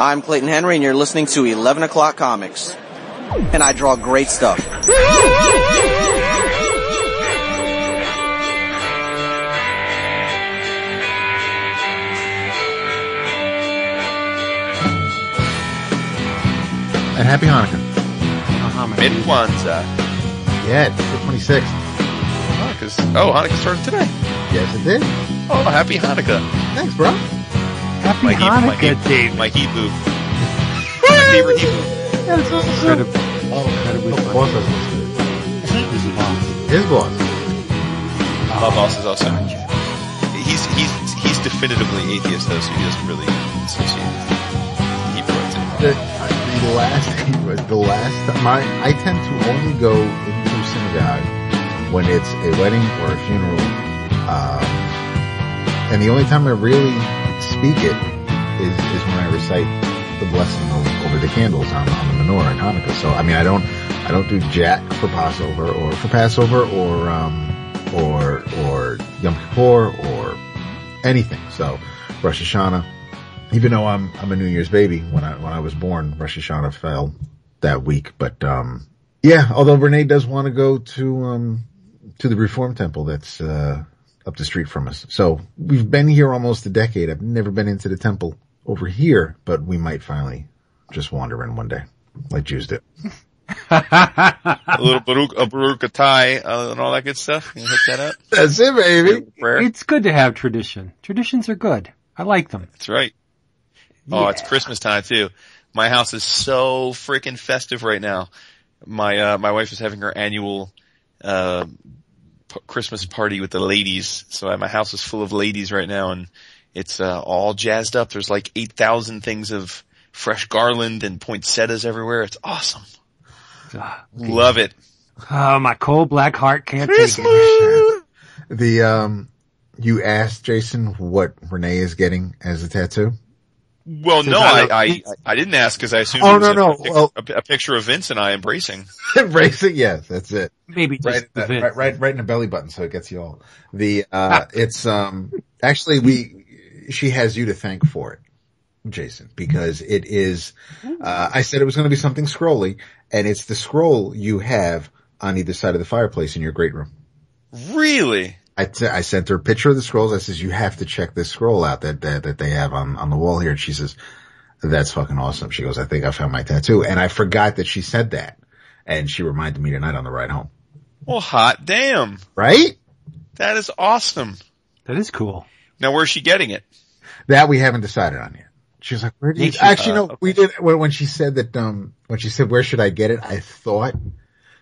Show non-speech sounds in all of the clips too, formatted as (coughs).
I'm Clayton Henry, and you're listening to 11 O'Clock Comics. And I draw great stuff. And happy Hanukkah. Mid Kwanzaa. Yeah, it's the 26th. Oh, 'cause- oh, Hanukkah started today. Yes, it did. Oh, happy Hanukkah. Thanks, bro. Happy My, he, my, Hanukkah, he, Dave. my Hebrew. my favorite Hebrew. Incredible. Oh, Incredibly the funny. boss has listed. His boss. His boss. My boss is also. He's he's he's definitively atheist though, so he doesn't really associate with Hebrewites anymore. The, the last, (laughs) the last, my, I tend to only go into synagogue when it's a wedding or a funeral. Um, and the only time I really speak it is, is when I recite the blessing o- over the candles on, on the menorah in Hanukkah. So, I mean, I don't, I don't do jack for Passover or for Passover or, um, or, or Yom Kippur or anything. So, Rosh Hashanah, even though I'm I'm a New Year's baby when I when I was born, Rosh Hashanah fell that week. But um yeah, although Renee does want to go to um to the Reform Temple that's uh up the street from us. So we've been here almost a decade. I've never been into the temple over here, but we might finally just wander in one day, like Jews do. (laughs) A little Baruch, a Baruch Atai, uh, and all that good stuff. Can you hit that up. That's it, baby. It's good to have tradition. Traditions are good. I like them. That's right. Oh, it's Christmas time too. My house is so freaking festive right now. My uh, my wife is having her annual uh, p- Christmas party with the ladies. So uh, my house is full of ladies right now, and it's uh, all jazzed up. There's like eight thousand things of fresh garland and poinsettias everywhere. It's awesome. Love it. Oh, my cold black heart can't take it. The um you asked Jason what Renee is getting as a tattoo? Well, no, I I I, I didn't ask because I assumed Oh, it was no, a, no, pic- well- a, a picture of Vince and I embracing. (laughs) Embracing, yes, that's it. Maybe just right, the Vince. right, right, right in the belly button, so it gets you all. The uh, (laughs) it's um, actually we, she has you to thank for it, Jason, because it is. Uh, I said it was going to be something scrolly, and it's the scroll you have on either side of the fireplace in your great room. Really? I, t- I sent her a picture of the scrolls. I says, you have to check this scroll out that, that, that they have on, on the wall here. And she says, that's fucking awesome. She goes, I think I found my tattoo. And I forgot that she said that. And she reminded me tonight on the ride home. Well, hot damn. Right? That is awesome. That is cool. Now where's she getting it? That we haven't decided on yet. She was like, where do you, Did she? actually, Uh, no, we did, when, when she said that, um, when she said, where should I get it? I thought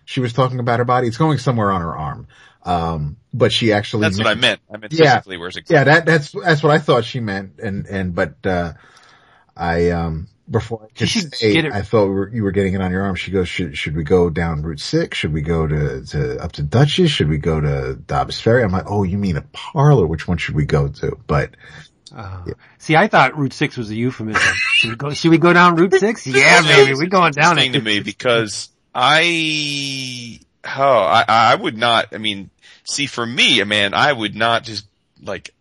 she was talking about her body. It's going somewhere on her arm. Um, but she actually, That's what I meant. I meant Yeah. physically where's it Yeah, that, that's, that's what I thought she meant. And, and, but, uh, I, um, before I could say, get it- I thought we were, you were getting it on your arm. She goes, should, should we go down Route 6? Should we go to, to, up to Dutchess? Should we go to Dobbs Ferry? I'm like, oh, you mean a parlor? Which one should we go to? But Uh, See, I thought Route 6 was a euphemism. should we go, should we go down Route 6? (laughs) Yeah, baby, we're going down thing it. to me because I, oh, I, I would not, I mean, see for me, a man, I would not just like,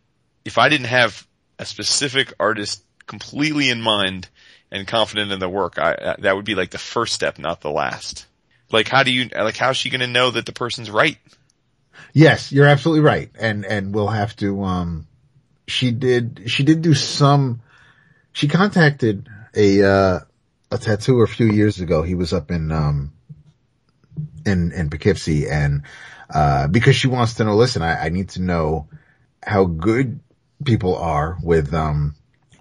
if I didn't have a specific artist completely in mind and confident in the work, I, that would be like the first step, not the last. Like how do you, like how's she gonna know that the person's right? Yes, you're absolutely right. And, and we'll have to, um, she did, she did do some, she contacted a, uh, a tattooer a few years ago. He was up in, um, in, in Poughkeepsie and, uh, because she wants to know, listen, I, I need to know how good people are with, um,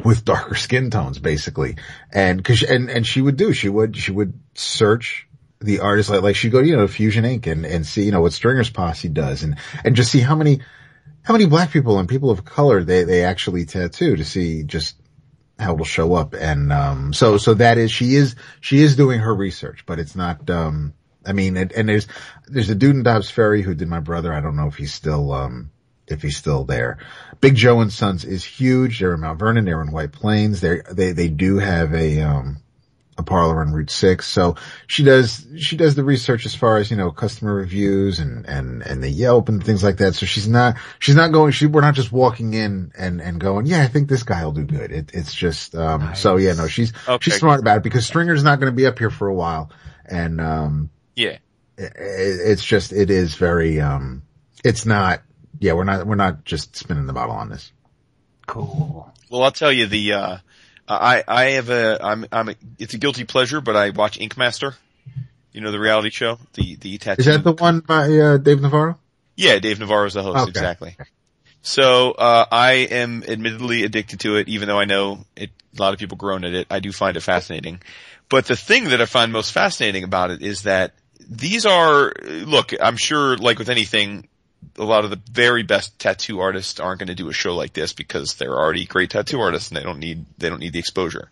with darker (laughs) skin tones, basically. And cause, she, and, and she would do, she would, she would search the artist, like, like she'd go, you know, Fusion Ink and, and see, you know, what Stringer's Posse does and, and just see how many, how many black people and people of color they, they actually tattoo to see just how it'll show up. And, um, so, so that is, she is, she is doing her research, but it's not, um, I mean, and, and there's, there's a dude in Dobbs Ferry who did my brother. I don't know if he's still, um, if he's still there. Big Joe and Sons is huge. They're in Mount Vernon. They're in White Plains. They they they do have a um a parlor on Route 6. So she does, she does the research as far as, you know, customer reviews and, and, and the Yelp and things like that. So she's not, she's not going, she, we're not just walking in and, and going, yeah, I think this guy will do good. It, it's just, um, Nice. so yeah, no, she's, Okay. she's smart about it because Stringer's not going to be up here for a while. And, um, Yeah. it, it's just, it is very, um, it's not, yeah, we're not, we're not just spinning the bottle on this. Cool. Well, I'll tell you the, uh, I, I have a, I'm, I'm a, it's a guilty pleasure, but I watch Ink Master. You know, the reality show, the, the tattoo. Is that the one by, uh, Dave Navarro? Yeah, Dave Navarro's the host, Okay. exactly. So, uh, I am admittedly addicted to it, even though I know it, a lot of people groan at it. I do find it fascinating. But the thing that I find most fascinating about it is that these are, look, I'm sure like with anything, a lot of the very best tattoo artists aren't going to do a show like this because they're already great tattoo artists and they don't need, they don't need the exposure.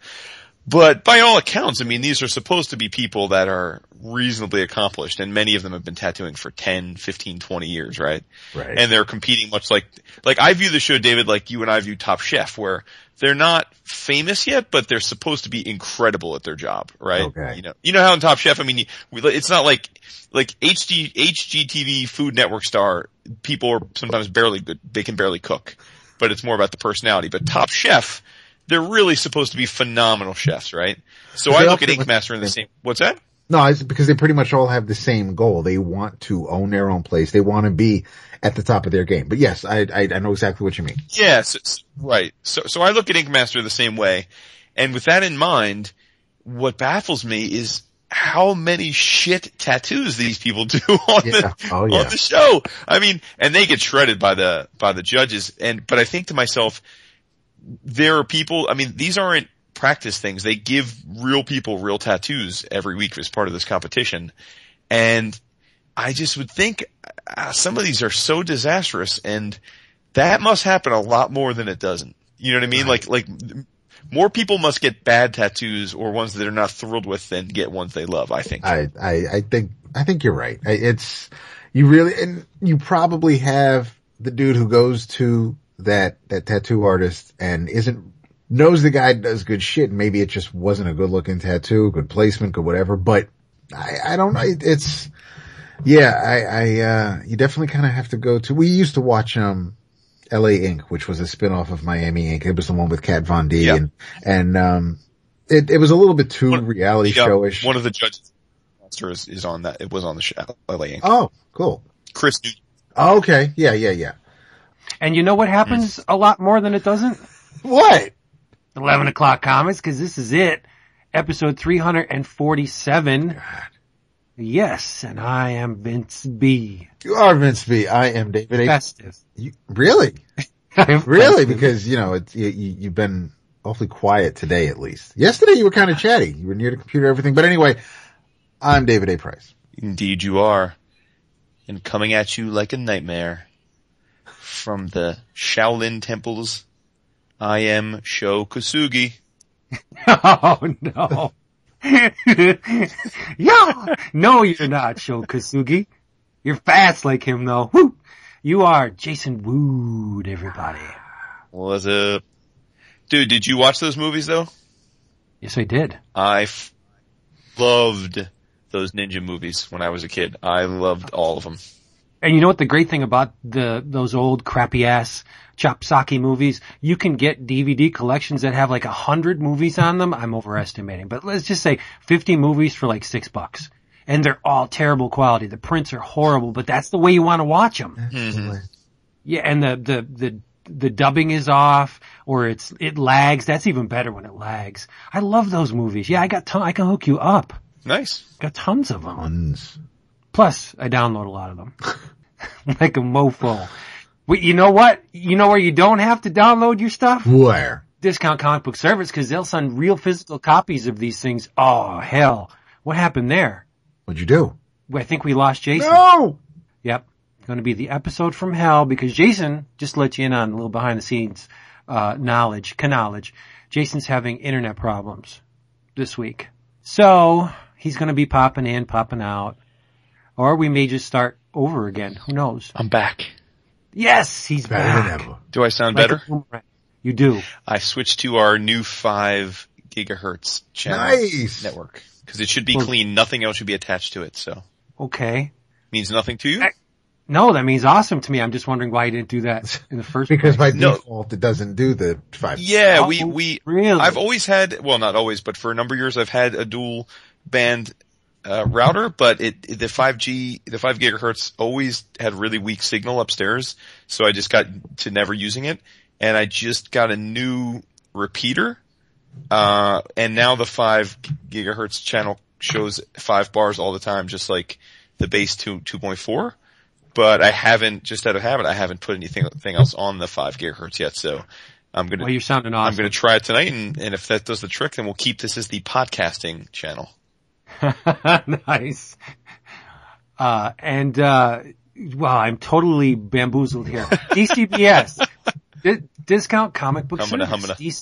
But by all accounts, I mean, these are supposed to be people that are reasonably accomplished and many of them have been tattooing for 10, 15, 20 years, right? Right. And they're competing much like, like I view the show, David, like you and I view Top Chef, where they're not famous yet, but they're supposed to be incredible at their job, right? Okay. You know, you know how in Top Chef, I mean, it's not like, like HD, HGTV Food Network star, people are sometimes barely good, they can barely cook, but it's more about the personality. But Top Chef, they're really supposed to be phenomenal chefs, right? So I look at Ink Master in the same, what's that? No, it's because they pretty much all have the same goal. They want to own their own place. They want to be at the top of their game. But yes, I, I, I know exactly what you mean. Yes, right. So, so I look at Ink Master the same way. And with that in mind, what baffles me is how many shit tattoos these people do (laughs) oh, on Yeah. the, Oh, yeah. on the show. I mean, and they get shredded by the, by the judges. And, but I think to myself, there are people, I mean, these aren't practice things. They give real people real tattoos every week as part of this competition. And I just would think uh, some of these are so disastrous and that must happen a lot more than it doesn't. You know what I mean? Like, like more people must get bad tattoos or ones that they're not thrilled with than get ones they love, I think. I, I, I think, I think you're right. It's, you really, and you probably have the dude who goes to that, that tattoo artist and isn't, knows the guy does good shit. Maybe it just wasn't a good looking tattoo, good placement, good whatever, but I, I don't know. It's, yeah, I, I, uh, you definitely kind of have to go to, we used to watch, um, LA Ink., which was a spin-off of Miami Ink. It was the one with Kat Von D Yeah. and, and, um, it, it was a little bit too One- reality Yeah, showish. One of the judges is, is on that. It was on the show. LA Ink. Oh, cool. Chris Newton. Oh, okay. Yeah, yeah, yeah. And you know what happens a lot more than it doesn't? What? 11 o'clock comics, cause this is it. Episode 347. Yes, and I am Vince B. You are Vince B. I am David A. Festive. You, really? (laughs) Really? festive. Because, you know, it's, you, you, you've been awfully quiet today at least. Yesterday you were kind of chatty. You were near the computer, everything. But anyway, I'm David A. Price. Indeed you are. And coming at you like a nightmare from the Shaolin temples, I am Sho Kosugi. (laughs) Oh no. (laughs) yeah. No, you're not, Sho Kosugi. You're fast like him though. Woo. You are Jason Wood, everybody. What's up? Dude, did you watch those movies though? Yes, I did. I f- loved those ninja movies when I was a kid. I loved all of them. And you know what the great thing about the those old crappy ass Chopsaki movies? You can get DVD collections that have like a hundred movies on them. I'm overestimating, but let's just say 50 movies for like six bucks. And they're all terrible quality. The prints are horrible, but that's the way you want to watch them. Mm-hmm. Yeah, and the, the, the, the dubbing is off or it's, it lags. That's even better when it lags. I love those movies. Yeah, I got ton, I can hook you up. Nice. Got tons of them. Tons. Plus, I download a lot of them. (laughs) like a mofo. But you know what? You know where you don't have to download your stuff? Where? Discount Comic Book Service, cause they'll send real physical copies of these things. Oh, hell. What happened there? What'd you do? I think we lost Jason. No! Yep. Going to be the episode from hell because Jason, just let you in on a little behind the scenes, uh, knowledge, knowledge. Jason's having internet problems this week. So he's going to be popping in, popping out, or we may just start over again. Who knows? I'm back. Yes, he's Better back. than ever. Do I sound Like better? a boomerang. You do. I switched to our new five gigahertz channel Nice. network because it should be Well- clean. Nothing else should be attached to it. So Okay. means nothing to you. I- No, that means awesome to me. I'm just wondering why you didn't do that in the (laughs) first Because by place. No. default it doesn't do the five. Yeah, Oh, we we oh, really? I've always had well, not always, but for a number of years I've had a dual band uh, router, but it the 5G the 5 gigahertz always had really weak signal upstairs, so I just got to never using it, and I just got a new repeater, uh, and now the 5 gigahertz channel shows five bars all the time, just like the base two 2.4. But I haven't, just out of habit, I haven't put anything, else on the 5 gigahertz yet, so I'm gonna Well, you're sounding I'm going to try it tonight, and, and if that does the trick, then we'll keep this as the podcasting channel. (laughs) nice. Uh, and, uh, wow, I'm totally bamboozled here. DCBS, (laughs) Di- Discount Comic Book Humming, Service. D-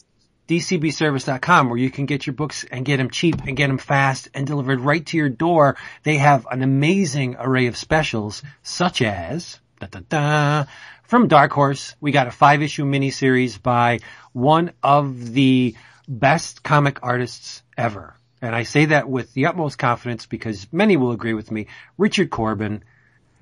DCBService.com where you can get your books and get them cheap and get them fast and delivered right to your door. They have an amazing array of specials such as, da, da, da, from Dark Horse, we got a five issue miniseries by one of the best comic artists ever. And I say that with the utmost confidence because many will agree with me. Richard Corben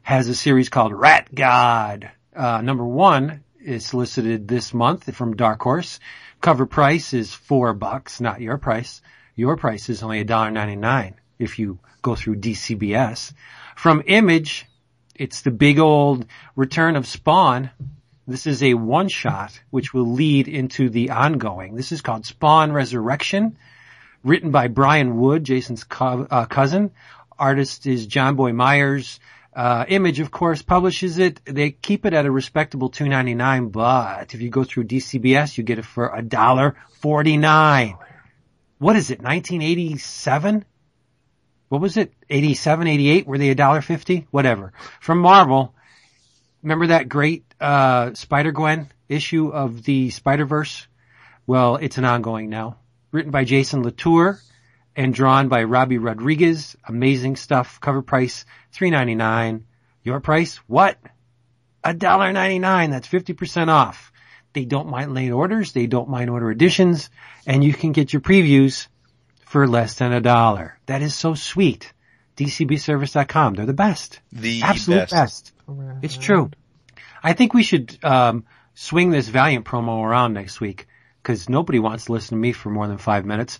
has a series called Rat God. Uh, number one is solicited this month from Dark Horse. Cover price is four bucks, not your price. Your price is only $1.99 if you go through DCBS. From Image, it's the big old return of Spawn. This is a one shot which will lead into the ongoing. This is called Spawn Resurrection written by Brian Wood, Jason's co- uh, cousin. Artist is Jonboy Meyers. Uh, Image, of course, publishes it. They keep it at a respectable two ninety nine, but if you go through DCBS, you get it for a dollar forty nine. What is it? Nineteen eighty seven? What was it? 87, 88? Were they a dollar fifty? Whatever. From Marvel, remember that great uh, Spider Gwen issue of the Spider Verse? Well, it's an ongoing now. Written by Jason Latour and drawn by Robbi Rodriguez. Amazing stuff. Cover price three ninety nine. Your price? What? A dollar ninety nine. That's fifty percent off. They don't mind late orders. They don't mind order additions, and you can get your previews for less than a dollar. That is so sweet. DCBService.com. They're the best. The Absolute best. best. It's true. I think we should um, swing this Valiant promo around next week because nobody wants to listen to me for more than five minutes.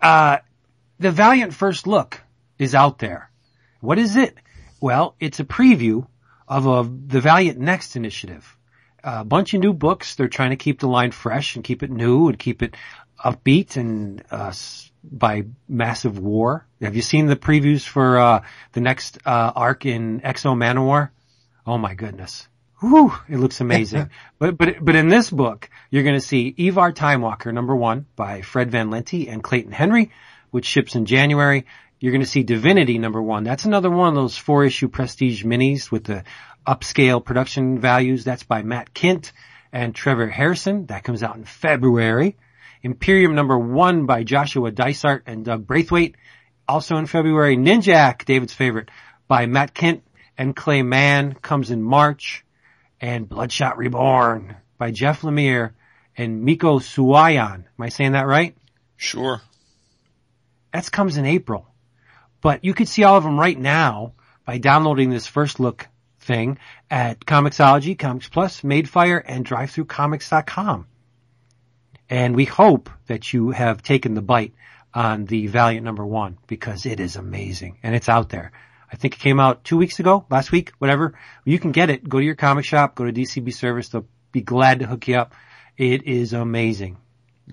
Uh, the Valiant First Look is out there. What is it? Well, it's a preview of a, the Valiant Next initiative. A bunch of new books. They're trying to keep the line fresh and keep it new and keep it upbeat and uh, by massive war. Have you seen the previews for uh, the next uh, arc in X-O Manowar? Oh my goodness. Whew, it looks (laughs) amazing. but, but, but in this book, you're going to see Ivar, Timewalker number one by Fred Van Lente and Clayton Henry, which ships in January. You're going to see Divinity number one. That's another one of those four issue prestige minis with the upscale production values. That's by Matt Kindt and Trevor Hairsine. That comes out in February. Imperium number one by Joshua Dysart and Doug Braithwaite. Also in February, Ninjak, David's favorite, by Matt Kent and Clay Mann comes in March. And Bloodshot Reborn by Jeff Lemire and Mico Suayan. Am I saying that right? Sure. That comes in April. But you could see all of them right now by downloading this first look thing at Comixology, Comics Plus, Madefire, and DriveThruComics.com. And we hope that you have taken the bite on the Valiant number one because it is amazing and it's out there. I think it came out two weeks ago, last week, whatever. You can get it. Go to your comic shop, go to DCB service. They'll be glad to hook you up. It is amazing.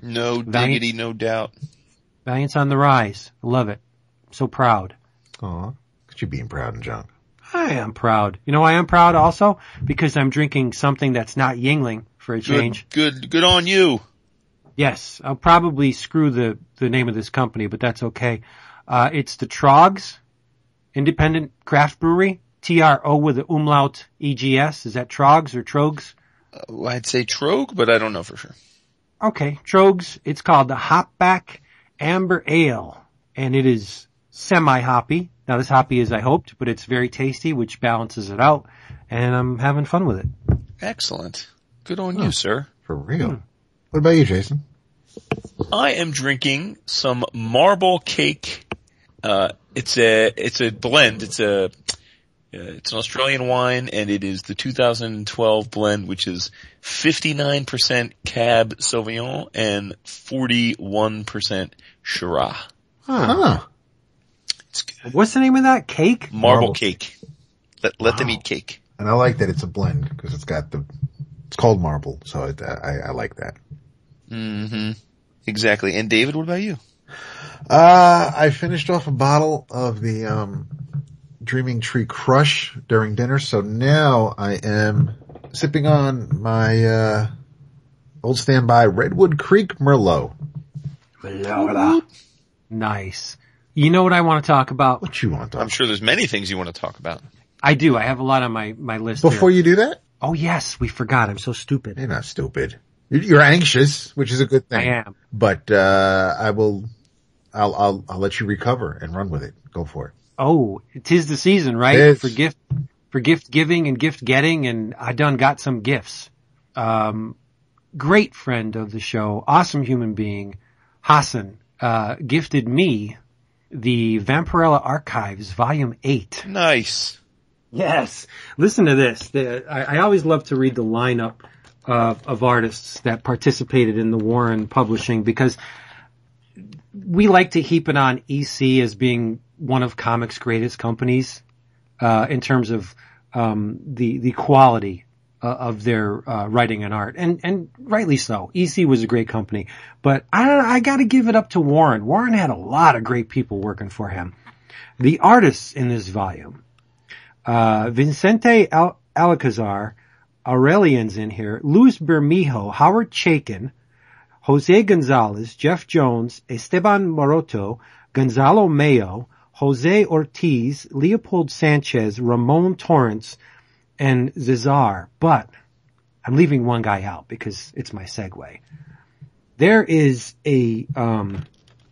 No Valiant- diggity, no doubt. Valiant's on the rise. Love it. So proud. Aw, look at you being proud and junk. I am proud. You know why I'm proud also? Because I'm drinking something that's not Yuengling for a Good, change. good, good on you. Yes, I'll probably screw the, the name of this company, but that's okay. Uh, it's the Trogs Independent Craft Brewery. T-R-O with the umlaut E-G-S. Is that Trogs or Trogs? Uh, I'd say Trogue, but I don't know for sure. Okay, Trogs. It's called the Hopback Amber Ale, and it is semi-hoppy. Not as hoppy as I hoped, but it's very tasty, which balances it out, and I'm having fun with it. Excellent. Good on you, sir. For real. What about you, Jason? I am drinking some Marble Cake. Uh, it's a it's a blend. It's a uh, it's an Australian wine, and it is the 2012 blend, which is 59% Cab Sauvignon and 41% Shiraz. Huh. It's good. What's the name of that cake? Marble, Marble. Cake. Let, let them eat cake. And I like that it's a blend because it's got the, it's called marble. So it, I, I like that. hmm Exactly. And David, what about you? Uh, I finished off a bottle of the, um, Dreaming Tree Crush during dinner. So now I am sipping on my, uh, old standby Redwood Creek Merlot. Merlot. Nice. You know what I want to talk about? What you want, I'm sure there's many things you want to talk about. I do. I have a lot on my, my list Before here. you do that, Oh yes, we forgot. I'm so stupid. you're not stupid. You're you're anxious, which is a good thing. I am. But, uh, I will, I'll, I'll, I'll let you recover and run with it. Go for it. Oh, tis the season, right? It is. For gift, for gift giving and gift getting, and I done got some gifts. Um, great friend of the show, awesome human being, Hassan, uh, gifted me the Vampirella Archives Volume 8. Nice. Yes. Listen to this. The, I, I always love to read the lineup of, of artists that participated in the Warren publishing because we like to heap it on EC as being one of comics' greatest companies uh, in terms of um, the the quality uh, of their uh, writing and art, and and rightly so. EC was a great company, but I I got to give it up to Warren. Warren had a lot of great people working for him. The artists in this volume uh, Vicente Al- Alcazar, Auraleon's in here, Luis Bermejo, Howard Chaykin, Jose Gonzalez, Jeff Jones, Esteban Maroto, Gonzalo Mayo, Jose Ortiz, Leopold Sanchez, Ramon Torrents, and Zazar. But I'm leaving one guy out because it's my segue. There is a, um,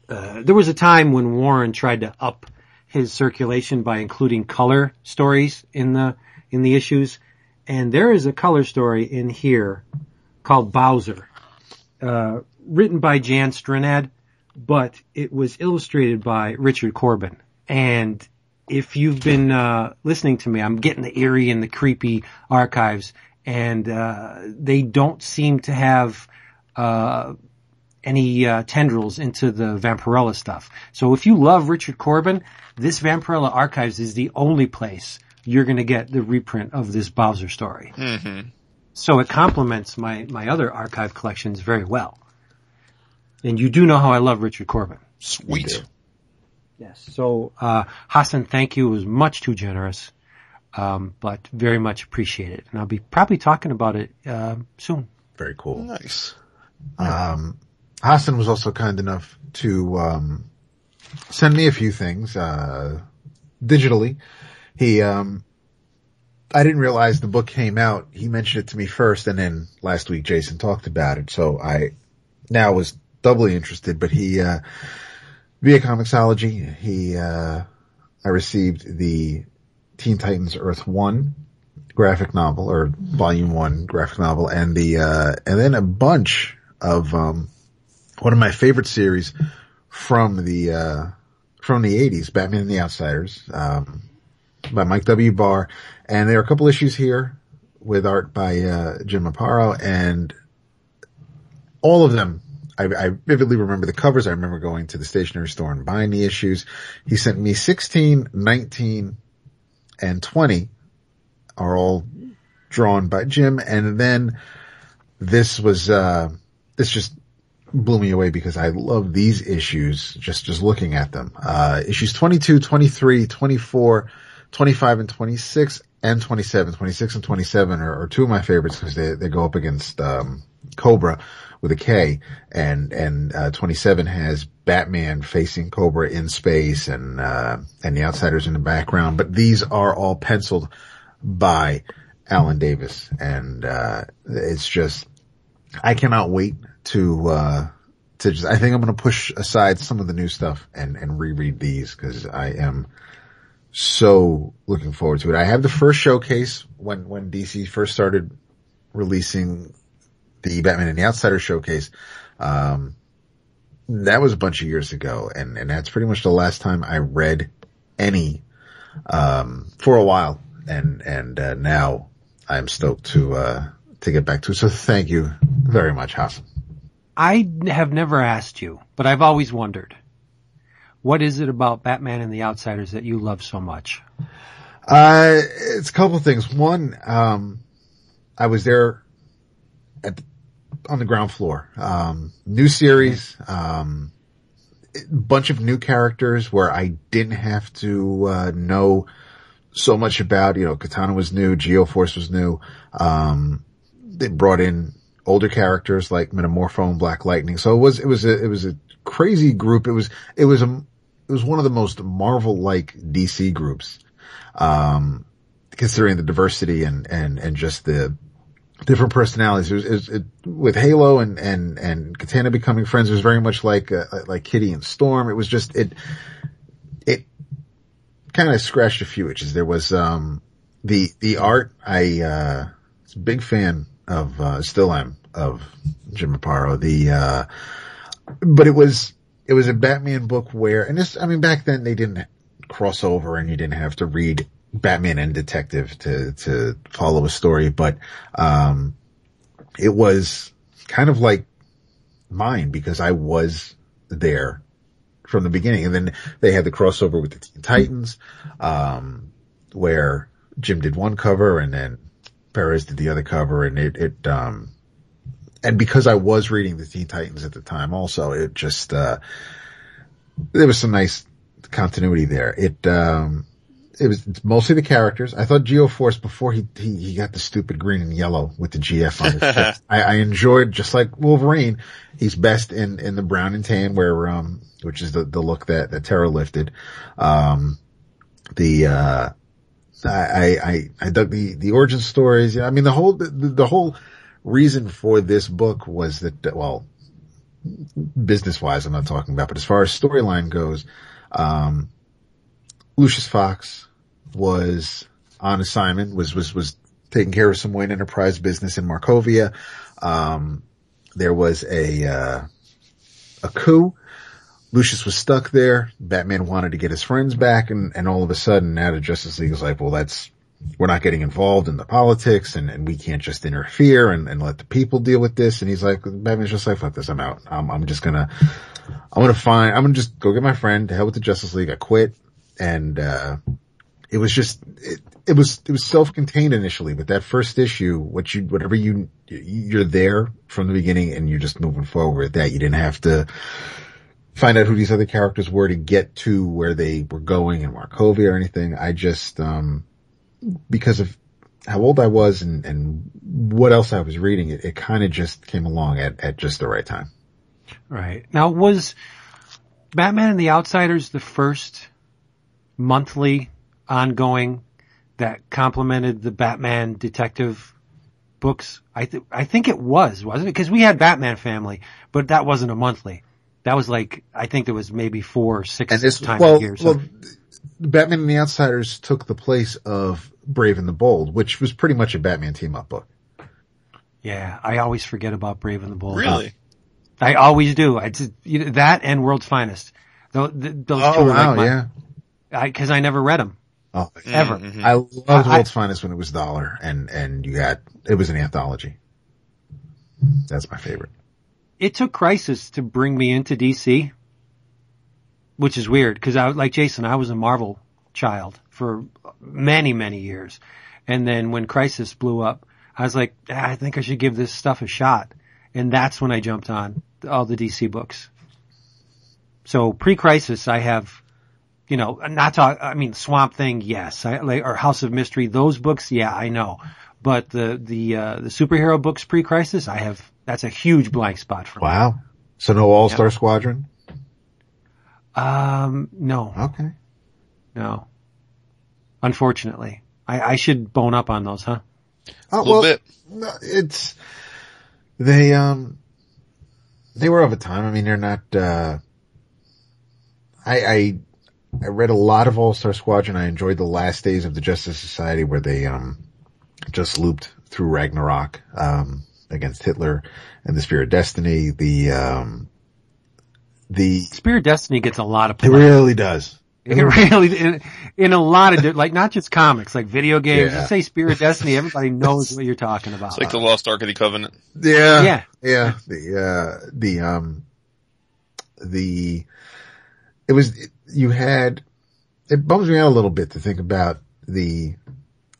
uh, there was a time when Warren tried to up his circulation by including color stories in the in the issues, and there is a color story in here called Bowser, uh, written by Jan Strnad, but it was illustrated by Richard Corben. And if you've been uh, listening to me, I'm getting the eerie and the creepy archives, and uh, they don't seem to have. Uh, any uh, tendrils into the Vampirella stuff. So if you love Richard Corben, this Vampirella Archives is the only place you're going to get the reprint of this Bowser story. hmm So it complements my, my other archive collections very well. And you do know how I love Richard Corben. Sweet. Yes. So, uh, Hassan, thank you. It was much too generous. Um, but very much appreciated. And I'll be probably talking about it, uh, soon. Very cool. Nice. Um, Hassan was also kind enough to um, send me a few things uh, digitally. He, um, I didn't realize the book came out. He mentioned it to me first, and then last week Jason talked about it. So I now was doubly interested. But he, uh, via Comixology, he, uh, I received the Teen Titans Earth One graphic novel or volume one graphic novel and the, uh, and then a bunch of, um, one of my favorite series from the, uh, from the eighties, Batman and the Outsiders, um, by Mike W. Barr. And there are a couple issues here with art by, uh, Jim Aparo and all of them I, I vividly remember the covers. I remember going to the stationery store and buying the issues. He sent me 16, 19, and 20 are all drawn by Jim. And then this was, uh, this just blew me away because I love these issues just, just looking at them. Uh, issues 22, 23, 24, 25 and 26 and 27. 26 and 27 are, are two of my favorites because they, they go up against, um, Kobra with a K. And, and, uh, 27 has Batman facing Kobra in space and, uh, and the outsiders in the background, but these are all penciled by Alan Davis. And, uh, it's just, I cannot wait to, uh, to just, I think I'm going to push aside some of the new stuff and, and reread these because I am so looking forward to it. I have the first showcase when, when DC first started releasing the Batman and the Outsider showcase. Um, that was a bunch of years ago, and and that's pretty much the last time I read any um, for a while, and and uh, now I'm stoked to uh, to get back to. So thank you very much, Hassan. I have never asked you, but I've always wondered. What is it about Batman and the Outsiders that you love so much? Uh, it's a couple of things. One, um, I was there at on the ground floor. Um, new series, um, bunch of new characters where I didn't have to uh, know so much about. You know, Katana was new, Geoforce was new. Um, they brought in older characters like Metamorpho and Black Lightning. So it was it was a it was a crazy group. It was it was a it was one of the most Marvel like DC groups. Um, considering the diversity and and and just the different personalities. It was, it was it, with Halo and and and Katana becoming friends. It was very much like uh, like Kitty and Storm. It was just it it kind of scratched a few itches. There was um the the art. I uh, was a big fan of uh, still am of Jim Aparo. The uh, but it was it was a Batman book where and this I mean back then they didn't cross over and you didn't have to read Batman and Detective to, to follow a story, but, um, it was kind of like mine because I was there from the beginning. And then they had the crossover with the Teen Titans, um, where Jim did one cover and then Perez did the other cover and it, it, um, and because I was reading the Teen Titans at the time also, it just, uh, there was some nice continuity there. It, um, it was mostly the characters. I thought Geoforce before he, he, he got the stupid green and yellow with the GF on his chest. (laughs) I, I enjoyed just like Wolverine. He's best in, in the brown and tan where, um, which is the, the look that, that Terra lifted. Um, the, uh, I, I, I dug the, the origin stories. I mean, the whole, the, the whole reason for this book was that, well, business wise, I'm not talking about, but as far as storyline goes, um, Lucius Fox was on assignment, was, was, was taking care of some Wayne Enterprise business in Markovia. Um, there was a, uh, a coup. Lucius was stuck there. Batman wanted to get his friends back and, and all of a sudden now the Justice League is like, well, that's, we're not getting involved in the politics and, and we can't just interfere and, and let the people deal with this. And he's like, Batman's just like, fuck this. I'm out. I'm, I'm just gonna, I'm gonna find, I'm gonna just go get my friend to hell with the Justice League. I quit. And, uh, it was just, it, it was, it was self-contained initially, but that first issue, what you, whatever you, you're there from the beginning and you're just moving forward with that. You didn't have to find out who these other characters were to get to where they were going in Markovia or anything. I just, um, because of how old I was and, and what else I was reading, it, it kind of just came along at, at just the right time. Right. Now was Batman and the Outsiders the first monthly ongoing that complemented the Batman detective books? I th- I think it was, wasn't it? Because we had Batman Family, but that wasn't a monthly. That was like I think there was maybe four or six And this, times well, a year. So well, Batman and the Outsiders took the place of Brave and the Bold, which was pretty much a Batman team up book. yeah, I always forget about Brave and the Bold. Really? I always do. I just, you know, that and World's Finest. Those, those two Oh are wow, like my, yeah. I, cause I never read them. Oh, Ever. Mhm. I loved I- World's Finest when it was dollar and, and you got, it was an anthology. That's my favorite. It took Crisis to bring me into DC, which is weird cause I, like Jason, I was a Marvel child for many, many years. And then when Crisis blew up, I was like, ah, I think I should give this stuff a shot. And that's when I jumped on all the DC books. So pre-crisis, I have, you know, not talk, I mean, Swamp Thing, yes, I, like, or House of Mystery, those books, yeah, I know. But the, the, uh, the superhero books pre-crisis, I have, that's a huge blank spot for me. Wow. So no All-Star Squadron? Um, no, Okay. no. Unfortunately. I, I should bone up on those, huh? Oh, A little bit. no, it's, they, um, they were of a time. I mean, they're not, uh, I, I, I read a lot of All-Star Squadron. I enjoyed the last days of the Justice Society where they, um, just looped through Ragnarok, um, against Hitler and the Spear of Destiny. The, um, the, Spirit Destiny gets a lot of it really does. It really, in, in a lot of, like not just comics, like video games. Yeah. You say Spirit Destiny, everybody knows what you're talking about. It's like the Lost Ark of the Covenant. Yeah. Yeah. Yeah. The, uh, the, um, the, it was, you had, it bums me out a little bit to think about the,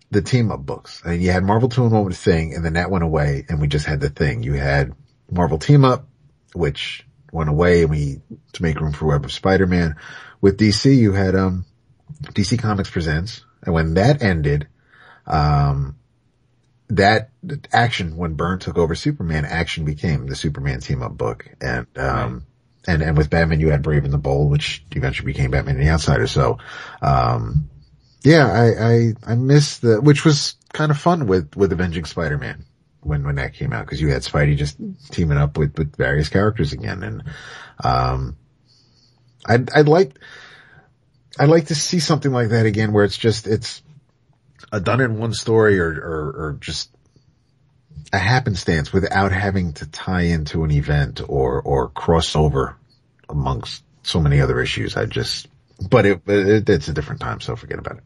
the team up books. I mean, you had Marvel 2 in 1 with Thing and then that went away and we just had the thing. You had Marvel team up, which went away and we, to make room for Web of Spider-Man. With DC, you had, um, DC Comics Presents. And when that ended, um, that action when Byrne took over Superman, action became the Superman team up book. And, um, and, and with Batman, you had Brave and the Bold, which eventually became Batman and the Outsider. So, um, yeah, I, I, I miss the, which was kind of fun with, with Avenging Spider-Man when, when that came out, cause you had Spidey just teaming up with, with various characters again. And, um, I'd, I'd like, I'd like to see something like that again where it's just, it's a done in one story or, or, or just a happenstance without having to tie into an event or, or cross over amongst so many other issues. I just, but it, it it's a different time, so forget about it.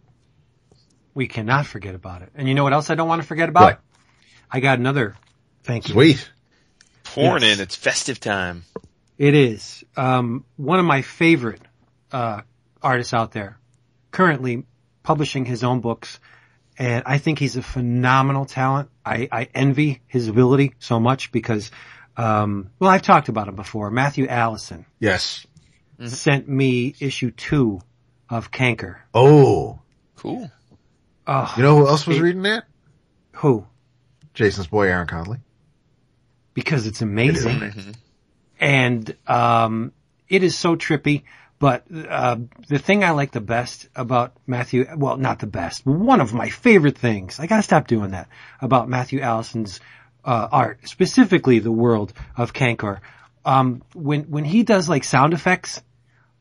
we cannot forget about it. And you know what else I don't want to forget about? What? I got another. Thank you. Sweet. Pouring Yes. in, it's festive time. It is um, one of my favorite uh, artists out there. Currently publishing his own books, and I think he's a phenomenal talent. I, I envy his ability so much because, um, well, I've talked about him before. Matthew Allison Yes. sent me issue two of Cankor. Oh, Cool. Oh, you know who else was It- reading that? who? Jason's boy, Aaron Conley. Because it's amazing. Mm-hmm. and um, it is so trippy. But uh, the thing I like the best about Matthew, well, not the best, one of my favorite things. I gotta stop doing that about Matthew Allison's uh, art, specifically the world of Cankor. Um, when when he does like sound effects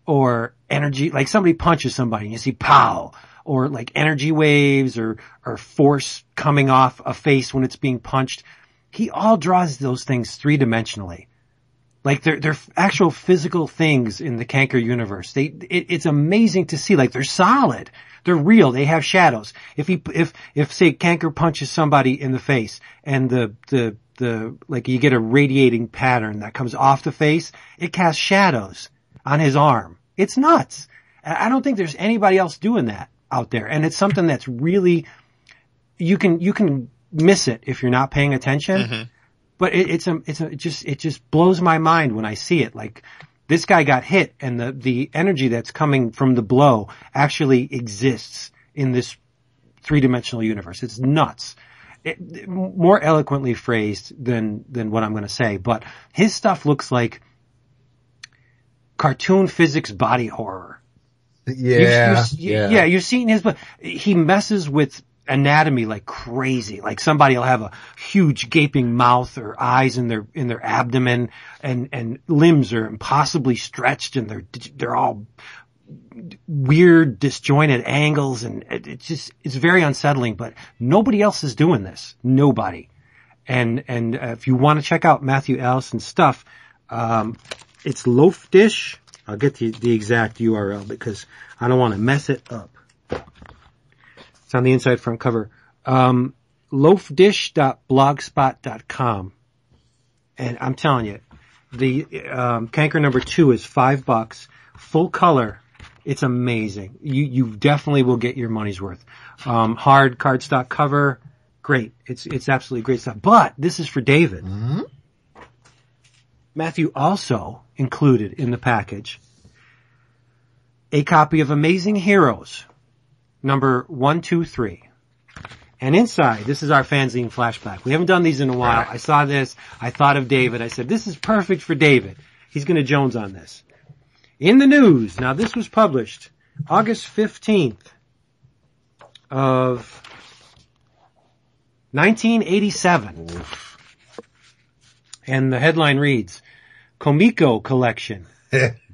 or energy, like somebody punches somebody and you see pow, or like energy waves or or force coming off a face when it's being punched. He all draws those things three dimensionally. Like they're they're actual physical things in the Cankor universe. They it, it's amazing to see. Like they're solid. They're real. They have shadows. If he if if say Cankor punches somebody in the face and the the the like you get a radiating pattern that comes off the face, it casts shadows on his arm. It's nuts. I I don't think there's anybody else doing that out there, and it's something that's really you can you can miss it if you're not paying attention mm-hmm. but it, it's a, it's a, it just, it just blows my mind when I see it. Like this guy got hit and the, the energy that's coming from the blow actually exists in this three dimensional universe. It's nuts. It, more eloquently phrased than, than what I'm going to say, but his stuff looks like cartoon physics body horror. Yeah. You've, you've, yeah. you've seen his, but he messes with anatomy like crazy. Like somebody will have a huge gaping mouth or eyes in their, in their abdomen and, and limbs are impossibly stretched and they're, they're all weird disjointed angles and it's just, it's very unsettling, but nobody else is doing this. Nobody. And, and uh, if you want to check out Matthew Allison's stuff, um, it's Loaf Dish. I'll get the, the exact URL because I don't want to mess it up. It's on the inside front cover. Um, loafdish.blogspot.com. And I'm telling you, the, um, Cankor number two is five bucks, full color. It's amazing. You, you definitely will get your money's worth. Um, hard cardstock cover. Great. It's, it's absolutely great stuff. But this is for David. Matthew also included in the package a copy of Amazing Heroes, number one, two, three. And inside, this is our fanzine flashback. We haven't done these in a while. I saw this. I thought of David. I said, this is perfect for David. He's going to Jones on this. In the news, now this was published August 15th of 1987. And the headline reads, Comico Collection.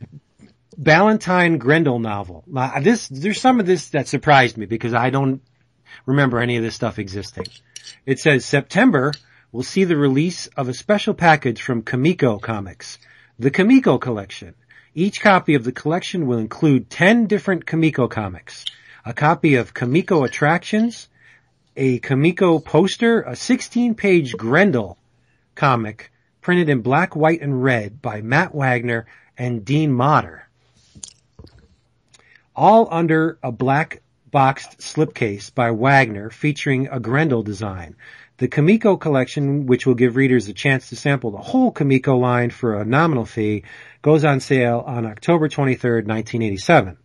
(laughs) Ballantine Grendel novel. Now, this, there's some of this that surprised me because I don't remember any of this stuff existing. It says September will see the release of a special package from Comico Comics, the Comico Collection, Each copy of the collection will include 10 different Comico comics, a copy of Comico Attractions, a Comico poster, a 16-page Grendel comic printed in black, white, and red by Matt Wagner and Dean Motter. All under a black boxed slipcase by Wagner featuring a Grendel design. The Comico collection, which will give readers a chance to sample the whole Comico line for a nominal fee, goes on sale on October 23rd, 1987.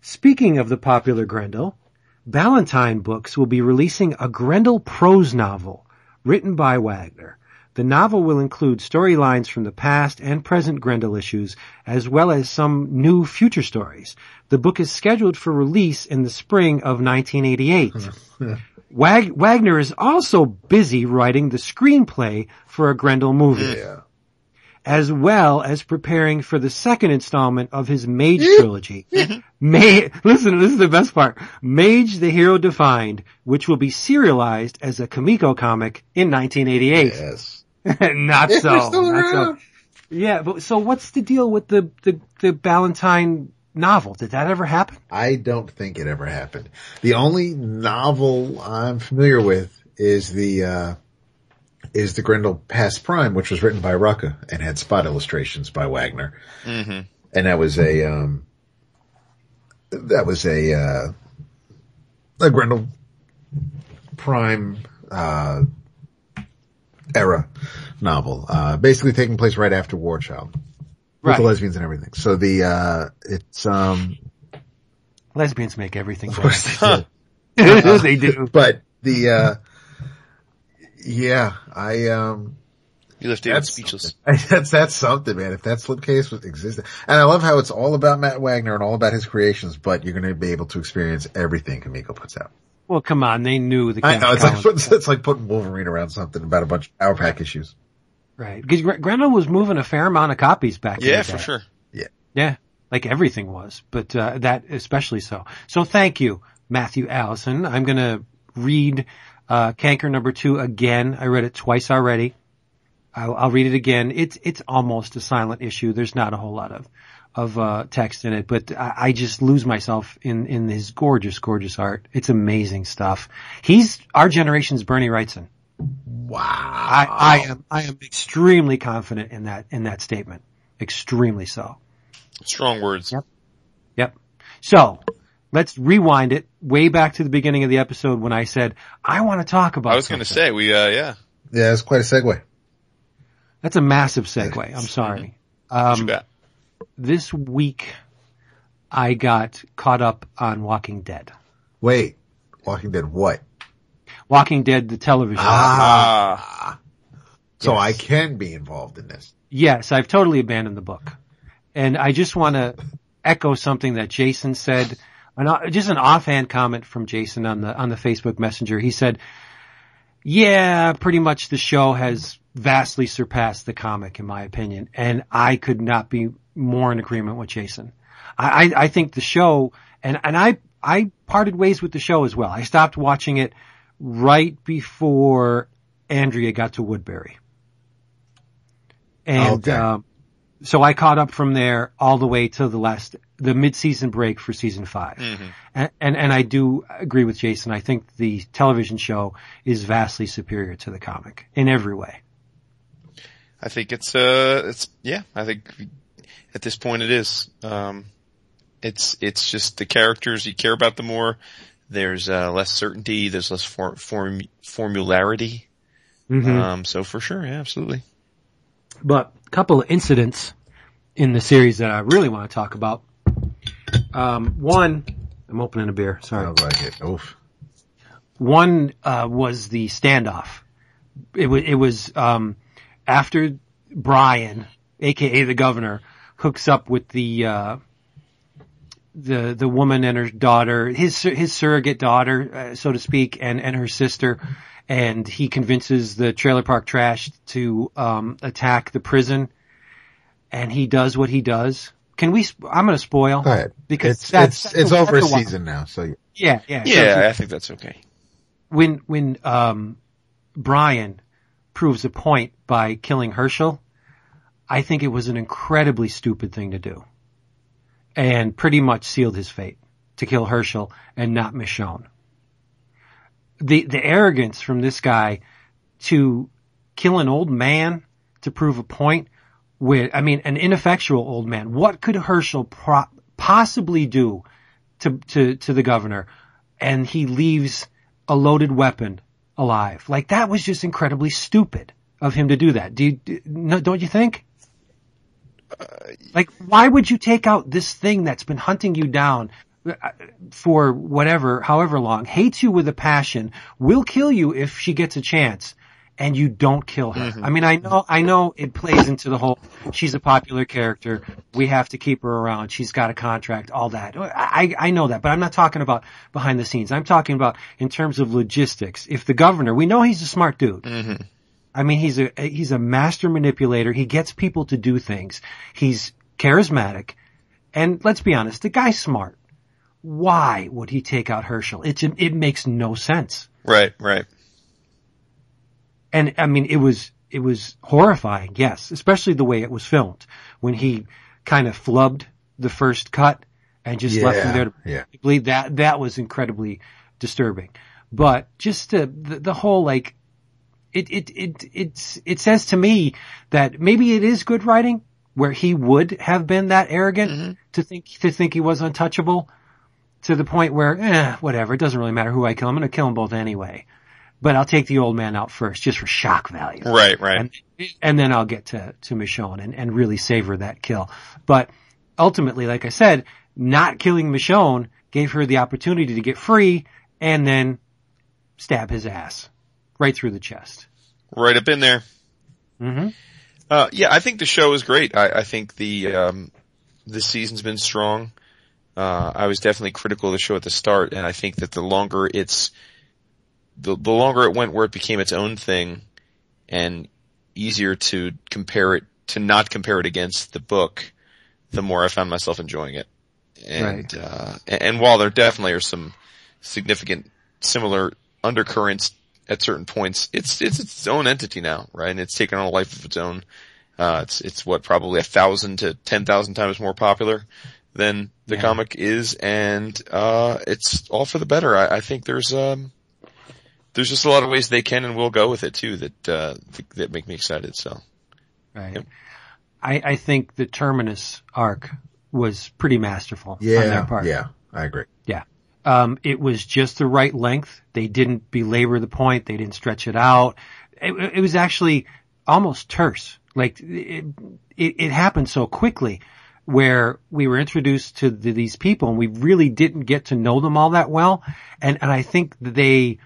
Speaking of the popular Grendel, Ballantine Books will be releasing a Grendel prose novel written by Wagner. The novel will include storylines from the past and present Grendel issues, as well as some new future stories. The book is scheduled for release in the spring of 1988. (laughs) Wag- Wagner is also busy writing the screenplay for a Grendel movie. Yeah. As well as preparing for the second installment of his Mage trilogy. (laughs) Ma- listen, this is the best part. Mage the Hero Defined, which will be serialized as a Comico comic in 1988. Yes. (laughs) not Yeah, so. they're still not so. Yeah, but so what's the deal with the, the, the Ballantine novel? Did that ever happen? I don't think it ever happened. The only novel I'm familiar with is the, uh, is the Grendel Past Prime, which was written by Rucka and had spot illustrations by Wagner. Mm-hmm. And that was a, um, that was a, uh, a Grendel Prime, uh, era novel, uh, basically taking place right after War Child. With Right. the lesbians and everything. So the, uh, it's, um, Lesbians make everything of better. course they do. (laughs) they (laughs) do. but the uh yeah i um You left David that's speechless. something. (laughs) that's that's something man if that slipcase was existed and i love how it's all about matt wagner and all about his creations but you're going to be able to experience everything Comico puts out Well, come on, they knew the i know it's like Collins- (laughs) putting, it's like putting wolverine around something about a bunch of Power pack issues right because Gr- Grendel was moving a fair amount of copies back. in Yeah, the for sure. Yeah, Yeah. like everything was, but uh, that especially so. So thank you, Matthew Allison. I'm going to read uh, Cankor number two again. I read it twice already. I'll, I'll read it again. It's it's almost a silent issue. There's not a whole lot of of uh, text in it, but I, I just lose myself in in his gorgeous, gorgeous art. It's amazing stuff. He's our generation's Bernie Wrightson. wow I, I am I am extremely confident in that in that statement. Extremely so. Strong words. Yep. Yep. So let's rewind it way back to the beginning of the episode when I said I want to talk about. I was going to say we, uh, yeah. yeah it's quite a segue that's a massive segue. I'm sorry. What you Um, got? This week I got caught up on Walking Dead. wait walking dead what Walking Dead, the television. ah so Yes. i can be involved in this Yes, I've totally abandoned the book. And I just want to echo something that Jason said, an, just an offhand comment from Jason on the, on the Facebook messenger. He said, yeah, pretty much the show has vastly surpassed the comic in my opinion. And I could not be more in agreement with Jason. I, I, I think the show, and, and I, I parted ways with the show as well. I stopped watching it right before Andrea got to Woodbury. And, Okay. um, so I caught up from there all the way to the last, the mid-season break for season 5 Mhm. And, and, and I do agree with Jason. I think the television show is vastly superior to the comic in every way. I think it's, uh, it's, yeah, I think at this point it is. Um, it's, it's just the characters, you care about the more. There's, uh, less certainty. There's less for, form, formularity. Mhm. Um, so for sure, yeah, absolutely. But a couple of incidents in the series that I really want to talk about. Um, one, I'm opening a beer. Sorry. sounds like it oof One uh, was the standoff. It was it was um, after Brian, aka the governor, hooks up with the uh, the the woman and her daughter, his his surrogate daughter, uh, so to speak, and and her sister, and he convinces the trailer park trash to um, attack the prison, and he does what he does. Can we? I'm going to spoil go ahead because it's that's, it's, that's it's a- over that's a while. season now so Yeah, yeah, so Yeah, I think that's okay. when when um Brian proves a point by killing Hershel, I think it was an incredibly stupid thing to do. And pretty much sealed his fate to kill Hershel and not Michonne. The, the arrogance from this guy to kill an old man to prove a point with, I mean, an ineffectual old man. What could Hershel pro- possibly do to, to, to the governor? And he leaves a loaded weapon alive. Like that was just incredibly stupid of him to do that. Do you, no, don't you think? Like, why would you take out this thing that's been hunting you down uh, for whatever, however long, hates you with a passion, will kill you if she gets a chance, and you don't kill her? Mm-hmm. I mean, I know, I know it plays into the whole, she's a popular character, we have to keep her around, she's got a contract, all that. Uh, I, I know that, but I'm not talking about behind the scenes. I'm talking about in terms of logistics. If the governor, we know he's a smart dude. Mm-hmm. I mean, he's a he's a master manipulator. He gets people to do things. He's charismatic, and let's be honest, the guy's smart. Why would he take out Hershel? It it makes no sense. Right, right. And I mean, it was it was horrifying, yes, especially the way it was filmed when he kind of flubbed the first cut and just left him there to yeah. bleed. That that was incredibly disturbing. But just the the, the whole like it, it, it, it's, it says to me that maybe it is good writing where he would have been that arrogant to think, to think he was untouchable to the point where, eh, whatever, it doesn't really matter who I kill. I'm going to kill them both anyway. But I'll take the old man out first just for shock value. Right, right. And, and then I'll get to, to Michonne and, and really savor that kill. But ultimately, like I said, not killing Michonne gave her the opportunity to get free and then stab his ass right through the chest. right up in there. hmm Uh, yeah, I think the show is great. I, I think the, um, this season's been strong. Uh, I was definitely critical of the show at the start, and I think that the longer it's, the, the longer it went where it became its own thing, and easier to compare it, to not compare it against the book, the more I found myself enjoying it. And, Right. uh, and, and while there definitely are some significant similar undercurrents at certain points, it's, it's its own entity now, right? And it's taken on a life of its own. Uh, it's, it's what, probably a thousand to ten thousand times more popular than the Yeah. comic is, and, uh, it's all for the better. I, I think there's, um, there's just a lot of ways they can and will go with it too that, uh, th- that make me excited, so. Right. Yep. I, I think the Terminus arc was pretty masterful on Yeah, their part. yeah, I agree. Yeah. Um, it was just the right length. They didn't belabor the point. They didn't stretch it out. It, it was actually almost terse. Like it, it, it happened so quickly where we were introduced to the, these people and we really didn't get to know them all that well. And, and I think they,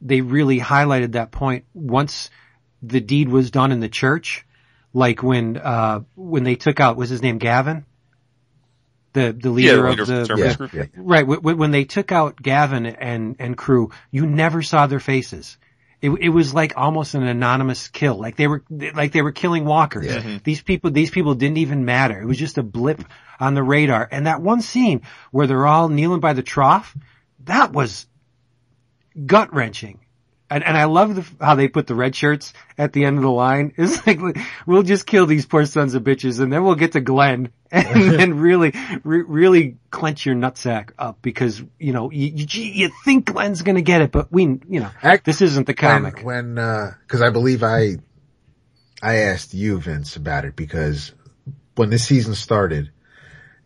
they really highlighted that point once the deed was done in the church. Like when, uh, when they took out, was his name Gavin? The, the leader leader of of the the, Yeah, group. yeah. Right. wh- wh- When they took out Gavin and, and crew, you never saw their faces. It, it was like almost an anonymous kill. Like they were, like they were killing walkers. Yeah. Mm-hmm. These people, these people didn't even matter. It was just a blip on the radar. And that one scene where they're all kneeling by the trough, that was gut wrenching. And, and I love the, how they put the red shirts at the end of the line. (laughs) It's like, we'll just kill these poor sons of bitches and then we'll get to Glenn (laughs) and (laughs) then really, re- really clench your nutsack up because, you know, you, you, you think Glenn's gonna get it, but we, you know, Act- this isn't the comic. When, when uh 'cause cause I believe I, I asked you, Vince, about it because when this season started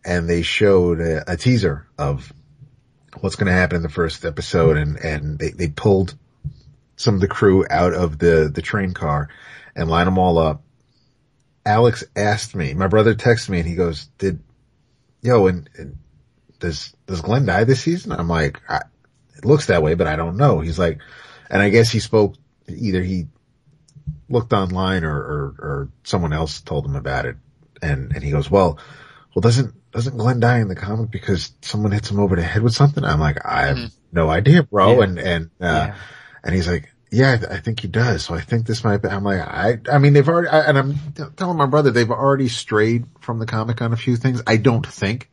and they showed a, a teaser of what's going to happen in the first episode and, and they, they pulled some of the crew out of the, the train car and line them all up. Alex asked me, my brother texted me and he goes, did, yo, and, and does, does Glenn die this season? I'm like, I, it looks that way, but I don't know. He's like, and I guess he spoke, either he looked online or, or, or someone else told him about it. And, and he goes, well, well, doesn't, doesn't Glenn die in the comic because someone hits him over the head with something? I'm like, I have no idea, bro. Yeah. And, and, uh, Yeah. and he's like, yeah, I, th- I think he does. So I think this might be, I'm like, I, I mean, they've already, I, and I'm telling my brother, they've already strayed from the comic on a few things. I don't think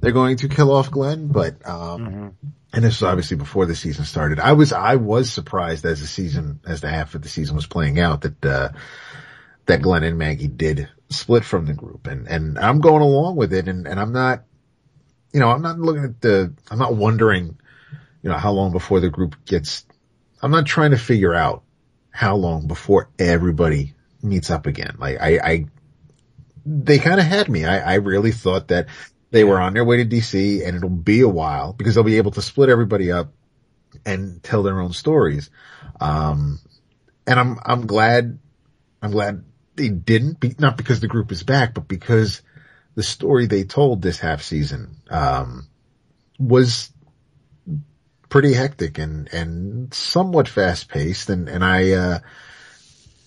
they're going to kill off Glenn, but, um, and this was obviously before the season started. I was, I was surprised as the season, as the half of the season was playing out that, uh, that Glenn and Maggie did split from the group and, and I'm going along with it and, and I'm not, you know, I'm not looking at the, I'm not wondering, you know, how long before the group gets, I'm not trying to figure out how long before everybody meets up again. Like I, I, they kind of had me. I, I really thought that they were on their way to DC and it'll be a while because they'll be able to split everybody up and tell their own stories. Um, and I'm, I'm glad, I'm glad they didn't be, not because the group is back, but because the story they told this half season, um, was pretty hectic and, and somewhat fast paced. And, and I, uh,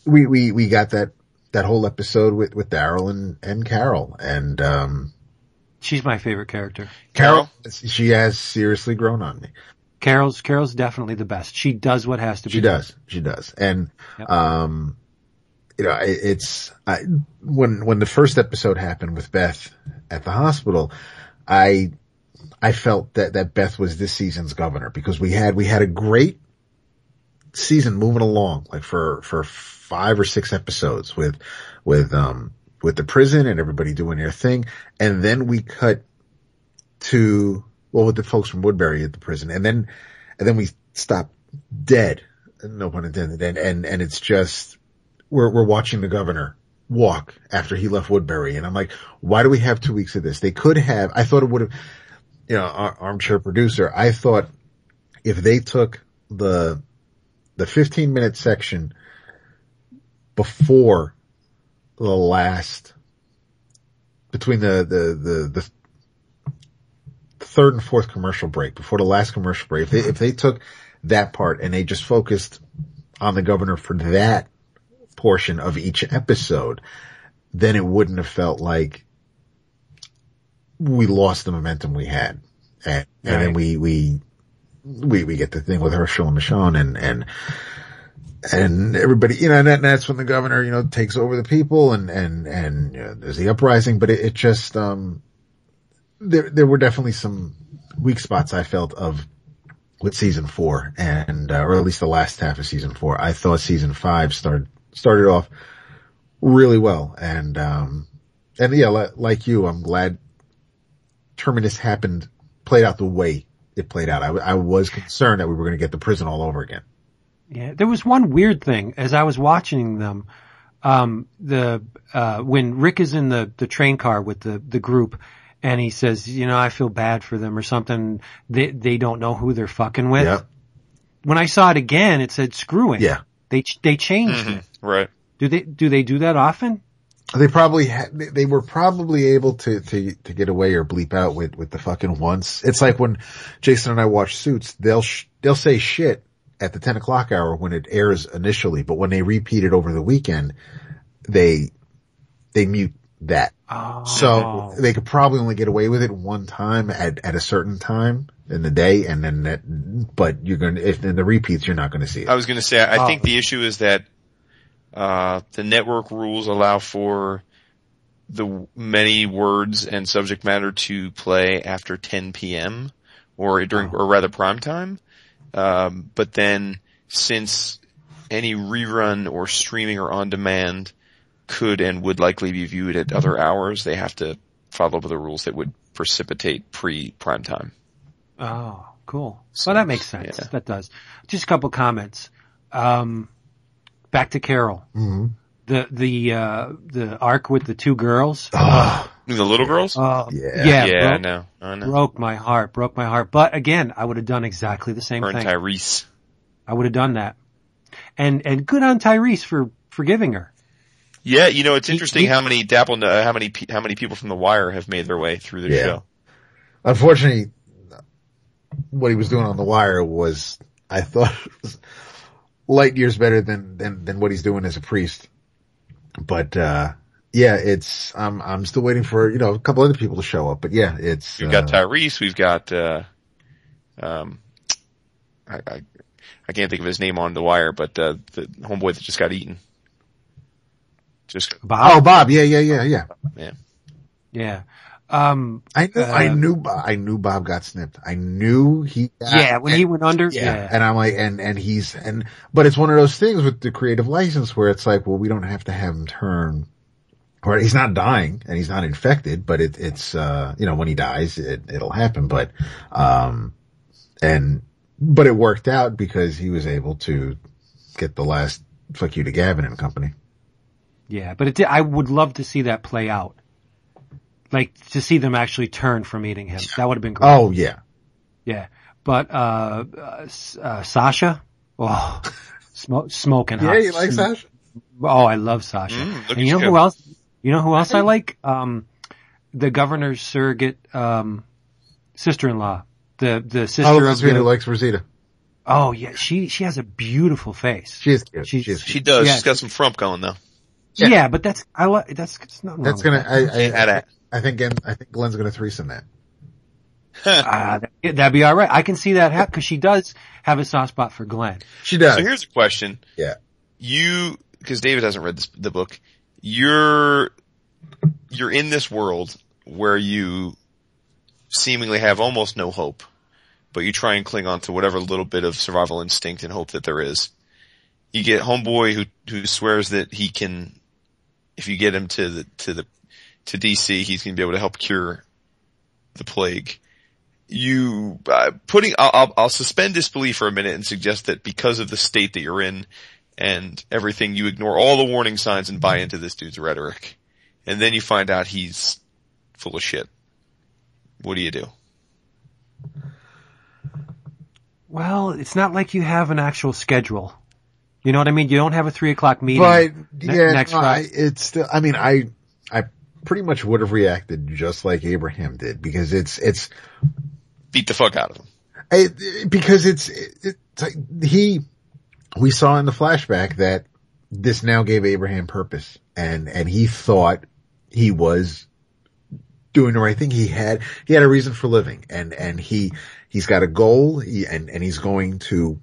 we, we, we got that, that whole episode with, with Daryl and, and Carol and, um, She's my favorite character. Carol, she has seriously grown on me. Carol's Carol's definitely the best. She does what has to be. She done. does. She does. And, Yep. um, you know, it's, I, when, when the first episode happened with Beth at the hospital, I, I felt that, that Beth was this season's governor because we had, we had a great season moving along, like for, for five or six episodes with, with, um, with the prison and everybody doing their thing. And then we cut to, well, with the folks from Woodbury at the prison. And then, and then we stop dead. No pun intended. And, and, and it's just, we're, we're watching the governor walk after he left Woodbury. And I'm like, why do we have two weeks of this? They could have, I thought it would have, you know, ar- armchair producer, I thought if they took the, the 15 minute section before the last, between the, the, the, the third and fourth commercial break, before the last commercial break, if they, if they took that part and they just focused on the governor for that portion of each episode, then it wouldn't have felt like we lost the momentum we had. And, and then we, we, we, we get the thing with Hershel and Michonne and, and, and everybody, you know, and, that, and that's when the governor, you know, takes over the people and, and, and you know, there's the uprising, but it, it just, um, there, there were definitely some weak spots I felt of with season four and, uh, or at least the last half of season four. I thought season five started, started off really well. And, um, and yeah, li- like you, I'm glad Terminus happened, played out the way it played out. I was concerned that we were going to get the prison all over again. Yeah, there was one weird thing as I was watching them. Um, the uh, when Rick is in the the train car with the the group, and he says, you know, I feel bad for them or something. They they don't know who they're fucking with. Yeah. When I saw it again, it said screwing. Yeah. They they changed Mhm. it. Right. Do they do they do that often? They probably had, they- they were probably able to, to, to get away or bleep out with, with the fucking once. It's like when Jason and I watch Suits, they'll, sh- they'll say shit at the 10 o'clock hour when it airs initially, but when they repeat it over the weekend, they, they mute that. Oh. So they could probably only get away with it one time at, at a certain time in the day and then that, but you're going to, if in the repeats, you're not going to see it. I was going to say, I Oh. think the issue is that uh, the network rules allow for the many words and subject matter to play after 10 p.m. or during, or rather prime time. Um, but then since any rerun or streaming or on demand could and would likely be viewed at other hours, they have to follow the rules that would precipitate pre prime time. Oh, cool. Well, that makes sense. Yeah. That does. Just a couple comments. Um, back to Carol. hmm The the uh, the arc with the two girls. Oh, The little girls? Uh, Yeah. yeah, yeah, I broke, know. I know. broke my heart. Broke my heart. But again, I would have done exactly the same Her and thing. Tyrese. I would have done that. And and good on Tyrese for forgiving her. Yeah, you know, it's interesting he- how many Dapple, uh, how many, how many people from The Wire have made their way through the Yeah. show. unfortunately, what he was doing on the wire was, I thought, was (laughs) light years better than, than, than what he's doing as a priest. But, uh, yeah, it's, I'm, I'm still waiting for, you know, a couple other people to show up, but yeah, it's, We've got uh, Tyrese, we've got, uh, um, I, I, I can't think of his name on The Wire, but, uh, the homeboy that just got eaten. Just, Bob. oh, Bob. Bob. Yeah, yeah, yeah, yeah. yeah. Yeah. Um. I knew, I Uh, knew, Bob, I knew Bob got snipped. I knew he, got, Yeah. When he went under. Yeah. Yeah. And I'm like, and, and he's, and, but it's one of those things with the creative license where it's like, well, we don't have to have him turn or he's not dying and he's not infected, but it, it's, uh, you know, when he dies, it, it'll happen. But, um, and, but it worked out because he was able to get the last fuck you to Gavin and company. Yeah, but it did, I would love to see that play out. Like to see them actually turn from eating him. That would have been great. Oh yeah. Yeah. But, uh, uh, uh Sasha, oh, smoke, smoking Yeah, you like Sasha? Oh, I love Sasha. Mm, and you know you. who else? You know who else I like? Um, the governor's surrogate, um, sister-in-law. The, the sister Oh, of that's who likes Rosita. oh yeah, she, she has a beautiful face. She is cute. She's- She is She does. Yeah. She's got some frump going though. Yeah. Yeah, but that's, I like, that's, it's not That's gonna, with I, I, Had a- I think, I think Glenn's gonna threesome that. that. Ah, that- that'd be alright. I can see that happen, cause she does have a soft spot for Glenn. She does. So here's a question. yeah. You, because David hasn't read this, the book, you're, you're in this world where you seemingly have almost no hope, but you try and cling on to whatever little bit of survival instinct and hope that there is. You get homeboy who, who swears that he can, if you get him to the, to the, to DC, he's going to be able to help cure the plague. You, uh, putting, I'll, I'll, I'll suspend disbelief for a minute and suggest that because of the state that you're in and everything, you ignore all the warning signs and buy into this dude's rhetoric. And then you find out he's full of shit. What do you do? Well, it's not like you have an actual schedule. You know what I mean? You don't have a three o'clock meeting. But ne- yeah, next no, I, Friday. it's still. I mean, I I pretty much would have reacted just like Abraham did because it's it's Beat the fuck out of him. it, because it's it's like he we saw in the flashback that this now gave Abraham purpose and and he thought he was doing the right thing. He had he had a reason for living and and he he's got a goal he, and and he's going to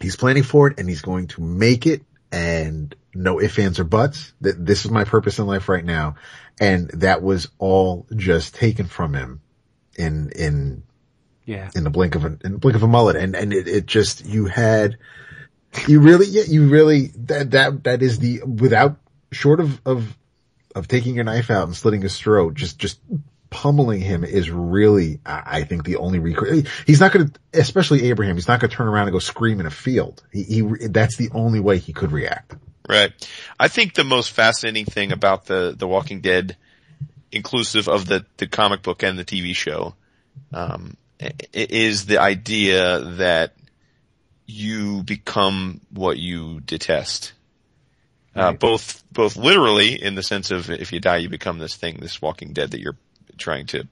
he's planning for it and he's going to make it and no ifs, ands or buts that this is my purpose in life right now. And that was all just taken from him in, in, yeah. in the blink of a, in the blink of a mullet. And, and it, it just, you had, you really, yeah, you really, that, that, that is the, without, short of, of, of taking your knife out and slitting his throat, just, just pummeling him is really, I think the only recourse. He's not going to, especially Abraham, he's not going to turn around and go scream in a field. He, he, that's the only way he could react. Right. I think the most fascinating thing about the, the Walking Dead, inclusive of the, the comic book and the TV show, um, is the idea that you become what you detest. Uh, both, both literally in the sense of if you die, you become this thing, this Walking Dead that you're trying to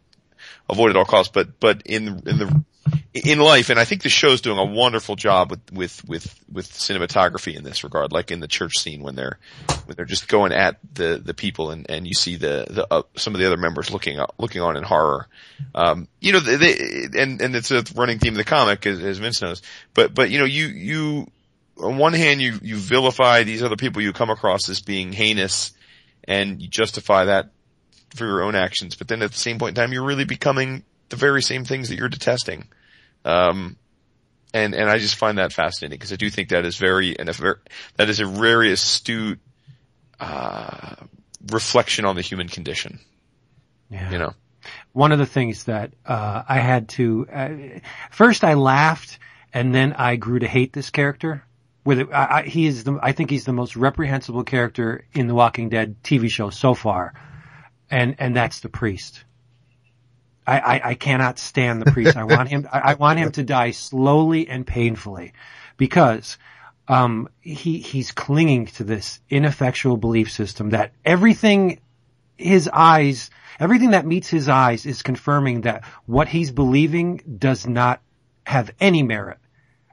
avoid at all costs, but, but in, in the, in life, and I think the show's doing a wonderful job with, with, with, with cinematography in this regard, like in the church scene when they're, when they're just going at the, the people and, and you see the, the, uh, some of the other members looking, up, looking on in horror. Um, you know, they, they, and, and it's a running theme of the comic as, as Vince knows, but, but you know, you, you, on one hand, you, you vilify these other people you come across as being heinous and you justify that for your own actions, but then at the same point in time, you're really becoming the very same things that you're detesting. Um, and, and I just find that fascinating because I do think that is very, and a very, that is a very astute, uh, reflection on the human condition, Yeah. you know? one of the things that uh, I had to uh, first I laughed and then I grew to hate this character. With it, I, I, he is the I think he's the most reprehensible character in the Walking Dead TV show so far, and and that's the priest. I, I, I cannot stand the priest. I want him I, I want him to die slowly and painfully, because um, he he's clinging to this ineffectual belief system that everything his eyes, everything that meets his eyes is confirming that what he's believing does not have any merit.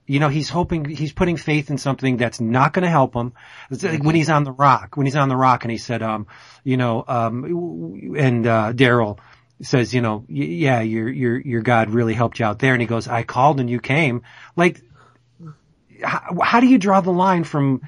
You know, he's hoping, he's putting faith in something that's not going to help him. Like when he's on the rock, when he's on the rock and he said, um, you know, um, and, uh, Daryl says, you know, yeah, your, your, your God really helped you out there. And he goes, I called and you came. Like, how, how do you draw the line from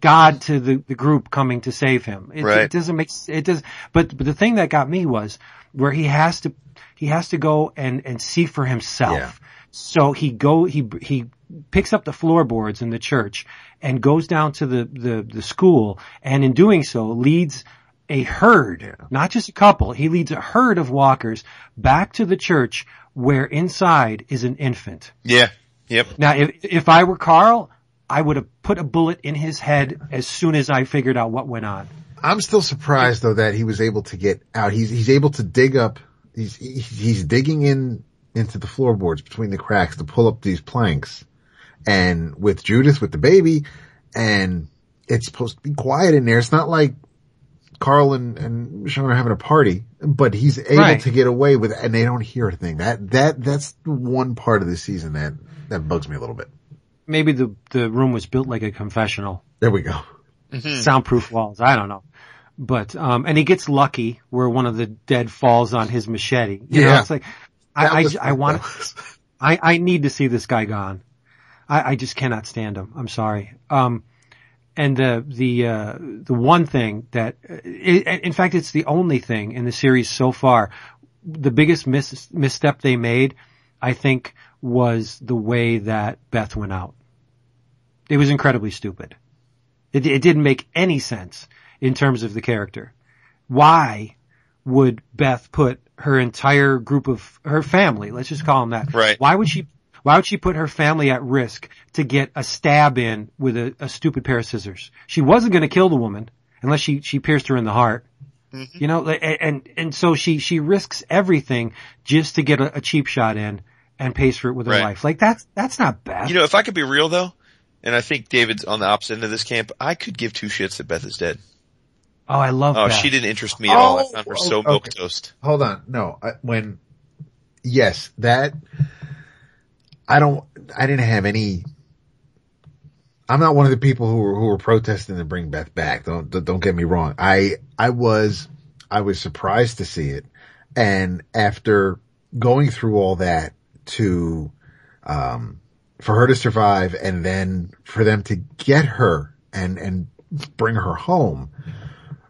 God to the, the group coming to save him? It, Right. it doesn't make, it does, but, but the thing that got me was where he has to, he has to go and, and see for himself. Yeah. So he go, he, he picks up the floorboards in the church and goes down to the, the, the school and in doing so leads a herd, not just a couple. He leads a herd of walkers back to the church where inside is an infant. Yeah. Yep. Now, if, if I were Carl, I would have put a bullet in his head as soon as I figured out what went on. I'm still surprised though that he was able to get out. He's he's able to dig up. He's he's digging in into the floorboards between the cracks to pull up these planks. And with Judith with the baby, and it's supposed to be quiet in there. It's not like Carl and, and Sean are having a party, but he's able Right. to get away with it and they don't hear a thing. That, that, that's one part of the season that, that bugs me a little bit. Maybe the, the room was built like a confessional. There we go. soundproof walls. I don't know. But, um, and he gets lucky where one of the dead falls on his machete. You know, Yeah. it's like, That I, I, I want, I, I need to see this guy gone. I, I just cannot stand him. I'm sorry. Um, and the, the, uh, the one thing that, i in fact, it's the only thing in the series so far, the biggest mis- misstep they made, I think, was the way that Beth went out. It was incredibly stupid. It, it didn't make any sense in terms of the character. Why would Beth put her entire group of her family, let's just call them that. Right. Why would she, why would she put her family at risk to get a stab in with a, a stupid pair of scissors? She wasn't going to kill the woman unless she, she pierced her in the heart. Mm-hmm. You know, like, and, and, and so she, she risks everything just to get a, a cheap shot in and pays for it with her Right. life. Like that's, that's not bad. You know, if I could be real though, and I think David's on the opposite end of this camp, I could give two shits that Beth is dead. Oh, I love Oh, Beth. she didn't interest me at all. I Oh, found her oh, so okay. milk toast. Hold on. No, I, when, yes, that, I don't, I didn't have any, I'm not one of the people who were, who were protesting to bring Beth back. Don't, don't get me wrong. I, I was, I was surprised to see it. And after going through all that to, um, for her to survive and then for them to get her and, and bring her home,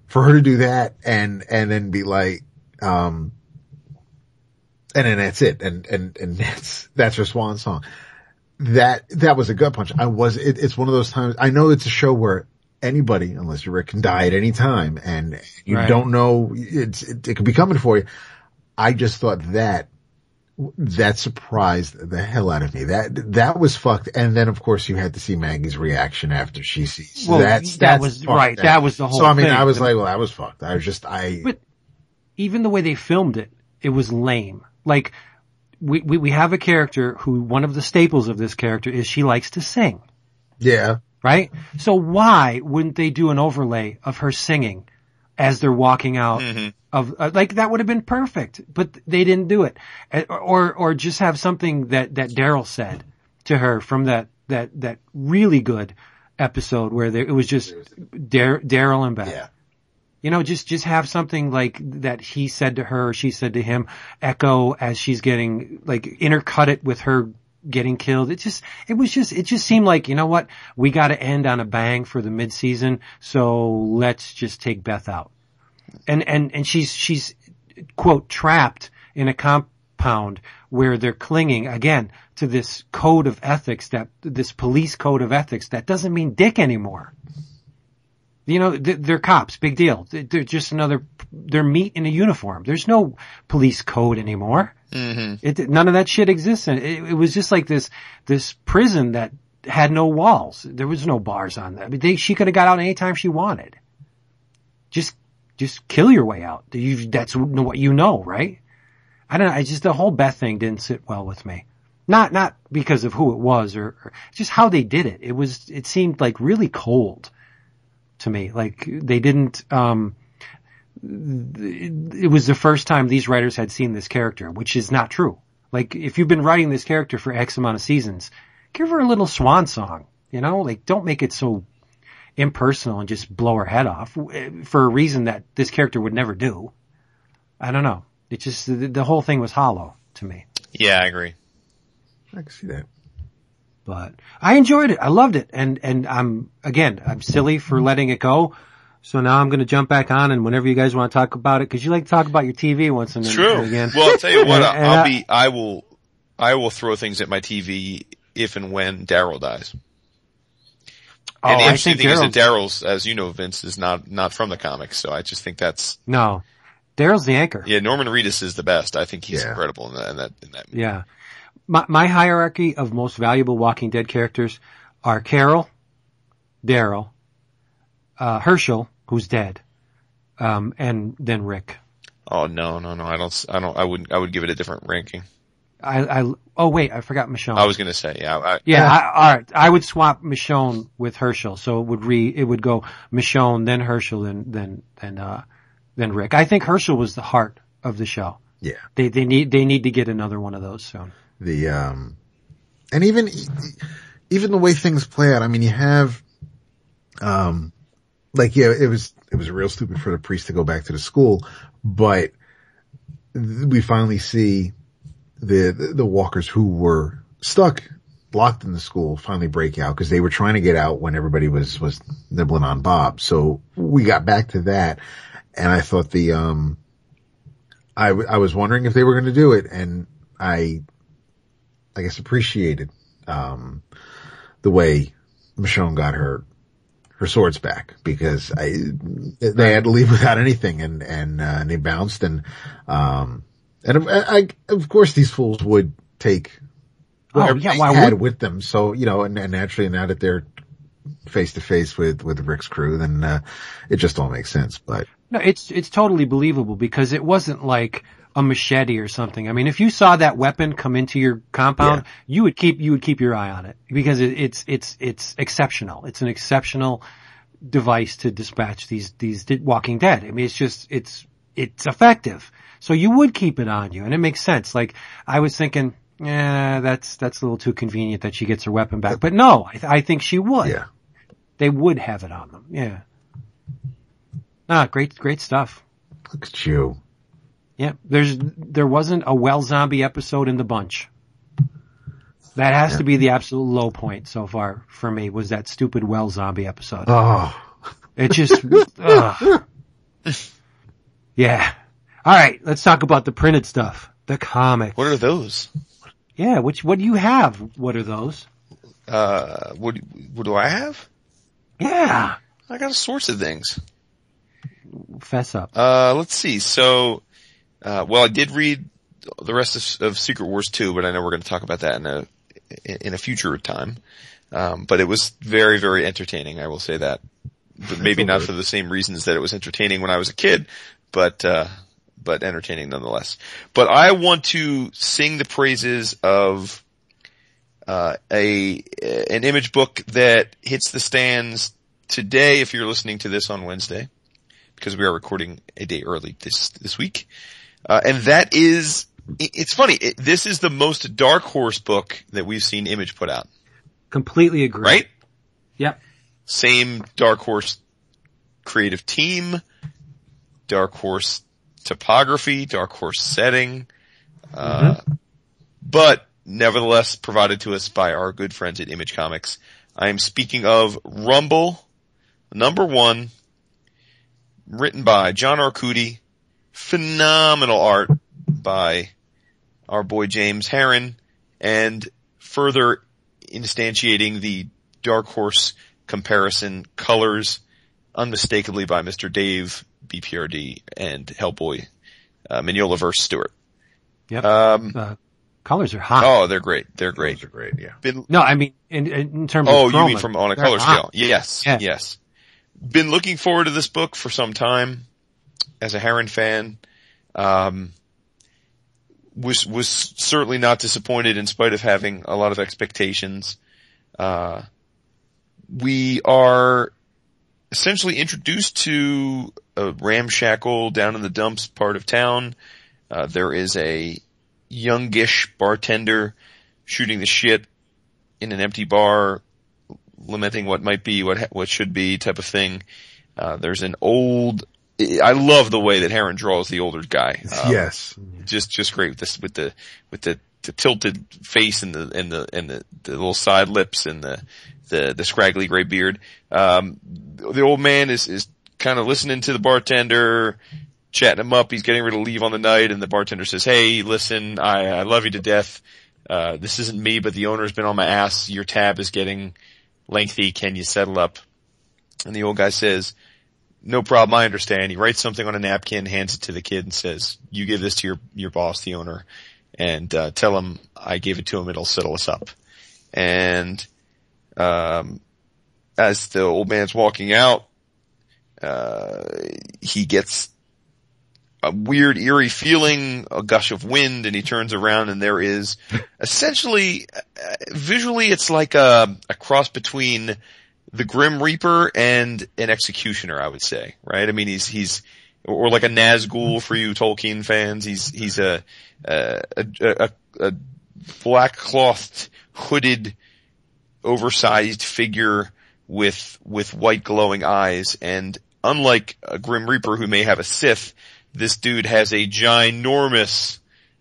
for her to do that and, and then be like, um, and then that's it. And, and, and (laughs) that's, that's her swan song. That, that was a gut punch. I was, it, it's one of those times, I know it's a show where anybody, unless you're Rick, can die at any time and you Right. don't know, it's, it, it could be coming for you. I just thought that, that surprised the hell out of me. That, that was fucked. And then of course you had to see Maggie's reaction after she sees, Well, that's, that that's was- right, that was the whole So I mean, thing. I was like, well, that was fucked. I was just, I, But even the way they filmed it, it was lame. Like, we, we, we have a character who, one of the staples of this character is she likes to sing, yeah. right? So why wouldn't they do an overlay of her singing as they're walking out of, uh, like that would have been perfect, but they didn't do it. Uh, Or, or just have something that, that Daryl said to her from that, that, that really good episode where there, it was just Daryl and Beth. Yeah. You know, just, just have something like that he said to her, or she said to him, echo as she's getting, like, intercut it with her getting killed. It just, it was just, it just seemed like, you know what? We gotta end on a bang for the midseason, so let's just take Beth out. And, and, and she's, she's, quote, trapped in a compound where they're clinging, again, to this code of ethics that, this police code of ethics that doesn't mean dick anymore. You know, they're cops, big deal. They're just another, they're meat in a uniform. There's no police code anymore. It, none of that shit exists. And it, it was just like this, this prison that had no walls. There was no bars on that. I mean, they, she could have got out anytime she wanted. Just, just kill your way out. You, that's what you know, right? I don't know. I just, the whole Beth thing didn't sit well with me. Not, not because of who it was or, or just how they did it. It was, it seemed like really cold to me. Like they didn't, um, it was the first time these writers had seen this character, which is not true. Like if you've been writing this character for X amount of seasons, give her a little swan song, you know, like don't make it so impersonal and just blow her head off eh, for a reason that this character would never do. I don't know. It just, the, the whole thing was hollow to me, Yeah, I agree. I can see that. but I enjoyed it. I loved it. And, and I'm, again, I'm silly for letting it go. So now I'm going to jump back on and whenever you guys want to talk about it, cause you like to talk about your TV once in a True. again. Well, I'll tell you what, And- I'll, and I'll I- be, I will, I will throw things at my TV if and when Daryl dies. Oh, and the I interesting think thing is that Daryl's- Daryl's, as you know, Vince, is not, not from the comics, so I just think that's, No. Daryl's the anchor. yeah, Norman Reedus is the best. I think he's Yeah. incredible in that, in that, in that. Yeah. My, my hierarchy of most valuable Walking Dead characters are Carol, Daryl, uh, Hershel, who's dead, um, and then Rick. Oh no, no, no, I don't, s- I don't, I wouldn't, I would give it a different ranking. I, I, oh wait, I forgot Michonne. I was gonna say, yeah, I, yeah, I, all right. I would swap Michonne with Hershel, so it would re, it would go Michonne, then Hershel, then, then, then, uh, then Rick. I think Hershel was the heart of the show. Yeah. They, they need, they need to get another one of those soon. the um and even even the way things play out i mean you have um like yeah it was it was real stupid for the priest to go back to the school but we finally see the the, the walkers who were stuck locked in the school finally break out because they were trying to get out when everybody was was nibbling on bob. So we got back to that and i thought the um I, I was wondering if they were going to do it and I I guess appreciated um, the way Michonne got her her swords back because I they had to leave without anything and and, uh, and they bounced and um and I, I of course these fools would take Oh, whatever yeah, they why had would- with them. So you know and, and naturally now that they're face to face with with Rick's crew then uh, it just all makes sense but No, it's it's totally believable because it wasn't like a machete or something. I mean, if you saw that weapon come into your compound, you would keep you would keep your eye on it because it, it's it's it's exceptional. It's an exceptional device to dispatch these these Walking Dead. I mean, it's just it's it's effective. So you would keep it on you, and it makes sense. Like I was thinking, yeah, that's that's a little too convenient that she gets her weapon back, but no, I, th- I think she would. yeah They would have it on them. Yeah. Ah, great great stuff. look at you Yeah, there's there wasn't a well zombie episode in the bunch. That has to be the absolute low point so far for me. Was that stupid well zombie episode? oh It just, yeah. All right, let's talk about the printed stuff, the comic. what are those? Yeah, which what do you have? What are those? Uh, what, what do I have? Yeah, I got a source of things. fess up. Uh, let's see. So, uh, well, I did read the rest of, of Secret Wars 2, but I know we're going to talk about that in a, in a future time. Um, but it was very, very entertaining. I will say that. But maybe not for the same reasons that it was entertaining when I was a kid, but, uh, but entertaining nonetheless. But I want to sing the praises of, uh, a, an image book that hits the stands today if you're listening to this on Wednesday because we are recording a day early this this week, uh, and that is, it's funny. It, this is the most dark horse book that we've seen Image put out, Completely agree. right? Yep. Same dark horse creative team, dark horse topography, dark horse setting, uh, but nevertheless provided to us by our good friends at Image Comics. I am speaking of Rumble, number one, written by John Arcudi, phenomenal art by our boy James Harren, and further instantiating the Dark Horse comparison colors unmistakably by Mr. Dave BPRD and Hellboy, uh, Mignola verse Stewart. Yep. Um, Uh, colors are hot. oh, they're great. They're great. those are great yeah Been, No, I mean in in terms oh, of Oh, you mean from on a color hot. scale? Yes. Yeah. Yes. Been looking forward to this book for some time as a Harren fan. Um, was, was certainly not disappointed in spite of having a lot of expectations. Uh, we are essentially introduced to a ramshackle down in the dumps part of town. Uh, there is a youngish bartender shooting the shit in an empty bar, lamenting what might be, what ha- what should be, type of thing. Uh, there's an old. I love the way that Harren draws the older guy. Um, yes just just great with this with the with the, the tilted face and the and the and the, the little side lips and the the, the scraggly gray beard. Um, the old man is is kind of listening to the bartender, chatting him up. He's getting ready to leave on the night, and the bartender says, "Hey, listen, I I love you to death. Uh, this isn't me, but the owner's been on my ass. Your tab is getting lengthy. Can you settle up? And the old guy says, no problem. I understand. He writes something on a napkin, hands it to the kid and says, you give this to your, your boss, the owner, and, uh, tell him I gave it to him. It'll settle us up. And, um, as the old man's walking out, uh, he gets a weird eerie feeling, a gush of wind, and he turns around and there is (laughs) essentially, uh, visually it's like a, a cross between the Grim Reaper and an executioner, I would say, right? I mean, he's, he's, or like a Nazgul for you Tolkien fans. He's, he's a, a, a, a black clothed, hooded, oversized figure with, with white glowing eyes. And unlike a Grim Reaper who may have a Sith, this dude has a ginormous,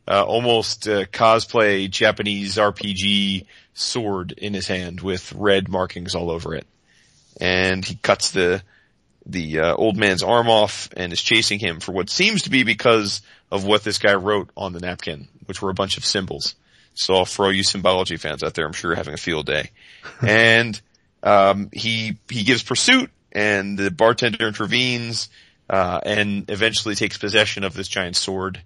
uh, almost uh, cosplay Japanese RPG sword in his hand with red markings all over it. And he cuts the, the uh, old man's arm off and is chasing him for what seems to be because of what this guy wrote on the napkin, which were a bunch of symbols. So for all you symbology fans out there, I'm sure you're having a field day. (laughs) and um, he he gives pursuit, and the bartender intervenes uh, and eventually takes possession of this giant sword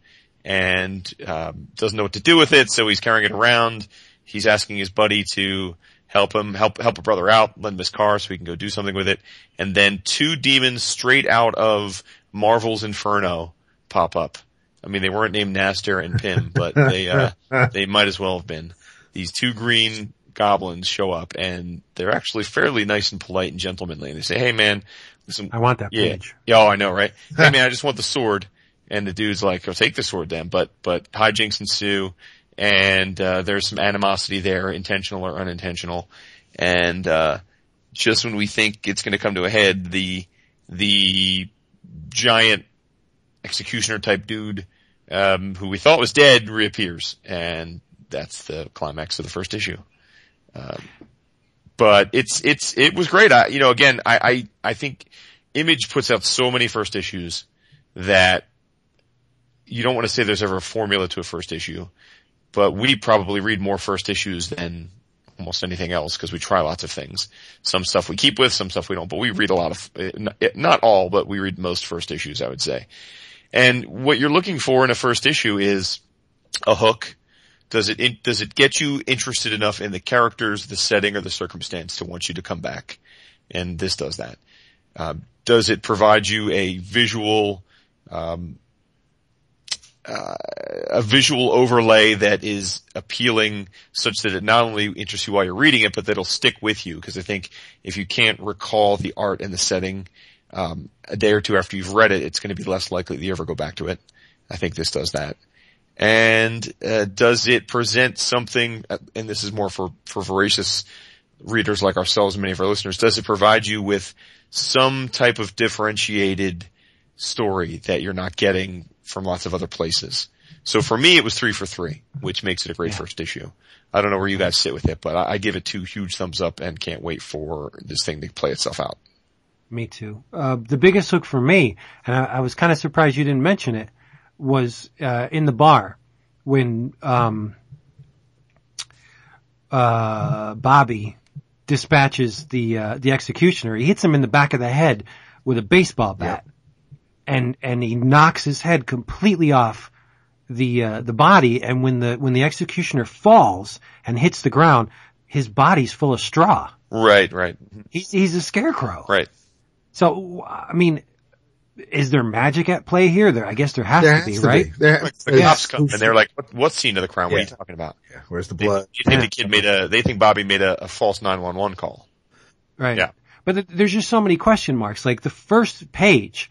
and um, doesn't know what to do with it, so he's carrying it around. He's asking his buddy to help him, help help a brother out, lend him his car so he can go do something with it. And then two demons straight out of Marvel's Inferno pop up. I mean, they weren't named Nasty and Pym, (laughs) but they uh, they might as well have been. These two green goblins show up, and they're actually fairly nice and polite and gentlemanly. And they say, "Hey, man, listen, I want that yeah, page. yeah, oh, I know, right? (laughs) hey, man, I just want the sword." And the dude's like, "Oh, take the sword then." But but hijinks ensue, and uh, there's some animosity there, intentional or unintentional. And uh, just when we think it's going to come to a head, the the giant executioner type dude um, who we thought was dead reappears, and that's the climax of the first issue. Um, but it's it's it was great. I you know again I, I I think Image puts out so many first issues that you don't want to say there's ever a formula to a first issue, but we probably read more first issues than almost anything else because we try lots of things. Some stuff we keep with, some stuff we don't, but we read a lot of, not all, but we read most first issues, I would say. And what you're looking for in a first issue is a hook. Does it, does it get you interested enough in the characters, the setting, or the circumstance to want you to come back? And this does that. Uh, does it provide you a visual, um, uh, a visual overlay that is appealing such that it not only interests you while you're reading it, but that'll stick with you. Cause I think if you can't recall the art and the setting, um, a day or two after you've read it, it's going to be less likely that you ever go back to it. I think this does that. And, uh, does it present something, uh, and this is more for, for voracious readers like ourselves and many of our listeners, does it provide you with some type of differentiated story that you're not getting from lots of other places. So for me, it was three for three, which makes it a great yeah. first issue. I don't know where you guys sit with it, but I, I, give it two huge thumbs up and can't wait for this thing to play itself out. Me too. Uh, the biggest hook for me, and I, I was kind of surprised you didn't mention it, was uh, in the bar when um, uh, Bobby dispatches the uh, the executioner. He hits him in the back of the head with a baseball bat. Yep and and he knocks his head completely off the uh, the body. And when the when the executioner falls and hits the ground, his body's full of straw. Right, right. He's he's a scarecrow. Right. So I mean, is there magic at play here? There, I guess there has there to be, to right? Be. There, like the cops come and they're like, "What, what scene of the crime? Yeah. What are you talking about? Yeah. Where's the blood?" They, you think the kid made a? They think Bobby made a, a false nine one one call. Right. Yeah. But th- there's just so many question marks. Like the first page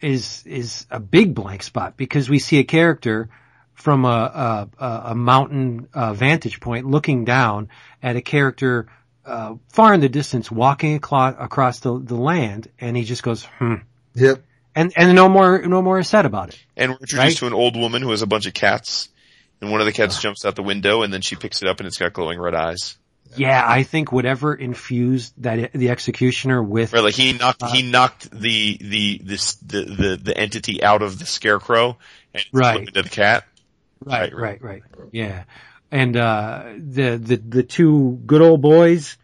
is is a big blank spot because we see a character from a a, a mountain uh, vantage point looking down at a character uh, far in the distance walking across the, the land, and he just goes, "Hmm." Yep. And and no more no more is said about it. And we're introduced right? to an old woman who has a bunch of cats, and one of the cats jumps out the window, and then she picks it up, and it's got glowing red eyes. Yeah, I think whatever infused that the executioner with right, like he knocked uh, he knocked the the this the, the the entity out of the scarecrow and right. into the cat. Right, right, right, right. Yeah, and uh, the the the two good old boys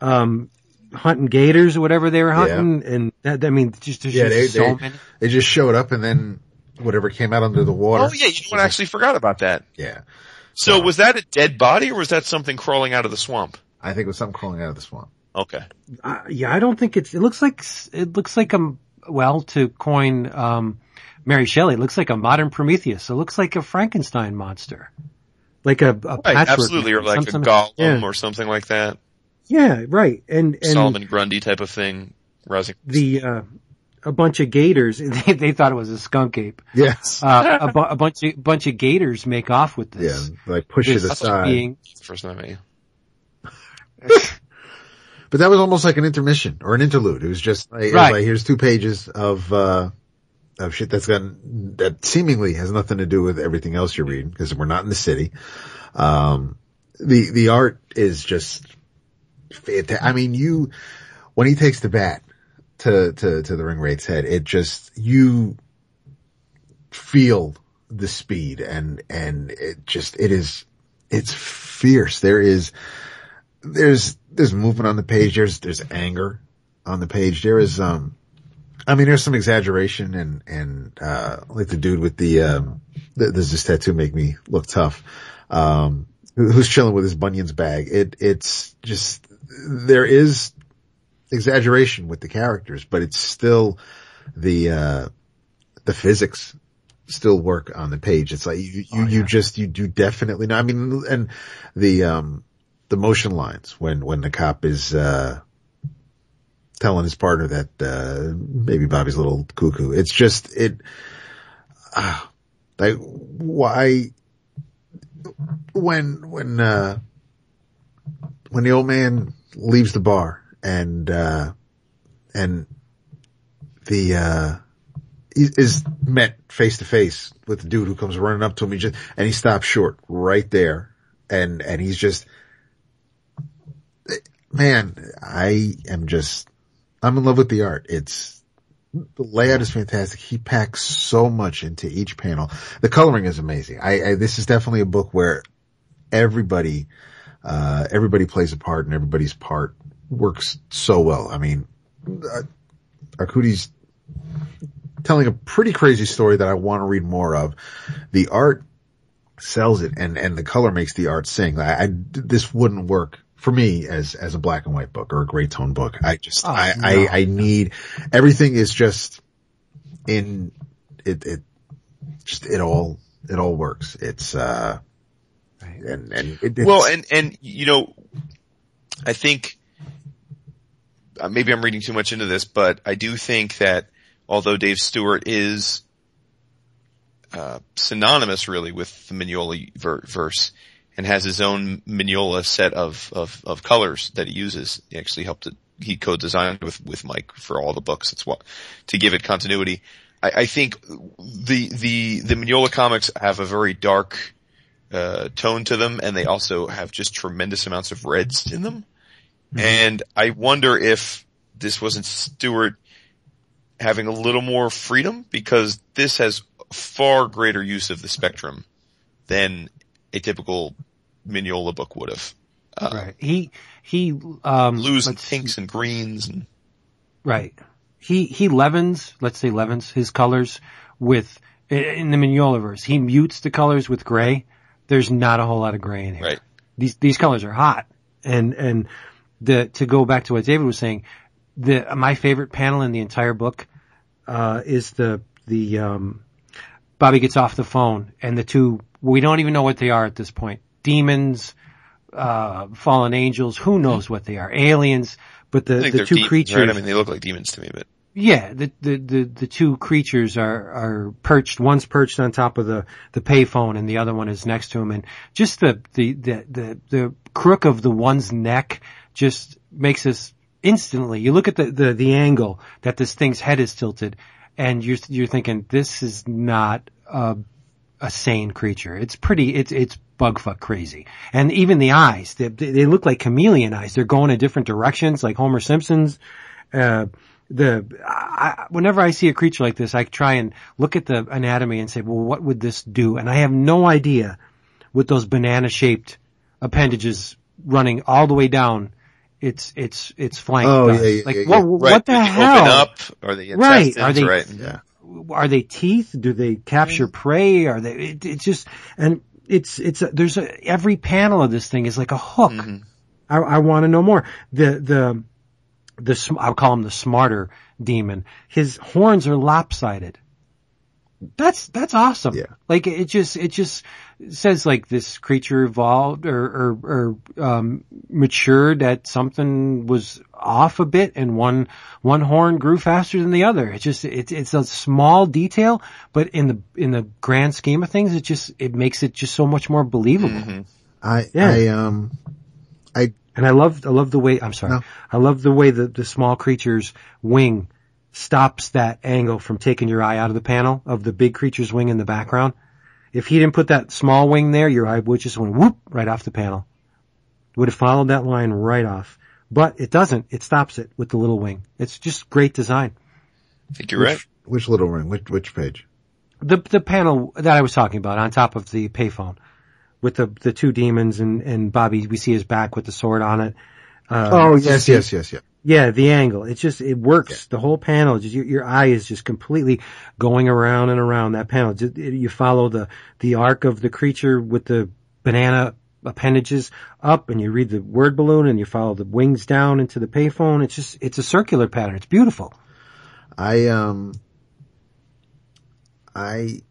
um, hunting gators or whatever they were hunting, and that, I mean, just there's Yeah, they, so they, many. they just showed up and then whatever came out under the water. Oh yeah, you know what? I actually forgot about that. Yeah. So was that a dead body or was that something crawling out of the swamp? I think it was something crawling out of the swamp. Okay. Uh, yeah, I don't think it's. It looks like it looks like a well to coin um, Mary Shelley. It looks like a modern Prometheus. It looks like a Frankenstein monster, like a, a Right, patchwork absolutely, or like Some- a some- golem yeah. or something like that. Yeah, right. And and Solomon Grundy type of thing. Rousing. the uh, a bunch of gators. (laughs) They, they thought it was a skunk ape. Yes. Uh, a, bu- a bunch of bunch of gators make off with this. yeah. this. Like push it aside. being First time I met you. But that was almost like an intermission or an interlude. It was just like, it was Right. like here's two pages of, uh, of shit that's got, that seemingly has nothing to do with everything else you're reading because we're not in the city. Um, the, the art is just fantastic. I mean, you, when he takes the bat to, to, to the Ringwraith's head, it just, you feel the speed and, and it just, it is, it's fierce. There is, there's there's movement on the page. There's there's anger on the page. There is um, I mean, there's some exaggeration and and uh, like the dude with the um, does this tattoo make me look tough? Um, who's chilling with his bunions bag? It it's just there is exaggeration with the characters, but it's still the uh, the physics still work on the page. It's like you you, you just you do definitely know. I mean, and the um the motion lines when when the cop is uh telling his partner that uh maybe Bobby's a little cuckoo. It's just it uh, like why when when uh when the old man leaves the bar and uh and the uh is met face to face with the dude who comes running up to him he just and he stops short right there and and he's just man, I am just, I'm in love with the art. It's, the layout is fantastic. He packs so much into each panel. The coloring is amazing. I, I this is definitely a book where everybody, uh, everybody plays a part and everybody's part works so well. I mean, uh, Arcudi's telling a pretty crazy story that I want to read more of. The art sells it and, and the color makes the art sing. I, I this wouldn't work for me as, as a black and white book or a gray tone book. I just, Oh, I, no. I, I need, everything is just in, it, it, just, it all, it all works. It's, uh, and, and it, it's, Well, and, and, you know, I think, maybe I'm reading too much into this, but I do think that although Dave Stewart is, uh, synonymous really with the Mignola ver- verse and has his own Mignola set of, of, of colors that he uses. He actually helped it, he co-designed with, with Mike for all the books. It's what, to give it continuity. I, I think the, the, the Mignola comics have a very dark, uh, tone to them and they also have just tremendous amounts of reds in them. And I wonder if this wasn't Stewart having a little more freedom because this has far greater use of the spectrum than a typical Mignola book would have. Uh, right. He he um Blues and pinks and greens and Right. He he levens, let's say leavens his colors with in the Mignola verse. He mutes the colors with gray. There's not a whole lot of gray in here. right. These these colors are hot. And and the to go back to what David was saying, the my favorite panel in the entire book uh is the the um Bobby gets off the phone and the two we don't even know what they are at this point. Demons, uh fallen angels, who knows what they are. Aliens, but the the two demons, creatures right? I mean, they look like demons to me, but yeah, the, the, the, the two creatures are, are perched, one's perched on top of the, the payphone and the other one is next to him. And just the, the, the, the, the crook of the one's neck just makes us instantly, you look at the, the, the angle that this thing's head is tilted and you're, you're thinking, this is not a, a sane creature. It's pretty, it's, it's bugfuck crazy. And even the eyes, they, they look like chameleon eyes. They're going in different directions, like Homer Simpson's. Uh, the, I, whenever I see a creature like this, I try and look at the anatomy and say, well, what would this do? And I have no idea with those banana shaped appendages running all the way down its its its flank Oh, yeah, yeah, like yeah, what. Right. what the Did hell? Open up? Are they Right. Are they- right. Yeah. are they teeth? Do they capture prey? Are they? It, it's just and it's it's a, there's a, every panel of this thing is like a hook. Mhm. I, I want to know more. The the the I'll call him the smarter demon. His horns are lopsided. That's that's awesome. Yeah. Like it just it just says like this creature evolved or or, or um, matured that something was off a bit and one one horn grew faster than the other. It just it, it's a small detail, but in the in the grand scheme of things, it just it makes it just so much more believable. Mhm. I, Yeah. I, um, I, And I love, I love the way, I'm sorry, No. I love the way that the small creature's wing stops that angle from taking your eye out of the panel of the big creature's wing in the background. If he didn't put that small wing there, your eye would just went whoop right off the panel. Would have followed that line right off. But it doesn't. It stops it with the little wing. It's just great design. I think you're right. which, which little ring? Which, which page? The, the panel that I was talking about on top of the payphone with the, the two demons and, and Bobby, we see his back with the sword on it. Uh, Oh, just yes, yes, yes, yes. Yeah, the angle. It just, it works. The whole panel, just, your, your eye is just completely going around and around that panel. Just, it- you follow the, the arc of the creature with the banana appendages up and you read the word balloon and you follow the wings down into the payphone. It's just, it's a circular pattern. It's beautiful. I um I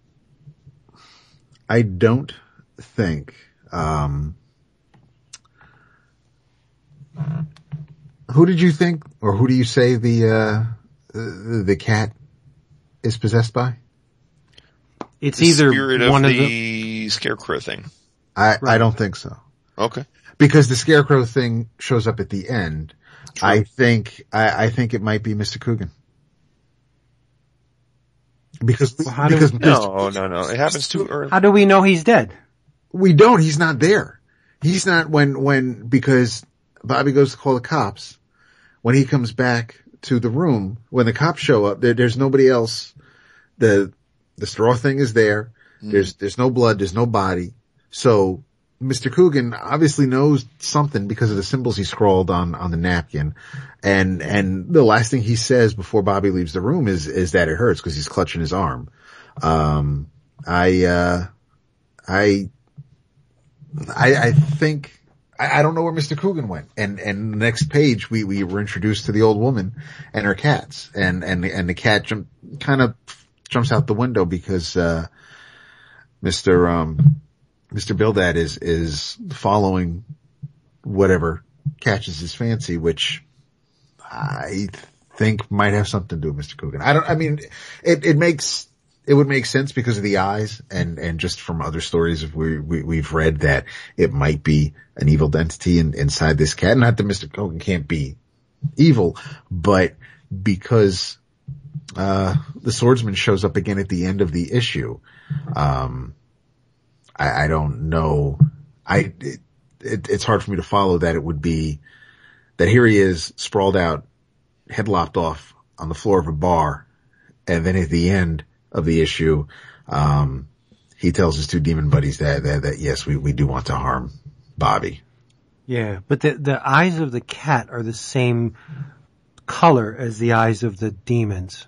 I don't think um who did you think or who do you say the uh the, the cat is possessed by? It's The either spirit of one the, of the, scarecrow thing. I I don't think so. Okay. Because the scarecrow thing shows up at the end. I think I, I think it might be Mr. Coogan. Because Well, how do- because No, no, no. It happens too early. how do we know he's dead? We don't. He's not there. He's not when, when, because Bobby goes to call the cops. When he comes back to the room, when the cops show up, there, there's nobody else. The, the straw thing is there. There's, there's no blood. There's no body. So Mr. Coogan obviously knows something because of the symbols he scrawled on, on the napkin. And, and the last thing he says before Bobby leaves the room is, is that it hurts because he's clutching his arm. Um, I, uh, I, I, I think I, I don't know where Mr. Coogan went. And and the next page we we were introduced to the old woman and her cats, and and and the cat jump kind of jumps out the window because uh, Mr. Um, Mr. Bildad is is following whatever catches his fancy, which I think might have something to do with Mr. Coogan. I don't. I mean, it it makes it would make sense because of the eyes and, and just from other stories we, we, we've read that it might be an evil entity in, inside this cat. Not that Mr. Hogan can't be evil, but because, uh, the swordsman shows up again at the end of the issue, um, I, I don't know. I, it, it, it's hard for me to follow that it would be that here he is sprawled out, head lopped off on the floor of a bar. And then at the end, of the issue, um, he tells his two demon buddies that, that, that yes, we, we do want to harm Bobby. Yeah, but the the eyes of the cat are the same color as the eyes of the demons.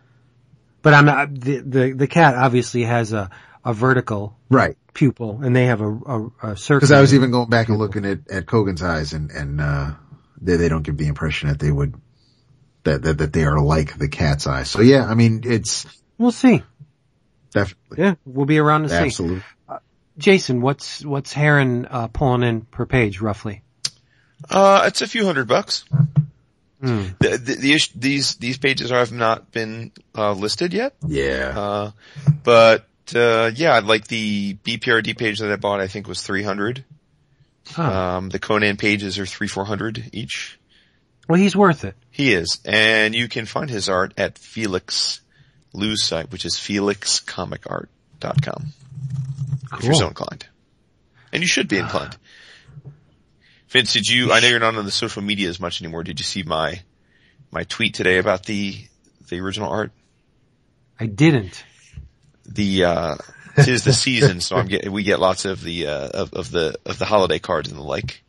But I'm not the the, the cat obviously has a a vertical Right. pupil and they have a a, a circle. Cause I was even going back and looking at, at Kogan's eyes and, and, uh, they, they don't give the impression that they would, that, that, that they are like the cat's eyes. So yeah, I mean, it's We'll see. Definitely, Yeah, we'll be around to see. absolutely. Jason, what's what's Harren uh, pulling in per page roughly? Uh, it's a few hundred bucks. Hmm. The, the, the ish, these, these pages have not been, uh, listed yet. Yeah. Uh, but, uh, yeah, like the BPRD page that I bought, I think was 300. Huh. Um, the Conan pages are three, four hundred each. well, he's worth it. He is. And you can find his art at Felix Lou's site, which is felixcomicart.com. If you're so inclined. And you should be inclined. Vince, did you, I know you're not on the social media as much anymore. Did you see my, my tweet today about the, the original art? I didn't. The, uh, tis the season, so I'm getting, we get lots of the, uh, of, of the, of the holiday cards and the like.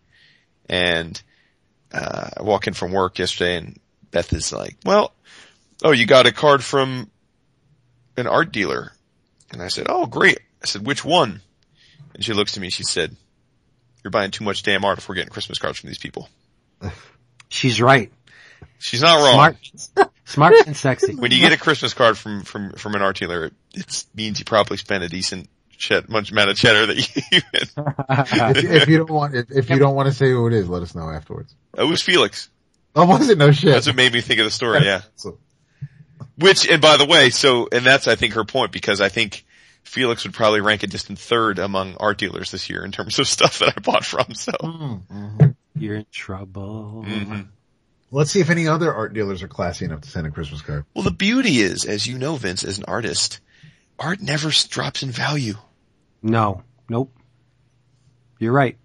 And uh, I walk in from work yesterday and Beth is like, well, oh, you got a card from an art dealer. And I said, oh, great. I said, which one? And she looks to me, and she said, you're buying too much damn art if we're getting Christmas cards from these people. (laughs) She's right. She's not wrong. Smart, (laughs) smart and sexy. When you get a Christmas card from, from, from an art dealer, it, it means you probably spent a decent ched- much amount of cheddar that you, (laughs) if, if you don't want, if, if you don't want to say who it is, let us know afterwards. it was Felix. Oh, was it? No shit. That's what made me think of the story, yeah. So- Which, and by the way, so, and that's I think her point because I think Felix would probably rank a distant third among art dealers this year in terms of stuff that I bought from, so. Mhm. You're in trouble. Mhm. Let's see if any other art dealers are classy enough to send a Christmas card. Well, the beauty is, as you know, Vince, as an artist, art never drops in value. No, nope. You're right.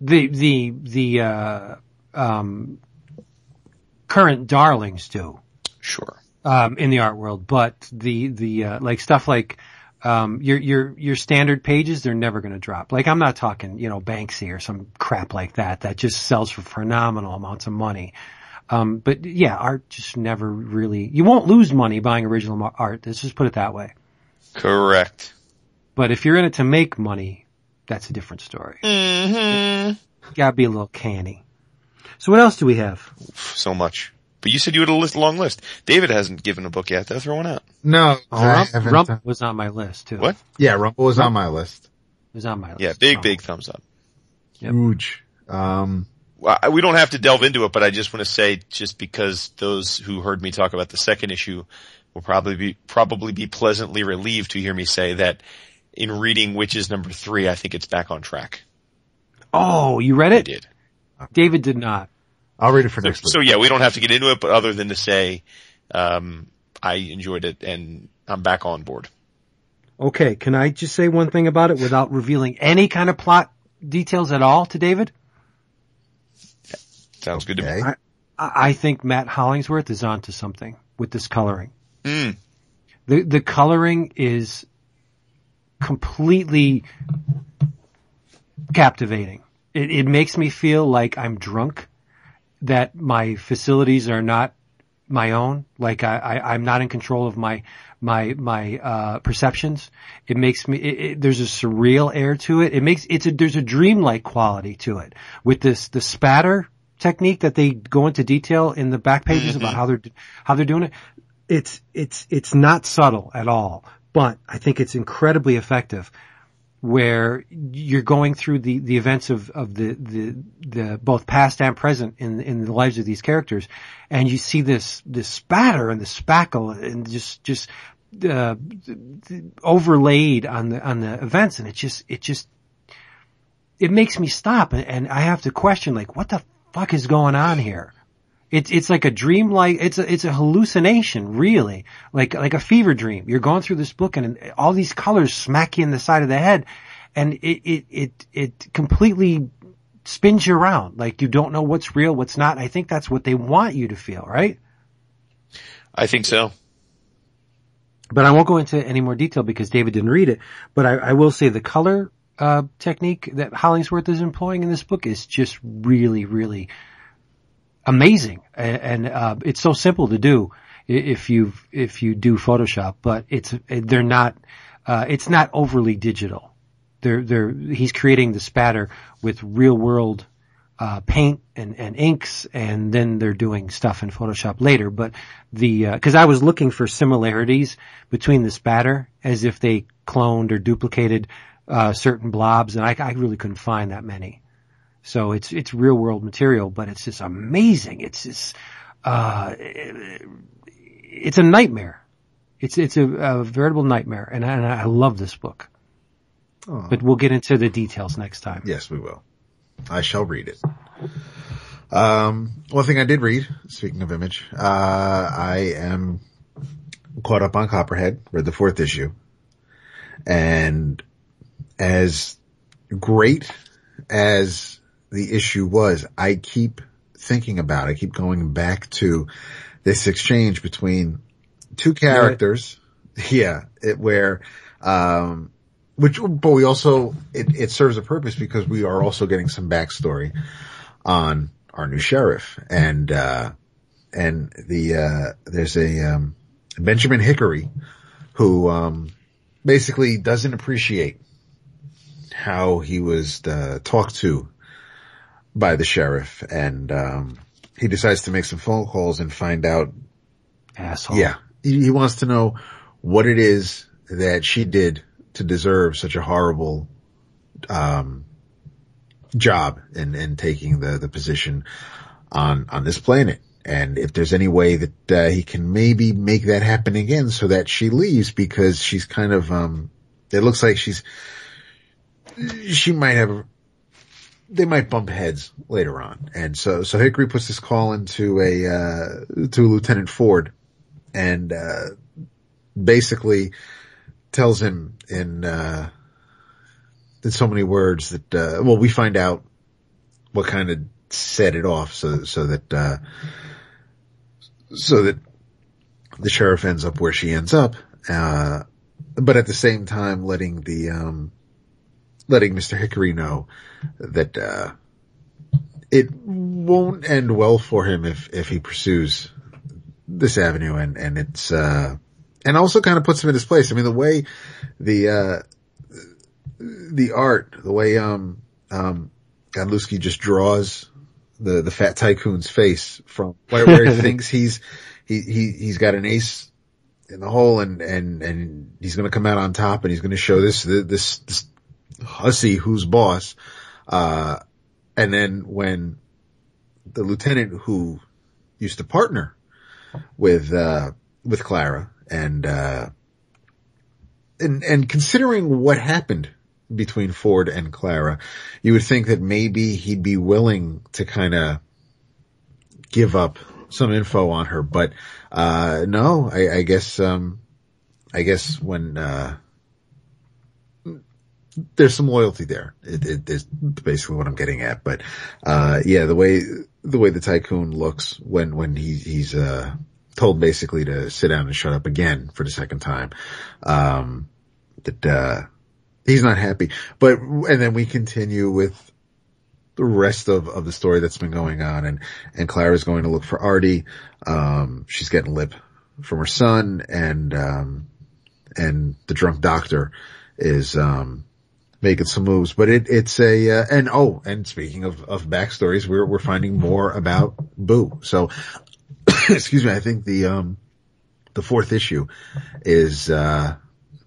The the the uh, um, current darlings do Sure. Um, in the art world, but the the uh, like stuff like um, your your your standard pages, they're never going to drop. Like I'm not talking, you know, Banksy or some crap like that that just sells for phenomenal amounts of money. Um, but yeah, art just never really. You won't lose money buying original art. Let's just put it that way. Correct. But if you're in it to make money, that's a different story. Mm-hmm. Gotta be a little canny. So what else do we have? So much. But you said you had a list, long list. David hasn't given a book yet. They'll throw one out. No, I Rump, Rump was on my list too. What? yeah, Rumble was on my list. It was on my list. Yeah, big, Oh. big thumbs up. Yep. Huge. Um, Well, I- we don't have to delve into it, but I just want to say, just because those who heard me talk about the second issue will probably be probably be pleasantly relieved to hear me say that in reading Wytches number three, I think it's back on track. Oh, you read it? I it? did. David did not. I'll read it for So, next week. so yeah, we don't have to get into it, but other than to say, um, I enjoyed it and I'm back on board. Okay, can I just say one thing about it without revealing any kind of plot details at all to David? Sounds good to me. I, I think Matt Hollingsworth is onto something with this coloring. Mm. The the coloring is completely captivating. It, it makes me feel like I'm drunk, that my facilities are not my own, like I, I, I'm not in control of my my my uh, perceptions. It makes me. It, it, there's a surreal air to it. It makes it's a there's a dreamlike quality to it with this the spatter technique that they go into detail in the back pages about how they're how they're doing it. It's it's it's not subtle at all, but I think it's incredibly effective. Where you're going through the, the events of, of the, the the both past and present in in the lives of these characters, and you see this this spatter and the spackle and just just uh, overlaid on the on the events, and it just it just it makes me stop and, and I have to question like what the fuck is going on here. It's it's like a dream like it's a it's a hallucination really like like a fever dream. You're going through this book and all these colors smack you in the side of the head, and it it it it completely spins you around like you don't know what's real what's not. I think that's what they want you to feel, right? I think so. But I won't go into any more detail because David didn't read it. But I, I will say the color uh, technique that Hollingsworth is employing in this book is just really, really amazing, and, and uh, it's so simple to do if you if you do Photoshop. But it's they're not uh, it's not overly digital. They're they're he's creating the spatter with real world uh, paint and, and inks, and then they're doing stuff in Photoshop later. But the because I was looking for similarities between the spatter, as if they cloned or duplicated uh, certain blobs, and I, I really couldn't find that many. So it's it's real world material, but it's just amazing. It's just uh, it's a nightmare. It's it's a, a veritable nightmare, and I, and I love this book. Oh. But we'll get into the details next time. Yes, we will. I shall read it. Um, one thing I did read, speaking of image, uh, I am caught up on Copperhead, read the fourth issue. And as great as the issue was, I keep thinking about, it, I keep going back to this exchange between two characters. (laughs) Yeah, it, where, um, which, but we also, it, it serves a purpose because we are also getting some backstory on our new sheriff. And, uh, and the, uh, there's a, um, Benjamin Hickory who, um, basically doesn't appreciate how he was, uh, talked to by the sheriff and, um, he decides to make some phone calls and find out Asshole. yeah. He, he wants to know what it is that she did to deserve such a horrible, um, job in, in taking the, the position on, on this planet. And if there's any way that, uh, he can maybe make that happen again so that she leaves because she's kind of, um, it looks like she's, she might have, they might bump heads later on. And so, so Hickory puts this call into a, uh, to Lieutenant Ford and, uh, basically tells him in, uh, in so many words that, uh, well, we find out what kind of set it off so, so that, uh, so that the sheriff ends up where she ends up, uh, but at the same time letting the, um, letting Mr. Hickory know that, uh, it won't end well for him if, if he pursues this avenue and, and it's, uh, and also kind of puts him in his place. I mean, the way the, uh, the art, the way, um, um, Godlewski just draws the, the fat tycoon's face from where, where he (laughs) thinks he's, he, he, he's got an ace in the hole and, and, and he's going to come out on top and he's going to show this, this, this hussy who's boss. Uh, and then when the lieutenant who used to partner with, uh, with Clara and, uh, and, and considering what happened between Ford and Clara, you would think that maybe he'd be willing to kind of give up some info on her, but, uh, no, I, I guess, um, I guess when, uh, there's some loyalty there. It, it is basically what I'm getting at, but, uh, yeah, the way, the way the tycoon looks when, when he, he's, uh, told basically to sit down and shut up again for the second time, um, that, uh, he's not happy, but, and then we continue with the rest of, of the story that's been going on and, and Clara's going to look for Artie. Um, she's getting lip from her son and, um, and the drunk doctor is, um, making some moves, but it, it's a, uh, and oh, and speaking of, of backstories, we're, we're finding more about Boo. So, (coughs) excuse me, I think the, um, the fourth issue is, uh,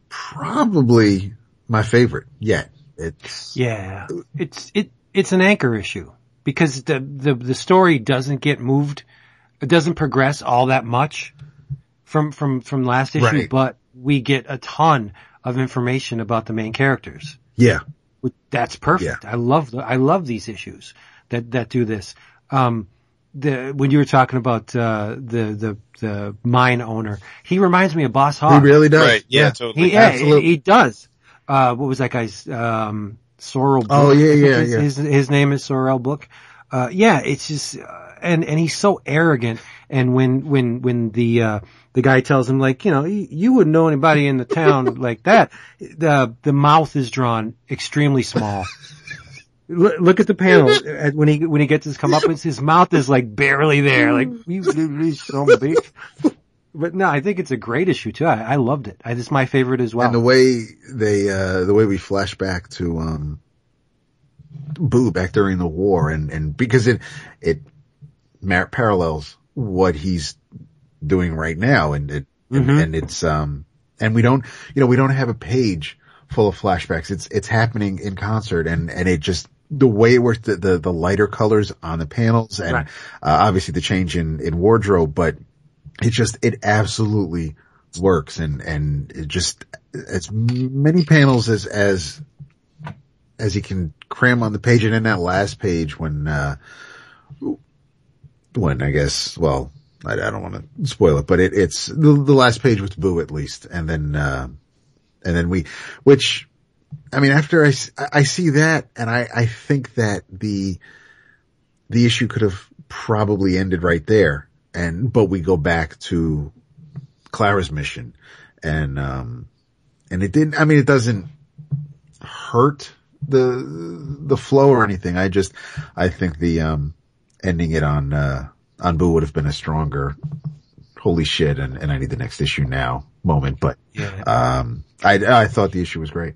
probably my favorite yet. It's, Yeah. It's, it, it's an anchor issue because the, the, the story doesn't get moved. It doesn't progress all that much from, from, from last issue, Right. but we get a ton of information about the main characters. Yeah, That's perfect. I love the, I love these issues that, that do this. Um, the, when you were talking about, uh, the, the, the mine owner, he reminds me of Boss Hogg. he really does. Right. Yeah, totally. He, yeah, Absolutely. he, he does. Uh, what was that guy's, um, Sorrell Booke? Oh, yeah, yeah, his, yeah. His, his name is Sorrell Booke. Uh, yeah, it's just, uh, and, and he's so arrogant. And when, when, when the, uh, the guy tells him like, you know, you, wouldn't know anybody in the town (laughs) like that, the, the mouth is drawn extremely small. Look, look at the panel when he when he gets his comeuppance. His mouth is like barely there. Like you, (laughs) son bitch. But no, I think it's a great issue too. I, I loved it. I, it's my favorite as well. And the way they, uh, the way we flash back to, um, Boo back during the war and, and because it, it mar- parallels what he's doing right now and it, and, Mhm. and it's, um, and we don't, you know, we don't have a page full of flashbacks. It's, it's happening in concert and, and it just, the way it works, the, the, the lighter colors on the panels and, Right. uh, obviously the change in, in wardrobe, but it just, it absolutely works and, and it just, as many panels as, as, as he can cram on the page and in that last page when, uh, when I guess, well, I, I don't want to spoil it, but it, it's the, the last page with Boo at least. And then, uh, and then we, which, I mean, after I, I see that and I, I think that the, the issue could have probably ended right there. And, but we go back to Clara's mission and, um, and it didn't, I mean, it doesn't hurt the, the flow or anything. I just, I think the, um, ending it on, uh, on Boo would have been a stronger, holy shit, and, and I need the next issue now moment, but, Yeah. um, I, I thought the issue was great.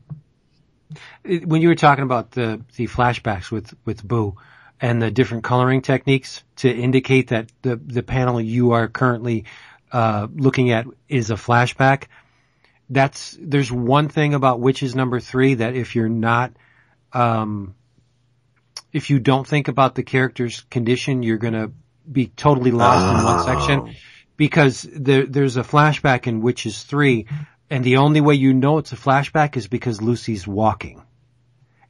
When you were talking about the the flashbacks with with Boo and the different coloring techniques to indicate that the the panel you are currently uh, looking at is a flashback. That's there's one thing about Wytches number three that if you're not um, if you don't think about the character's condition, you're gonna be totally lost in one section because there, there's a flashback in Wytches 3 and the only way you know it's a flashback is because Lucy's walking.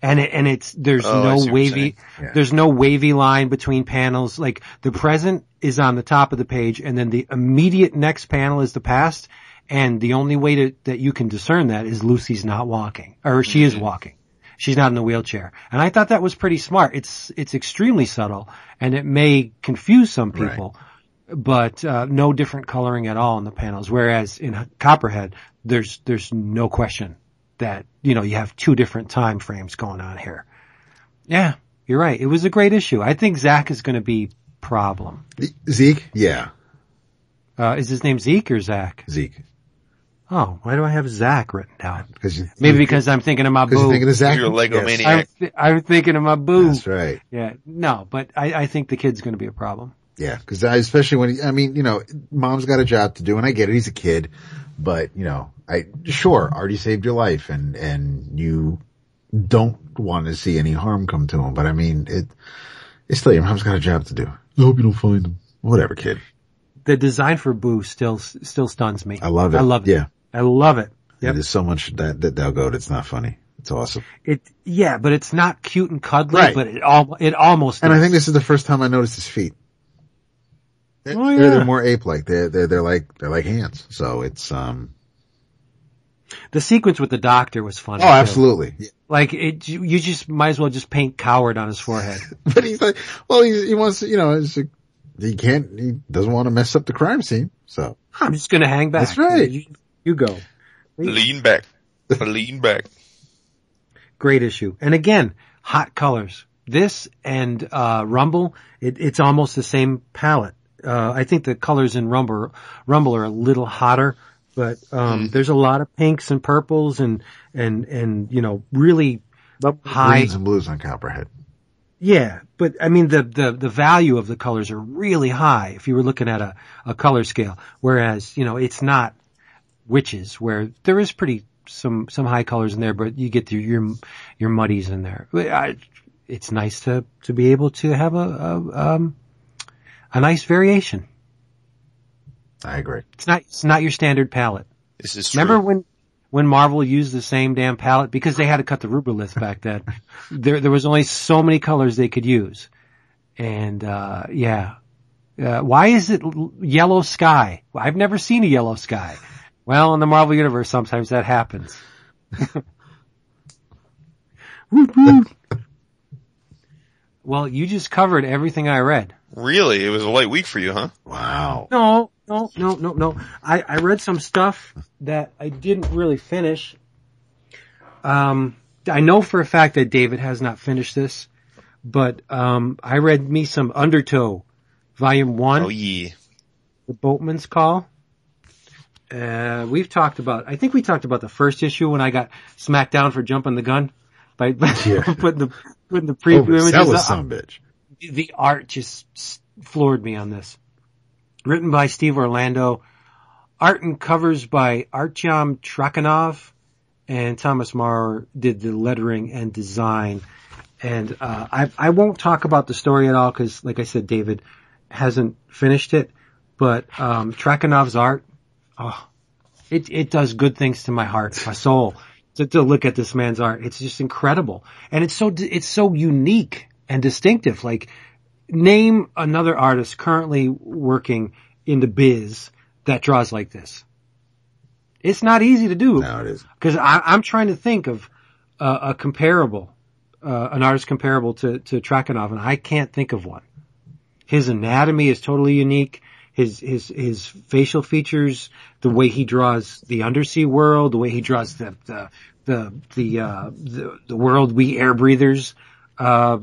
And it, and it's, there's Oh, no wavy. Yeah. there's no wavy line between panels. Like the present is on the top of the page and then the immediate next panel is the past. And the only way to, that you can discern that is Lucy's not walking or she Mm-hmm. is walking. She's not in the wheelchair. And I thought that was pretty smart. It's, it's extremely subtle and it may confuse some Right. people but uh, no different coloring at all in the panels. Whereas in Copperhead, there's there's no question that you know you have two different time frames going on here. Yeah, you're right. It was a great issue. I think Zach is going to be problem. Zeke? Yeah, Uh, is his name Zeke or Zach? Zeke. Oh, why do I have Zach written down? Cause you, Maybe because I'm thinking of my because you're boo. thinking of Zach. You're a Lego Yes. maniac. I'm, th- I'm thinking of my boo. That's right. Yeah, no, but I, I think the kid's going to be a problem. Yeah, because especially when he, I mean, you know, mom's got a job to do, and I get it. He's a kid, but you know, I sure already saved your life, and and you don't want to see any harm come to him. But I mean, it it's still your mom's got a job to do. I hope you don't find him. Whatever, kid. The design for Boo still still stuns me. I love it. I love it. Yeah, I love it. Yep. there's so much that that they'll go. That's not funny. It's awesome. It yeah, but it's not cute and cuddly, Right. but it all it almost And I think this is the first time I noticed his feet. They're, Oh, they're, yeah. they're more ape-like. They're, they're, they're like, they're like hands. So it's, um, the sequence with the doctor was funny. oh, too. absolutely. Like it, you just might as well just paint coward on his forehead. (laughs) But he's like, well, he, he wants, to, you know, it's like, he can't, he doesn't want to mess up the crime scene. So I'm just gonna hang back. That's right. You, you go. Lean back. (laughs) Lean back. Great issue. And again, hot colors. This and uh, Rumble, it, it's almost the same palette. Uh, I think the colors in Rumble, Rumble are a little hotter, but um, there's a lot of pinks and purples and and and you know really high greens and blues on Copperhead. Yeah, but I mean the, the, the value of the colors are really high if you were looking at a, a color scale. Whereas, you know, it's not Wytches where there is pretty some some high colors in there, but you get your your, your muddies in there. I, it's nice to to be able to have a, a um a nice variation. I agree. It's not it's not your standard palette. This is true. Remember when when Marvel used the same damn palette because they had to cut the rubylith back then. (laughs) there there was only so many colors they could use, and uh, yeah. Uh, why is it yellow sky? I've never seen a yellow sky. Well, in the Marvel universe, sometimes that happens. Woot (laughs) woot. well, you just covered everything I read. Really? It was a light week for you, huh? Wow. No, no, no, no, no. I, I read some stuff that I didn't really finish. Um, I know for a fact that David has not finished this, but um, I read me some Undertow, Volume One, Oh yeah. The Boatman's Call. Uh, we've talked about. I think we talked about the first issue when I got smacked down for jumping the gun by, (laughs) by Yeah. putting the putting the preview images. that was up some bitch. the art just floored me on this. Written by Steve Orlando, art and covers by Artyom Trakhanov, and Thomas Mauer did the lettering and design. And uh, I I won't talk about the story at all because, like I said, David hasn't finished it. But um, Trakhanov's art, oh, it it does good things to my heart, my soul. To, to look at this man's art, it's just incredible, and it's so it's so unique and distinctive. Like, name another artist currently working in the biz that draws like this. It's not easy to do No, it is. because I'm trying to think of uh, a comparable, uh, an artist comparable to to Trakhanov, and I can't think of one. His anatomy is totally unique. His his his facial features, the way he draws the undersea world, the way he draws the the the the uh, the, the world we air breathers uh,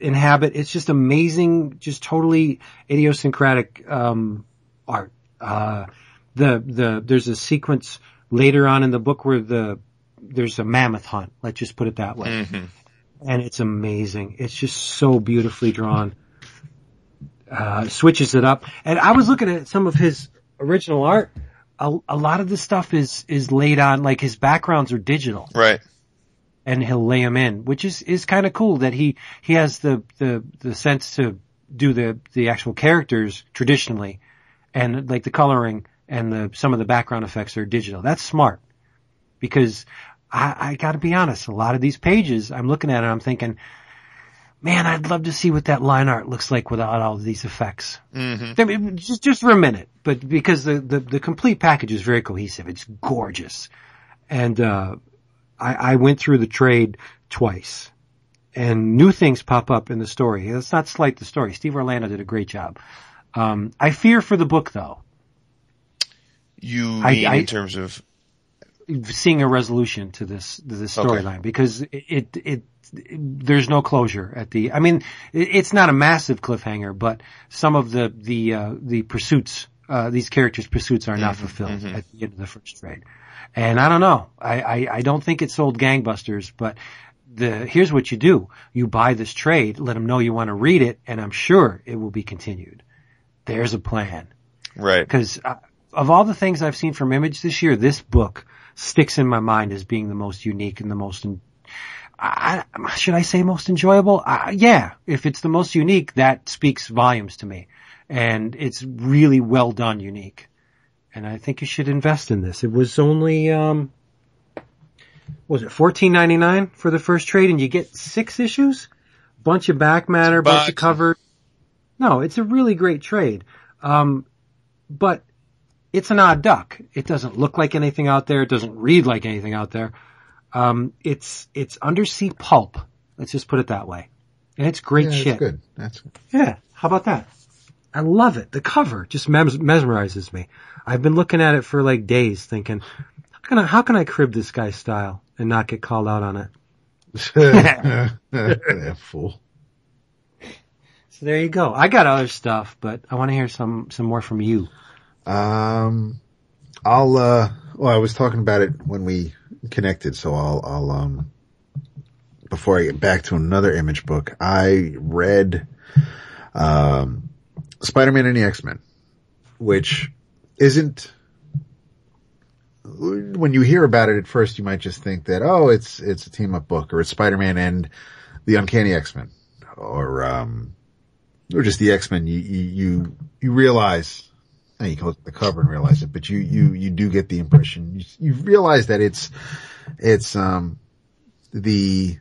inhabit. It's just amazing, just totally idiosyncratic um, art. Uh, the the there's a sequence later on in the book where the there's a mammoth hunt. Let's just put it that way, Mm-hmm. and it's amazing. It's just so beautifully drawn. Uh, switches it up, and I was looking at some of his original art. A, a lot of the stuff is is laid on like his backgrounds are digital Right. and he'll lay them in, which is, is kind of cool that he, he has the, the, the sense to do the, the actual characters traditionally and like the coloring and the, some of the background effects are digital. That's smart because I, I gotta be honest, a lot of these pages I'm looking at and I'm thinking, man, I'd love to see what that line art looks like without all of these effects. Mm-hmm. I mean, just just for a minute, but because the, the, the complete package is very cohesive, it's gorgeous, and uh, I, I went through the trade twice, and new things pop up in the story. Let's not slight the story. Steve Orlando did a great job. Um, I fear for the book though, You mean I- in terms of seeing a resolution to this to this Okay. storyline because it, it it there's no closure at the. I mean, it's not a massive cliffhanger, but some of the the uh, the pursuits, uh, these characters' pursuits are not fulfilled at the end of the first trade. And I don't know. I, I I don't think it sold gangbusters, but the here's what you do: you buy this trade, let them know you want to read it, and I'm sure it will be continued. There's a plan right. because uh, of all the things I've seen from Image this year, this book sticks in my mind as being the most unique and the most. I- should I say most enjoyable? Uh, yeah, if it's the most unique, that speaks volumes to me, and it's really well done, unique. And I think you should invest in this. It was only um, was it fourteen ninety nine for the first trade, and you get six issues, bunch of back matter, bunch of cover. No, it's a really great trade. Um, but it's an odd duck. It doesn't look like anything out there. It doesn't read like anything out there. Um, it's, it's undersea pulp. Let's just put it that way. And it's great Yeah, shit. that's good. That's Yeah. How about that? I love it. The cover just mesmerizes me. I've been looking at it for like days thinking, how can I, how can I crib this guy's style and not get called out on it? that (laughs) (laughs) fool. So there you go. I got other stuff, but I want to hear some, some more from you. Um, I'll, uh, well, I was talking about it when we connected, so I'll, I'll, um, before I get back to another image book, I read, um, Spider-Man and the X-Men, which isn't, when you hear about it at first, you might just think that, oh, it's, it's a team up book or it's Spider-Man and the Uncanny X-Men or, um, or just the X-Men. You, you, you, you realize, now you can look at the cover and realize it, but you, you, you do get the impression, you, you realize that it's, it's, um, the,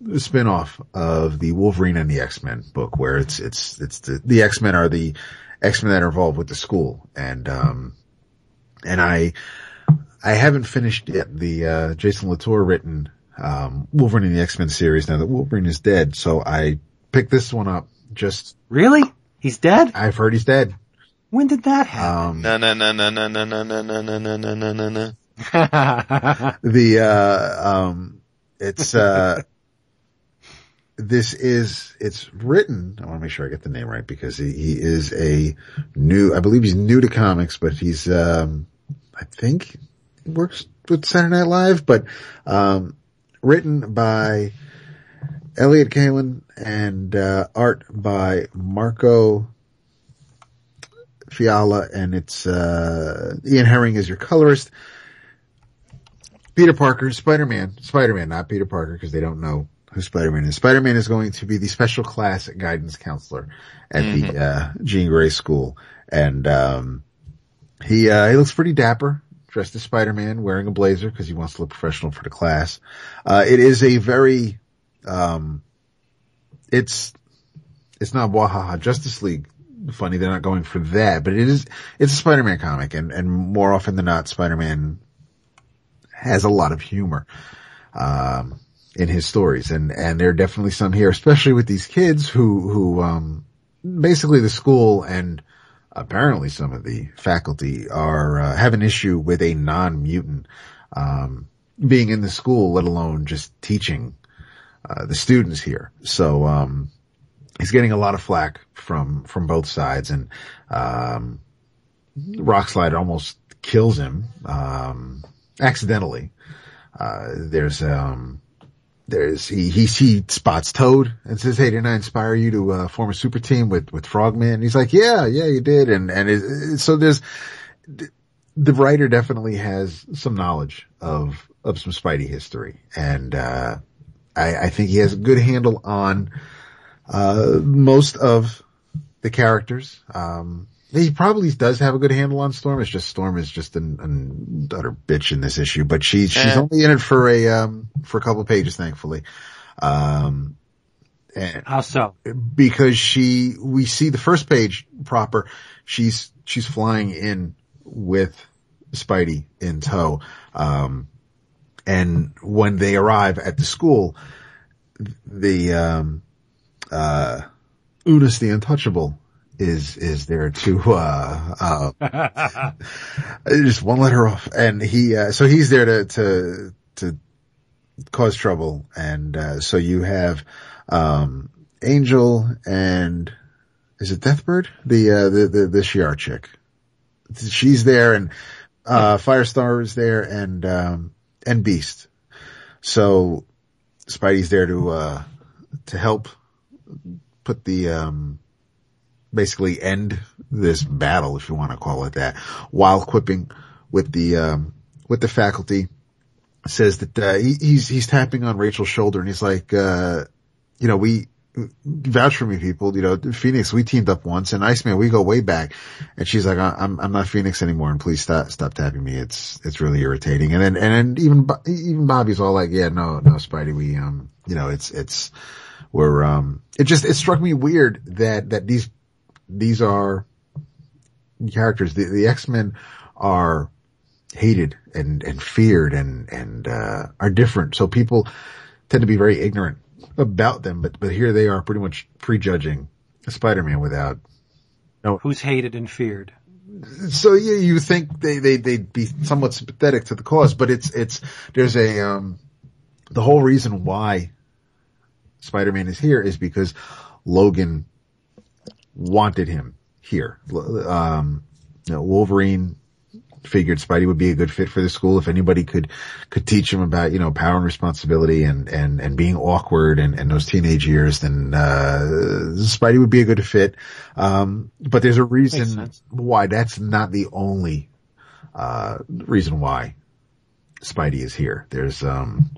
the spin-off of the Wolverine and the X-Men book where it's, it's, it's the, the X-Men are the X-Men that are involved with the school. And, um, and I, I haven't finished yet the, uh, Jason Latour written, um, Wolverine and the X-Men series now that Wolverine is dead. So I picked this one up just, Really? He's dead? I've heard he's dead. When did that happen? Um, No, no, no, no, no, no, no, no, no, no, no, no, no, no, no. the uh um it's uh this is it's written i want to make sure i get the name right because he, he is a new i believe he's new to comics but he's um i think he works with saturday night live but um written by Elliott Kalan and uh art by marco Failla and it's uh ian herring is your colorist Peter Parker, Spider-Man, Spider-Man, not Peter Parker because they don't know who Spider-Man is. Spider-Man is going to be the special class guidance counselor at the, uh, Jean Grey school. And, um, he, uh, he looks pretty dapper, dressed as Spider-Man, wearing a blazer because he wants to look professional for the class. Uh, it is a very, um, it's, it's not Wahaha Justice League funny. They're not going for that, but it is, it's a Spider-Man comic and, and more often than not, Spider-Man has a lot of humor, um, in his stories. And, and there are definitely some here, especially with these kids who, who, um, basically the school and apparently some of the faculty are, uh, have an issue with a non-mutant, um, being in the school, let alone just teaching, uh, the students here. So, um, he's getting a lot of flack from, from both sides and, um, Rockslide almost kills him, um, accidentally. Uh, there's, um, there's, he, he, he spots Toad and says, Hey, didn't I inspire you to, uh, form a super team with, with Frogman? And he's like, yeah, yeah, you did. And, and it, it, so there's, the writer definitely has some knowledge of, of some Spidey history. And, uh, I, I think he has a good handle on, uh, most of the characters. Um, he probably does have a good handle on Storm. It's just Storm is just an, an utter bitch in this issue, but she's she's Eh. only in it for a um for a couple of pages, thankfully. Um, and How so? because she we see the first page proper, she's she's flying in with Spidey in tow. Um, and when they arrive at the school, the um, uh, Unus the Untouchable is is there to uh uh (laughs) just one letter off. And he uh, so he's there to to to cause trouble. And uh so you have um Angel and is it Deathbird? The uh the the, the Shi'ar chick. She's there and uh Firestar is there and um and Beast. So Spidey's there to uh to help put the um basically end this battle, if you want to call it that, while quipping with the um, with the faculty. Says that uh, he, he's he's tapping on Rachel's shoulder and he's like, uh, you know, we vouch for me, people. You know, Phoenix, we teamed up once, and Iceman, we go way back. And she's like, I'm I'm not Phoenix anymore, and please stop stop tapping me. It's it's really irritating. And then and then even even Bobby's all like, yeah, no no, Spidey, we um, you know, it's it's we're um, it just it struck me weird that that these these are characters. The, the X-Men are hated and, and feared and, and, uh, are different. So people tend to be very ignorant about them, but, but here they are pretty much prejudging a Spider-Man without, no Who's hated and feared? so you, you think they, they, they'd be somewhat sympathetic to the cause, but it's, it's, there's a, um, the whole reason why Spider-Man is here is because Logan wanted him here. Um, you know, Wolverine figured Spidey would be a good fit for the school. If anybody could could teach him about you know power and responsibility and and and being awkward and and those teenage years then uh Spidey would be a good fit. Um but there's a reason why. That's not the only uh reason why Spidey is here. There's um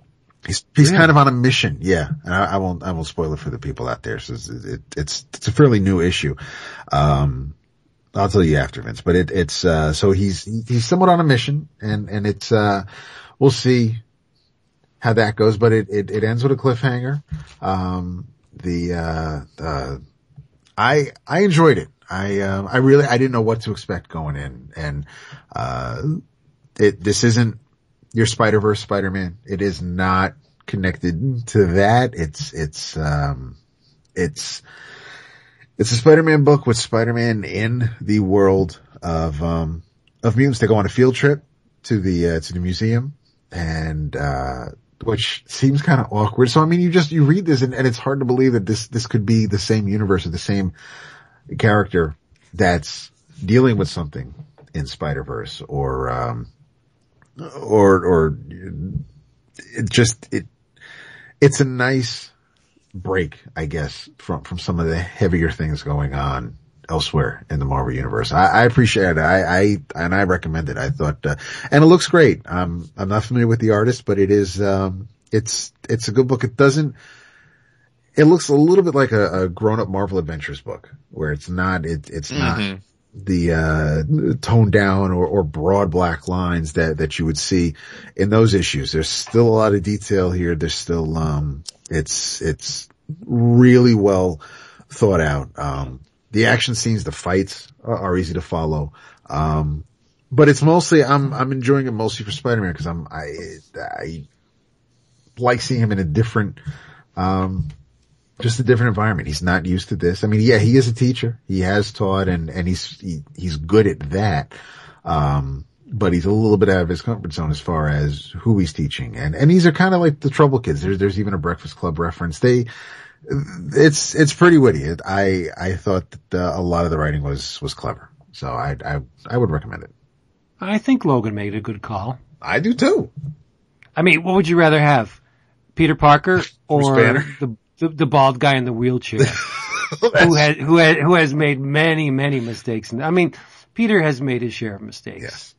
He's, he's kind of on a mission, yeah. And I, I won't, I won't spoil it for the people out there. So it's, it, it's, it's a fairly new issue. Um, I'll tell you after Vince, but it, it's, uh, so he's, he's somewhat on a mission and, and it's, uh, we'll see how that goes, but it, it, it ends with a cliffhanger. Um, the, uh, uh, I, I enjoyed it. I, um, I really, I didn't know what to expect going in and, uh, it, this isn't your Spider-Verse Spider-Man. It is not connected to that. It's, it's, um, it's, it's a Spider-Man book with Spider-Man in the world of, um, of mutants. They go on a field trip to the, uh, to the museum and, uh, which seems kind of awkward. So, I mean, you just, you read this and, and it's hard to believe that this, this could be the same universe or the same character that's dealing with something in Spider-Verse or, um, or, or it just, it, it's a nice break, I guess, from, from some of the heavier things going on elsewhere in the Marvel universe. I, I appreciate it. I, I, and I recommend it. I thought, uh, and it looks great. Um, I'm not familiar with the artist, but it is, um, it's, it's a good book. It doesn't, it looks a little bit like a, a grown up Marvel Adventures book where it's not, it, it's not Mhm. The, uh, toned down or, or broad black lines that, that you would see in those issues. There's still a lot of detail here. There's still, um, it's, it's really well thought out. Um, the action scenes, the fights are, are easy to follow. Um, but it's mostly, I'm, I'm enjoying it mostly for Spider-Man because I'm, I, I like seeing him in a different, um, just a different environment. He's not used to this. I mean, yeah, he is a teacher. He has taught and, and he's, he, he's good at that. Um, but he's a little bit out of his comfort zone as far as who he's teaching. And, and these are kind of like the trouble kids. There's, there's even a Breakfast Club reference. They, it's, it's pretty witty. It, I, I thought that the, a lot of the writing was, was clever. So I, I, I would recommend it. I think Logan made a good call. I do too. I mean, what would you rather have? Peter Parker or the, the the bald guy in the wheelchair (laughs) who has who has who has made many many mistakes? And I mean, Peter has made his share of mistakes, Yes.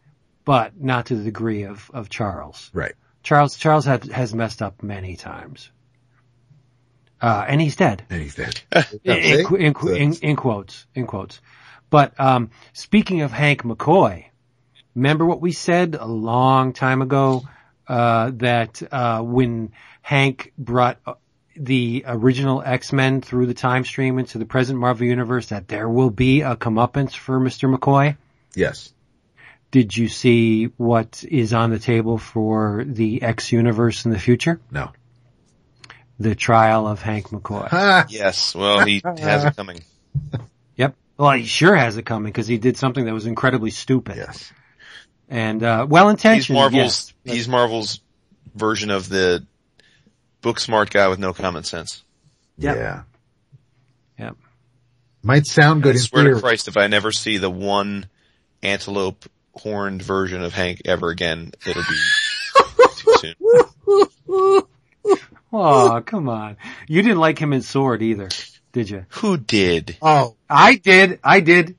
but not to the degree of of Charles. Right. Charles Charles has has messed up many times, uh, and he's dead. And he's dead. (laughs) in, qu- in, in, in quotes, in quotes. But um, speaking of Hank McCoy, remember what we said a long time ago uh, that uh, when Hank brought uh, the original X-Men through the time stream into the present Marvel universe, that there will be a comeuppance for Mr. McCoy. yes. Did you see what is on the table for the X universe in the future? No. The trial of Hank McCoy. (laughs) Yes. Well, he (laughs) has it coming. Yep. Well, he sure has it coming because he did something that was incredibly stupid yes. and uh, well He's intentioned. Marvel's. yes. He's Marvel's version of the book smart guy with no common sense. Yep. Yeah. Yep. Might sound good I in swear theory. to Christ, if I never see the one antelope horned version of Hank ever again, it'll be too soon. (laughs) Oh, come on. You didn't like him in Sword either, did you? Who did? Oh, I did. I did.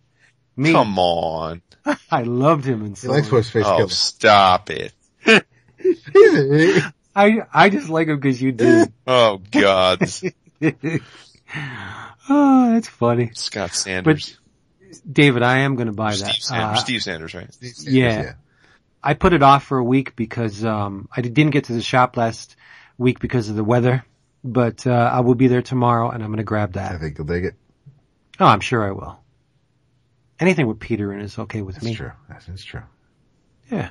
Me. Come on. (laughs) I loved him in he likes Sword. what's face Oh, killer. stop it. (laughs) I, I just like him because you do. (laughs) Oh God. (laughs) oh, that's funny. Scott Sanders. David, I am going to buy that. Steve Sanders. Uh, Steve Sanders, right? Yeah. I put it off for a week because um, I didn't get to the shop last week because of the weather, but uh, I will be there tomorrow and I'm going to grab that. I think you'll dig it. Oh, I'm sure I will. Anything with Peter in is okay with That's me. true. That's, that's true. Yeah.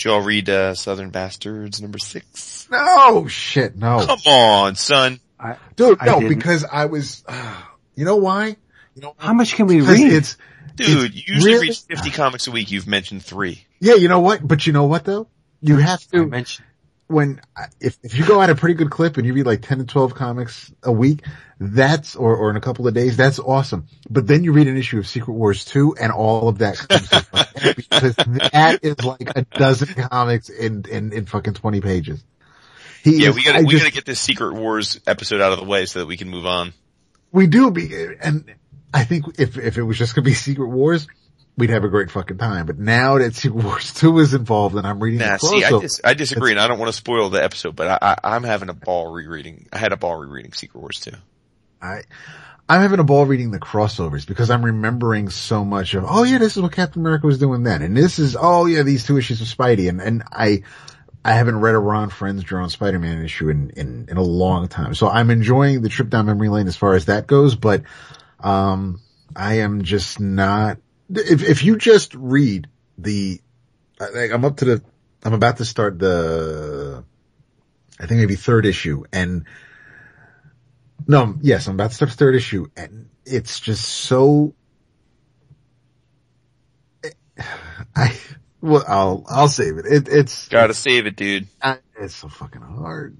Did y'all read uh, Southern Bastards number six? No shit. No, Come on, son. I, dude. I No, didn't. because I was. Uh, you know why? You know how much can we read? it's Dude, It's you usually really- read 50 comics a week. You've mentioned three. yeah. You know what? But you know what though? You have I to mentioned. when if if you go at a pretty good clip and you read like ten to twelve comics a week, that's or or in a couple of days, that's awesome. But then you read an issue of Secret Wars two, and all of that comes to (laughs) because that is like a dozen comics in in in fucking twenty pages. He Yeah, is- we gotta, I we just- gotta get this Secret Wars episode out of the way so that we can move on. We do be, and I think if, if it was just gonna be Secret Wars, we'd have a great fucking time. But now that Secret Wars 2 is involved and I'm reading Nah, the see, I, dis- I disagree, and I don't want to spoil the episode, but I, I, I'm having a ball rereading. I had a ball rereading Secret Wars too. I, I'm having a ball reading the crossovers because I'm remembering so much of, oh yeah, this is what Captain America was doing then. And this is, oh yeah, these two issues of Spidey. And, and I, I haven't read a Ron Frenz drawn Spider-Man issue in, in, in a long time. So I'm enjoying the trip down memory lane as far as that goes, but, um, I am just not, if, if you just read the, like, I'm up to the, I'm about to start the, I think maybe third issue and no, yes, I'm about to start the third issue and it's just so, I, well, I'll, I'll save it. It's Gotta save it, dude. it's so fucking hard.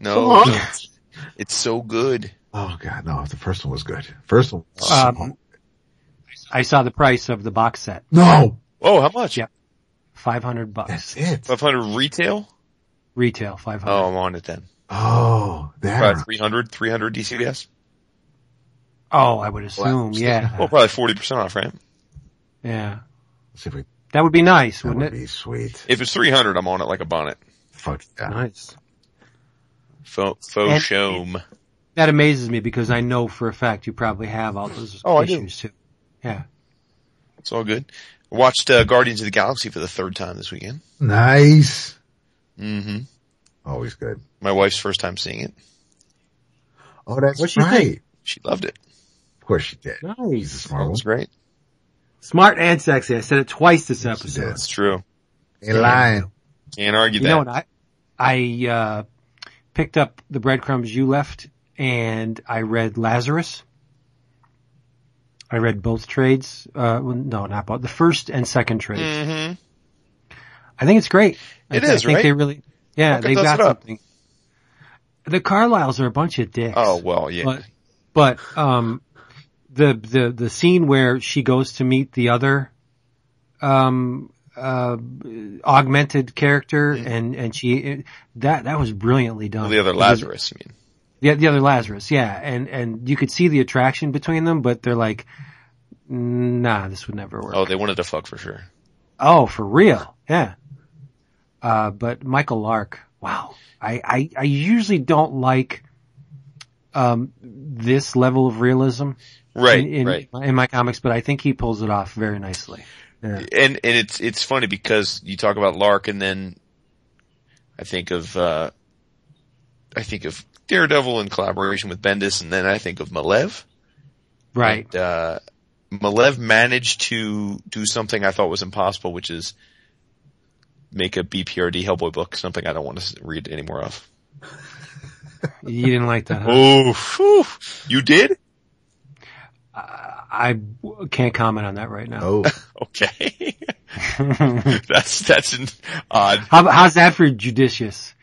No, Come on. it's, it's so good. Oh god, no, the first one was good. First one, was Um, I saw the price of the box set. no, Oh, how much? Yeah. 500 bucks. that's it. 500 retail? Retail, 500. Oh, I'm on it then. Oh, that. Probably 300, 300 DCBS? Oh, I would assume, yeah. Well, probably 40% off, right? Yeah. Let's see if we, That would be nice, that wouldn't would it? be sweet. If it's 300, I'm on it like a bonnet. Fuck yeah. Nice. Faux, faux And- showm. That amazes me because I know for a fact you probably have all those Oh, I do. issues too. Yeah. It's all good. Watched uh, Guardians of the Galaxy for the third time this weekend. Nice. hmm Always good. My wife's first time seeing it. Oh, that's What'd she right. think? She loved it. Of course she did. She's a Nice. smart It one. was great. Smart and sexy. I said it twice this She episode. did. It's true. Ain't lying. Can't argue You that. know what? I, I, uh, picked up the breadcrumbs you left and I read Lazarus. I read both trades. Uh, well, no, not both. The first and second trades. Mm-hmm. I think it's great. It I, I is, think right? they really, yeah, they've got something. The Carlyles are a bunch of dicks. Oh well, yeah. But, but, um, the, the, the scene where she goes to meet the other, um, uh, augmented character and, and she, that, that was brilliantly done. the other Lazarus, you mean? Yeah, the other Lazarus, yeah, and and you could see the attraction between them, but they're like, nah, this would never work. Oh, they wanted to fuck for sure. Oh, for real, yeah. Uh, but Michael Lark, wow, I I, I usually don't like um this level of realism Right, in, in, right. in my comics, but I think he pulls it off very nicely. Yeah. And and it's it's funny because you talk about Lark and then I think of uh I think of Daredevil in collaboration with Bendis and then I think of Maleev. Right. And, uh Maleev managed to do something I thought was impossible, which is make a BPRD Hellboy book, something I don't want to read any more of. You didn't like that, huh? Oh, phew. you did? I can't comment on that right now. Oh, (laughs) Okay. (laughs) that's, that's an odd. How, how's that for judicious?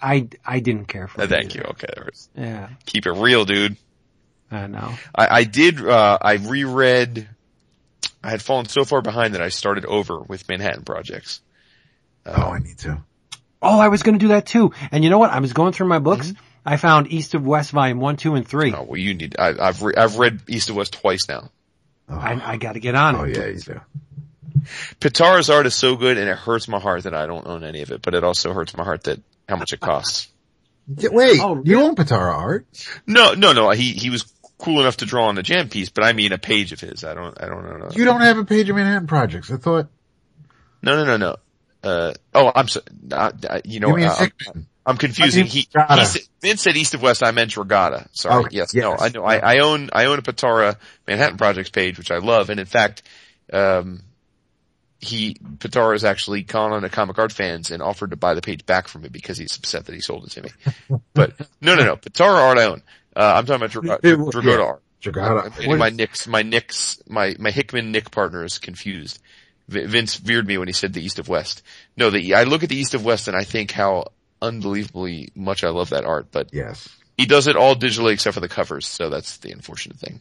I, I didn't care for Uh, it. Thank you. Okay. there it is. Yeah, Keep it real, dude. I know. I, I did, uh, I reread, I had fallen so far behind that I started over with Manhattan Projects. Oh, I need to. Oh, I was going to do that too. And you know what? I was going through my books. Mm-hmm. I found East of West Volume One, Two, and Three. Oh, well, you need, I, I've, re- I've read East of West twice now. Oh, I, I got to get on oh it. Oh yeah, you do. Pitarra's art is so good and it hurts my heart that I don't own any of it, but it also hurts my heart that how much it costs. (laughs) Wait, Oh, you really? own Pitarra art? No, no, no, he, he was cool enough to draw on the jam piece, but I mean a page of his. I don't, I don't know. You don't have a page of Manhattan Projects. I thought. No, no, no, no. Uh, oh, I'm sorry. Uh, uh, you know, You uh, I'm, I'm confusing. He, he said, Vince said East of West. I meant Dragotta. Sorry. Okay, Yes. yes. No, I know. I, I own, I own a Pitarra Manhattan Projects page, which I love. And in fact, um, he, Pitarra is actually calling on the comic art fans and offered to buy the page back from me because he's upset that he sold it to me. (laughs) But no, no, no. Pitarra art I own. Uh, I'm talking about Dragotta, It- Dragotta yeah. art. And my Knicks, my Knicks, my, my Hickman Nick partner is confused. V- Vince veered me when he said the East of West. No, the, I look at the East of West and I think how unbelievably much I love that art, but Yes. he does it all digitally except for the covers, so that's the unfortunate thing.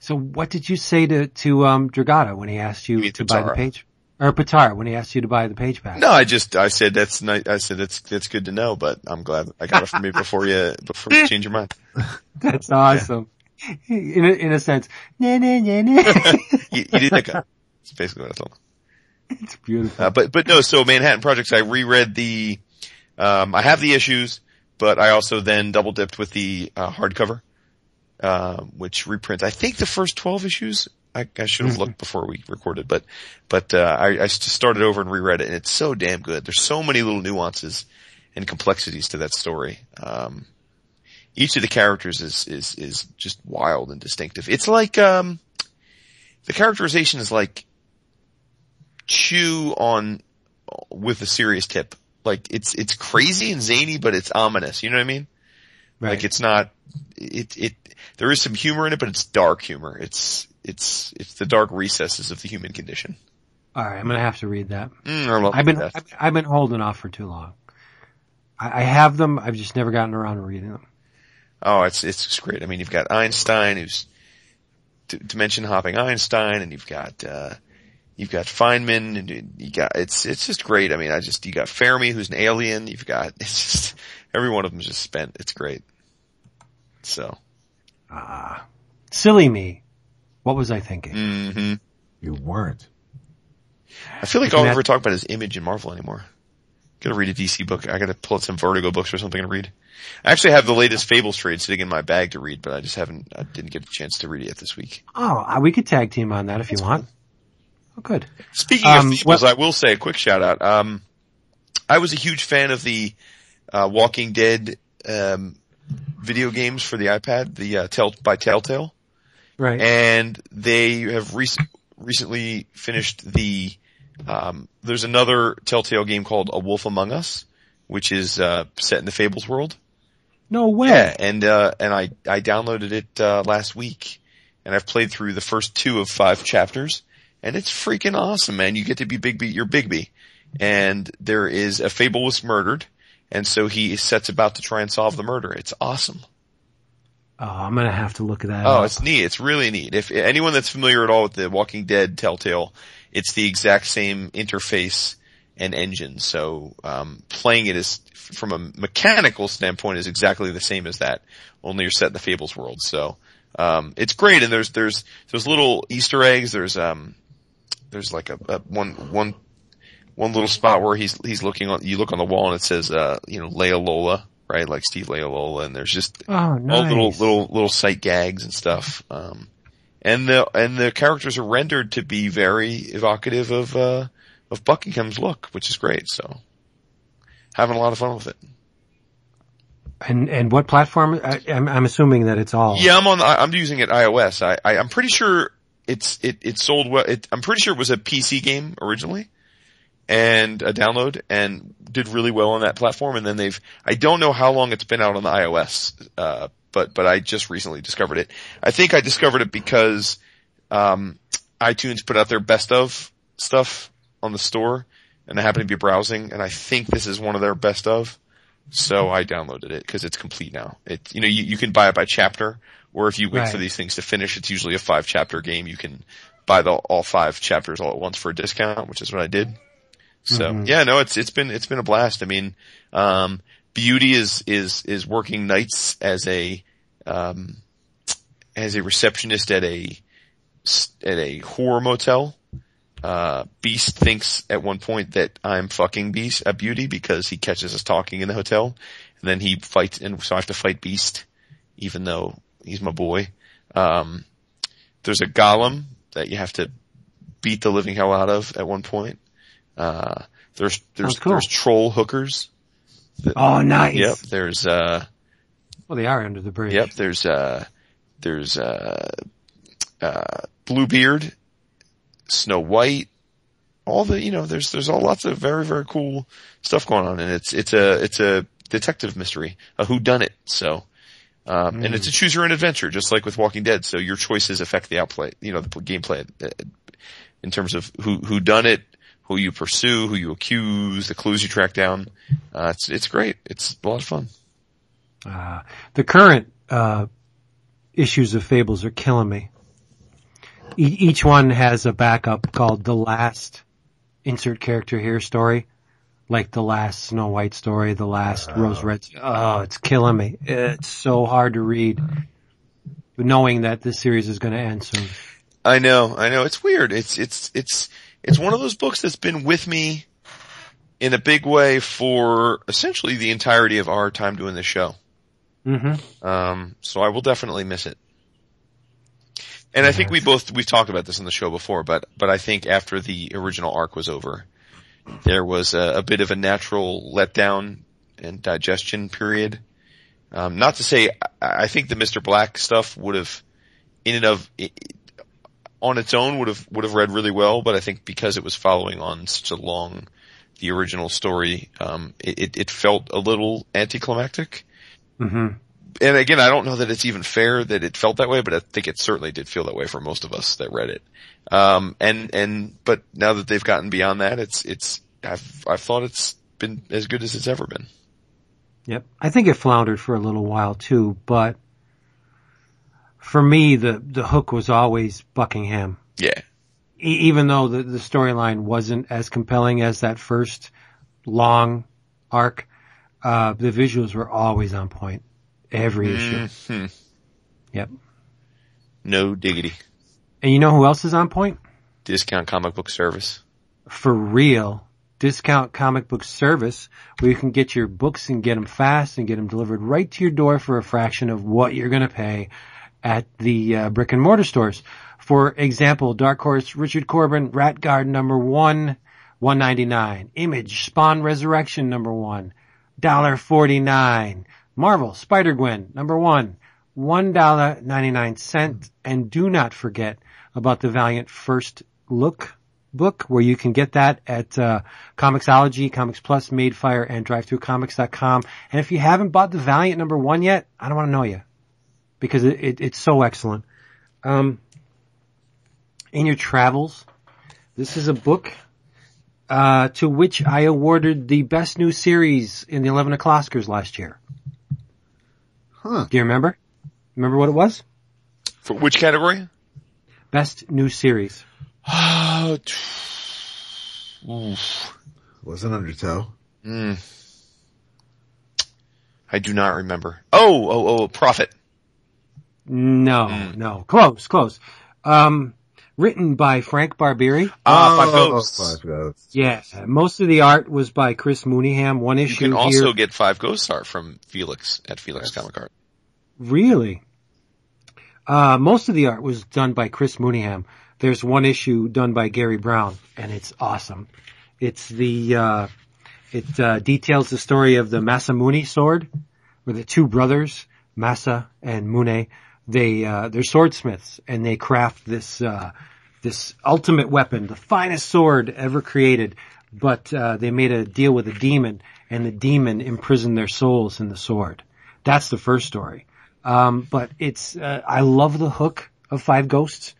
So what did you say to, to, um, Dragotta when he asked you You mean to buy the page? Or Pitarra when he asked you to buy the page back? No, I just, I said that's nice, I said that's, that's good to know, but I'm glad I got it from you before you, before you change your mind. (laughs) That's awesome. In a, in a sense. Nah, nah, nah, nah. (laughs) You, you did that guy. That's basically what I told him. (laughs) it's beautiful. Uh, but, but no, so Manhattan Projects, I reread the, um, I have the issues, but I also then double dipped with the, uh, hardcover, uh, which reprints, I think the first 12 issues. I, I should have looked before we recorded, but, but, uh, I, I started over and reread it and it's so damn good. There's so many little nuances and complexities to that story. Um, each of the characters is, is, is just wild and distinctive. It's like, um, the characterization is like chew on with a serious tip. Like it's, it's crazy and zany, but it's ominous. You know what I mean? right. Like it's not, it, it, there is some humor in it, but it's dark humor. It's, it's, it's the dark recesses of the human condition. All right. I'm going to have to read that. Mm, I've been. I've, I've been holding off for too long. I, I have them. I've just never gotten around to reading them. Oh, it's, it's great. I mean, you've got Einstein who's dimension hopping Einstein and you've got, uh, you've got Feynman and you got, it's, it's just great. I mean, I just, you got Fermi who's an alien. You've got, (laughs) it's just, every one of them just spent. It's great. So, Ah, silly me. What was I thinking? hmm You weren't. I feel like You all can we ever talk about is Image in Marvel anymore. Gotta read a DC book. I gotta pull out some Vertigo books or something and read. I actually have the latest Fables trade sitting in my bag to read, but I just haven't, I didn't get a chance to read it yet this week. Oh, uh, we could tag team on that if you want. Oh, good. Speaking Um, of Fables, what- I will say a quick shout out. Um, I was a huge fan of the, uh, Walking Dead, um, video games for the iPad, the, uh, Tell, by Telltale. Right. and they have rec- recently finished the. Um, there's another Telltale game called A Wolf Among Us, which is uh, set in the Fables world. no way. Yeah, and uh, and I I downloaded it uh, last week, and I've played through the first two of five chapters, and it's freaking awesome, man. You get to be Bigby, you're Bigby, and there is a Fable was murdered, and so he sets about to try and solve the murder. It's awesome. Oh, I'm gonna have to look at that. Oh, up. it's neat. It's really neat. If anyone that's familiar at all with the Walking Dead Telltale, it's the exact same interface and engine. So um, playing it is from a mechanical standpoint is exactly the same as that. Only you're set in the Fables world. So um, it's great. And there's there's there's little Easter eggs. There's um there's like a, a one one one little spot where he's he's looking on. You look on the wall and it says uh you know Leia Lola right like Steve Leia Lola. And there's just oh, all little little little sight gags and stuff. Um, and the and the characters are rendered to be very evocative of uh, of Buckingham's look, which is great. So having a lot of fun with it. And and what platform? I, I'm, I'm assuming that it's all. Yeah, I'm on. I'm using it iOS. I, I I'm pretty sure it's it it sold well. It, I'm pretty sure it was a PC game originally, and a download, and did really well on that platform. And then they've I don't know how long it's been out on the iOS, uh, but but I just recently discovered it. I think I discovered it because um, iTunes put out their best of stuff on the store, and I happened to be browsing, and I think this is one of their best of. So I downloaded it because it's complete now. It, you know, you, you can buy it by chapter, or if you wait for these things to finish, it's usually a five chapter game. You can buy the, all five chapters all at once for a discount, which is what I did. So Mhm. yeah, no, it's, it's been, it's been a blast. I mean, um, Beauty is, is, is working nights as a, um, as a receptionist at a, at a horror motel. Uh, Beast thinks at one point that I'm fucking Beast, a Beauty because he catches us talking in the hotel and then he fights and so I have to fight Beast even though he's my boy. Um, there's a golem that you have to beat the living hell out of at one point. Uh, there's, there's, Sounds cool. there's troll hookers. Oh, nice. Yep. There's, uh, Well, they are under the bridge. Yep, there's uh there's uh uh Bluebeard, Snow White, all the you know, there's there's all lots of very, very cool stuff going on and it's it's a it's a detective mystery, a who done it. So um and it's a choose your own adventure, just like with Walking Dead. So your choices affect the outplay, you know, the gameplay uh, in terms of who who done it, who you pursue, who you accuse, the clues you track down. Uh it's it's great. It's a lot of fun. Uh, the current uh, issues of Fables are killing me. E- each one has a backup called the last insert character here story, like the last Snow White story, the last Rose Red. Oh, it's killing me. It's so hard to read, knowing that this series is going to end soon. I know, I know. It's weird. It's, it's, it's, it's one of those books that's been with me in a big way for essentially the entirety of our time doing this show. Mm-hmm. Um, so I will definitely miss it. And I think we both, we've talked about this on the show before, but, but I think after the original arc was over, there was a, a bit of a natural letdown and digestion period. Um, not to say, I, think the Mr. Black stuff would have, in and of, on its own would have, would have read really well, but I think because it was following on such a long, the original story, um, it, it, it felt a little anticlimactic Mm-hmm. And again, I don't know that it's even fair that it felt that way, but I think it certainly did feel that way for most of us that read it. Um, and, and, but now that they've gotten beyond that, it's, it's, I've, I've thought it's been as good as it's ever been. Yep. I think it floundered for a little while too, but for me, the, the hook was always Buckingham. Yeah. E- even though the, the storyline wasn't as compelling as that first long arc, uh, the visuals were always on point. Every issue. Mhm. Yep. No diggity. And you know who else is on point? Discount comic book service. For real. Discount comic book service where you can get your books and get them fast and get them delivered right to your door for a fraction of what you're going to pay at the uh, brick and mortar stores. For example, Dark Horse Richard Corben Rat God number one, 199. Image Spawn Resurrection number one, dollar 49. Marvel Spider Gwen number one, one dollar ninety nine cent. And do not forget about the Valiant First Look book where you can get that at uh, Comixology, Comics Plus, Madefire, and DriveThruComics.com. And if you haven't bought the Valiant number one yet, I don't want to know you because it, it, it's so excellent. Um, in your travels, this is a book uh, to which I awarded the best new series in the 11 o'clockers last year. Huh. Do you remember? Remember what it was? For which category? Best new series. (sighs) Oh. Wasn't Undertow. Mm. I do not remember. Oh, oh, oh, Prophet. No, Mm. no, close, close. Um, written by Frank Barbiere. Ah, Five Oh, Ghosts. Five Ghosts. Yeah, most of the art was by Chris Mooneyham. One issue. You can also here. get Five Ghost Art from Felix at Felix Comic Art. Really? Uh, most of the art was done by Chris Mooneyham. There's one issue done by Garry Brown, and it's awesome. It's the, uh, it, uh, details the story of the Masamune sword, where the two brothers, Masa and Mune, they, uh, they're swordsmiths, and they craft this, uh, this ultimate weapon, the finest sword ever created, but, uh, they made a deal with a demon, and the demon imprisoned their souls in the sword. That's the first story. Um, but it's, uh, I love the hook of Five Ghosts,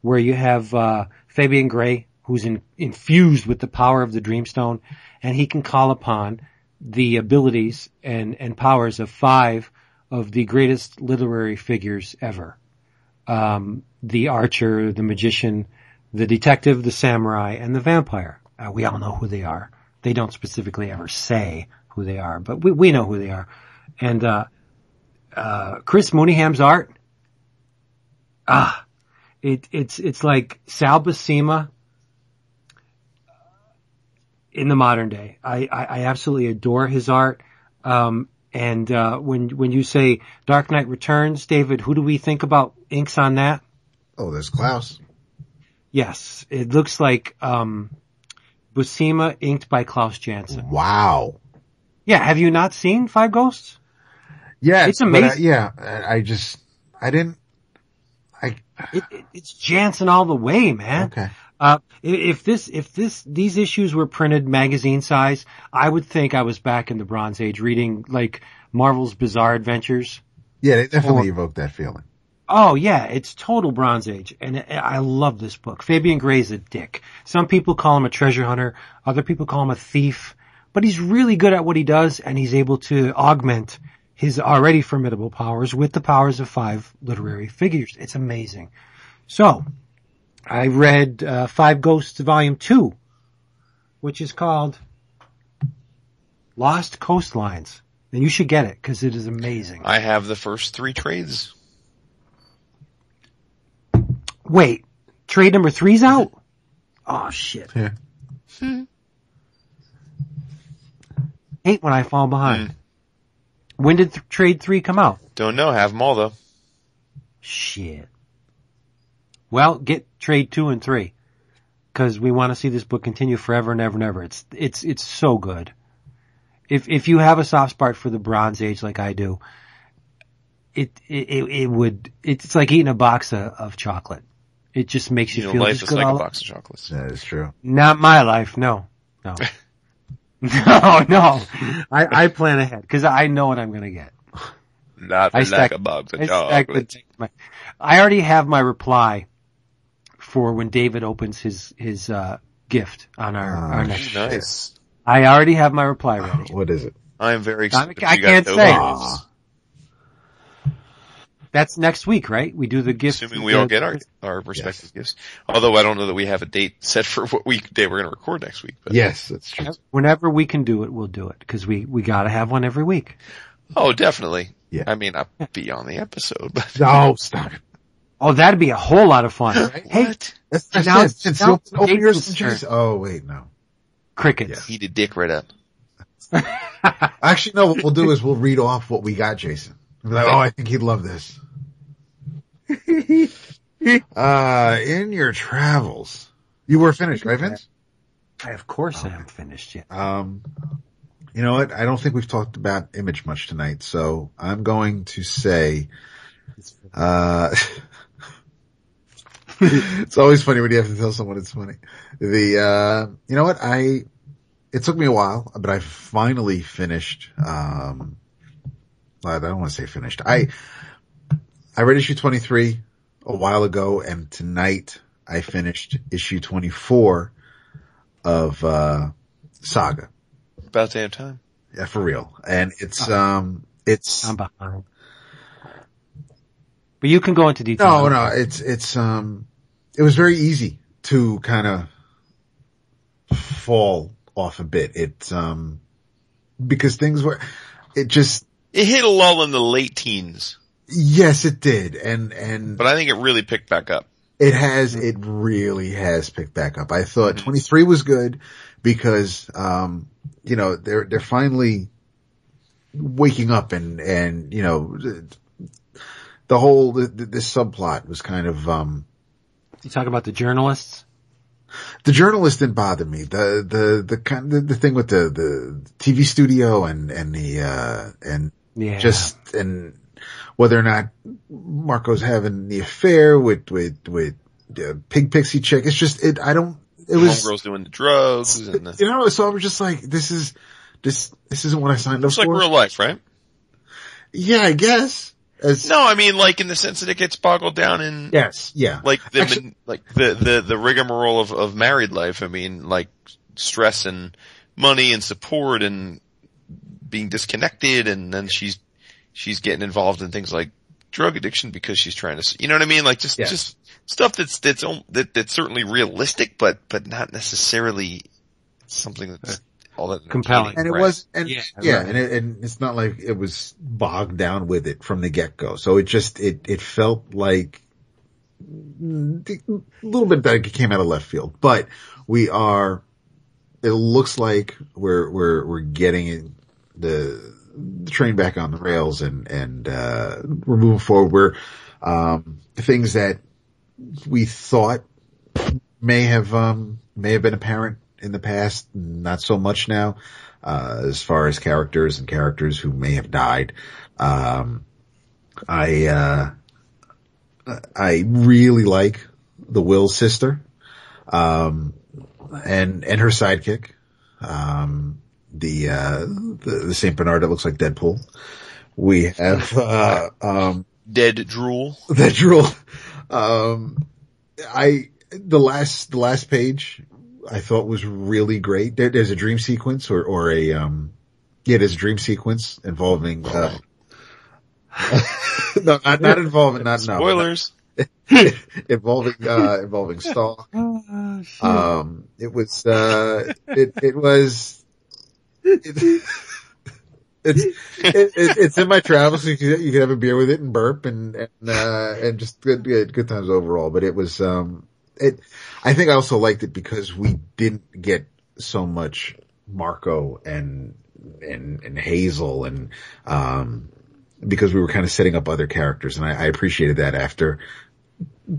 where you have, uh, Fabian Gray, who's in, infused with the power of the Dreamstone, and he can call upon the abilities and, and powers of five of the greatest literary figures ever. Um, the archer, the magician, the detective, the samurai, and the vampire. Uh, we all know who they are. They don't specifically ever say who they are, but we, we know who they are. And, uh, uh, Chris Mooneyham's art, ah, it, it's, it's like Sal Buscema in the modern day. I, I, I absolutely adore his art. Um, and, uh, when, when you say Dark Knight Returns, David, who do we think about inks on that? Oh, there's Klaus. Yes, it looks like, um, Buscema inked by Klaus Janson. Wow. Yeah, have you not seen Five Ghosts? Yeah, It's amazing. yeah, I I just, I didn't, I, It, it, it's Janson all the way, man. okay. Uh, if this, if this, these issues were printed magazine size, I would think I was back in the Bronze Age reading like Marvel's Bizarre Adventures. Yeah, they definitely Or- evoked that feeling. Oh yeah, it's total Bronze Age, and I I love this book. Fabian Gray's a dick. Some people call him a treasure hunter, other people call him a thief, but he's really good at what he does, and he's able to augment his already formidable powers with the powers of five literary figures. It's amazing. So, I read uh, Five Ghosts Volume Two, which is called Lost Coastlines, and you should get it because it is amazing. I have the first three trades. Wait, trade number three's out? Oh shit. Yeah. Hmm. Hate when I fall behind. When did th- trade three come out? Don't know. Have them all though. Shit. Well, get trade two and three. Cause we want to see this book continue forever and ever and ever. It's, it's, it's so good. If, if you have a soft spot for the Bronze Age like I do, it, it, it, it would, it's like eating a box of, of chocolate. It just makes you, You know, feel life just is good like a box of chocolates. That is true. Not my life, no. No. (laughs) no, no. I, I plan ahead because I know what I'm going to get. Not I like stack- a box of I stack the chocolates. My- I already have my reply for when David opens his, his, uh, gift on our, Ah, our next. Nice. I already have my reply ready. (laughs) What is it? I am very I- excited. I You can't know say. what. That's next week, right? We do the gift. Assuming we the- all get our, our respective gifts. Although I don't know that we have a date set for what week day we're going to record next week. But, Yes, that's true. Whenever we can do it, we'll do it because we, we gotta have one every week. Oh, definitely. Yeah. I mean, I'll be on the episode, but No, stop it. Oh, that'd be a whole lot of fun. Hey, what? That's, that's Now- it. Since now open, open yours Jason's and Jason- Oh, wait, no. crickets. Eat a dick right up. (laughs) Actually, no, what we'll do is we'll read off what we got, Jason. We'll like, oh, I think he'd love this. (laughs) uh, in your travels. You were finished, right, Vince? I, of course, I haven't finished yet. Um, you know what? I don't think we've talked about image much tonight, so I'm going to say, uh, (laughs) (laughs) it's always funny when you have to tell someone it's funny. The, uh, you know what? I, it took me a while, but I finally finished, um, I don't want to say finished. I, I read issue 23 a while ago and tonight I finished issue 24 of, uh, Saga. About damn time. Yeah, for real. And it's, um, it's, I'm behind. But you can go into detail. no, no, it's, it's, um, it was very easy to kind of fall off a bit. It's, um, because things were, it just, It hit a lull in the late teens, yes, it did. And, and, but I think it really picked back up. It has, it really has picked back up. I thought 23 was good because, um, you know, they're, they're finally waking up and, and, you know, the, the whole, the, this subplot was kind of, um, You talk about the journalists. the journalist didn't bother me. The, the, the kind, the, the thing with the, the TV studio and, and the, uh, and Yeah. just, and whether or not Marko's having the affair with, with, with, uh, Pig Pixie chick. It's just, it, I don't, it was, girls doing the drugs and the, you know, so I was just like, this is, this, this isn't what I signed up for. it's like for. real life, right? yeah, I guess. As, No, I mean like in the sense that it gets boggled down in Yes, yeah. like the Actually- like the the the rigmarole of of married life. I mean, like stress and money and support and being disconnected, and then she's she's getting involved in things like drug addiction because she's trying to, you know what I mean? Like just Yes. just stuff that's that's that that's certainly realistic, but but not necessarily something that's Compelling. and it right? was, and Yeah, yeah, right. and it, and it's not like it was bogged down with it from the get go. So it just, it, it felt like a little bit that it came out of left field, but we are, it looks like we're, we're, we're getting the, the train back on the rails and, and, uh, we're moving forward. We're, um, things that we thought may have, um, may have been apparent in the past, not so much now, uh, as far as characters and characters who may have died. Um, I, uh, I really like the Will sister, um, and, and her sidekick, um, the, uh, the, the St. Bernard that looks like Deadpool. We have, uh, um, dead drool. that drool. Um, I, the last, the last page I thought was really great. There, there's a dream sequence or, or a, um, yeah, there's a dream sequence involving, uh, (laughs) no, not, not involving, not, no, Spoilers. (laughs) involving, uh, involving Stalk. (laughs) Um, it was, uh, it, it was, it, it's, it, it, it's in my travels. So you can, you can have a beer with it and burp and, and, uh, and just good, good, good times overall. But it was, um, it, I think I also liked it because we didn't get so much Marco and, and, and Hazel and, um, because we were kind of setting up other characters and I, I appreciated that after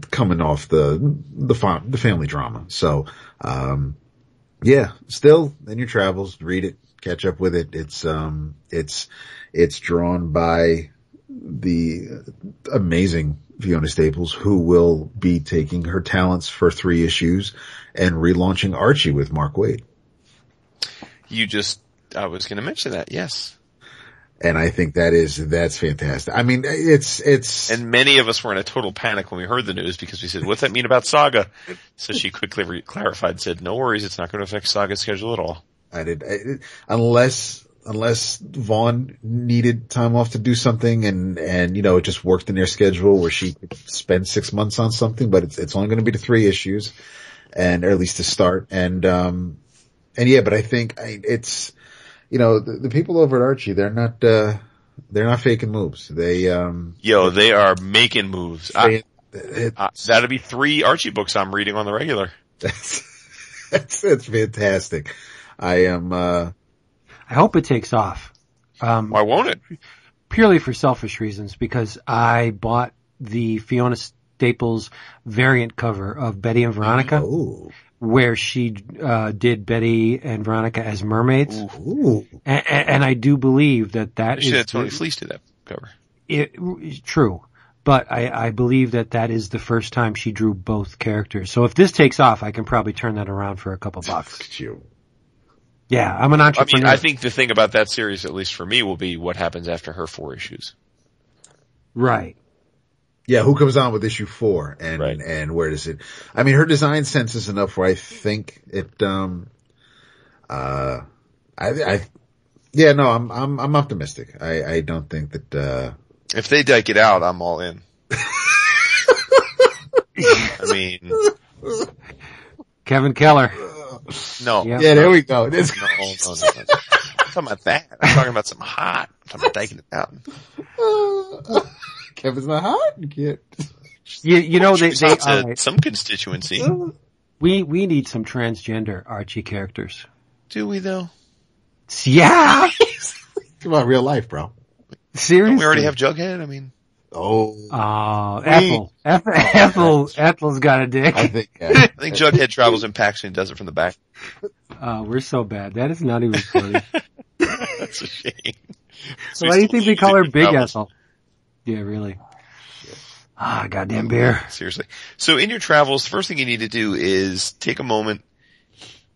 coming off the, the, fa- the family drama. So, um, yeah, still in your travels, read it, catch up with it. It's, um, it's, it's drawn by the amazing Fiona Staples who will be taking her talents for three issues and relaunching Archie with Mark Waid. You just, I was going to mention that. Yes. And I think that is, that's fantastic. I mean, it's, it's, And many of us were in a total panic when we heard the news because we said, what's that mean about Saga? So she quickly re- clarified and said, no worries, it's not going to affect Saga's schedule at all. I did, I, unless, unless Vaughan needed time off to do something and, and, you know, it just worked in their schedule where she could spend six months on something, but it's, it's only going to be the three issues and, or at least to start. And, um, and yeah, but I think I, it's, you know, the, the people over at Archie, they're not, uh, they're not faking moves. They, um, Yo, they are making moves. I, they, it, I, that'll be three Archie books I'm reading on the regular. (laughs) that's, that's, that's fantastic. I am, uh, I hope it takes off. Um, Why won't it? purely for selfish reasons because I bought the Fiona Staples variant cover of Betty and Veronica ooh, where she uh, did Betty and Veronica as mermaids. ooh, And, and I do believe that that She is had Tony Fleecs do that cover. it, true. But I, I believe that that is the first time she drew both characters. So if this takes off, I can probably turn that around for a couple bucks. look you. Yeah, I'm an I entrepreneur. mean, I think the thing about that series, at least for me, will be what happens after her four issues. right. Yeah, who comes on with issue four and, Right. and where does it, I mean, her design sense is enough where I think it, um, uh, I, I, yeah, no, I'm, I'm, I'm optimistic. I, I don't think that, uh, If they dike it out, I'm all in. (laughs) I mean, Kevin Keller. No. Yeah. yeah, there we go. This, No, no, no, no. I'm talking about that. I'm talking about some hot. I'm talking about diking it out. (laughs) Kevin's not hot. You can't. You, you know, they, She's they, hot to all right. some constituency. we, we need some transgender Archie characters. Do we though? Yeah! (laughs) Come on, real life, bro. Seriously? Don't we already have Jughead? I mean, Oh, Oh, Ethel. Ethel, Ethel, Ethel's got a dick. I think, uh, (laughs) I think Jughead travels in packs and does it from the back. Oh, we're so bad. That is not even funny. (laughs) That's a shame. so why do you think they call her Big Travels. Ethel? Yeah, really. Ah, goddamn beer. Seriously. So in your travels, the first thing you need to do is take a moment,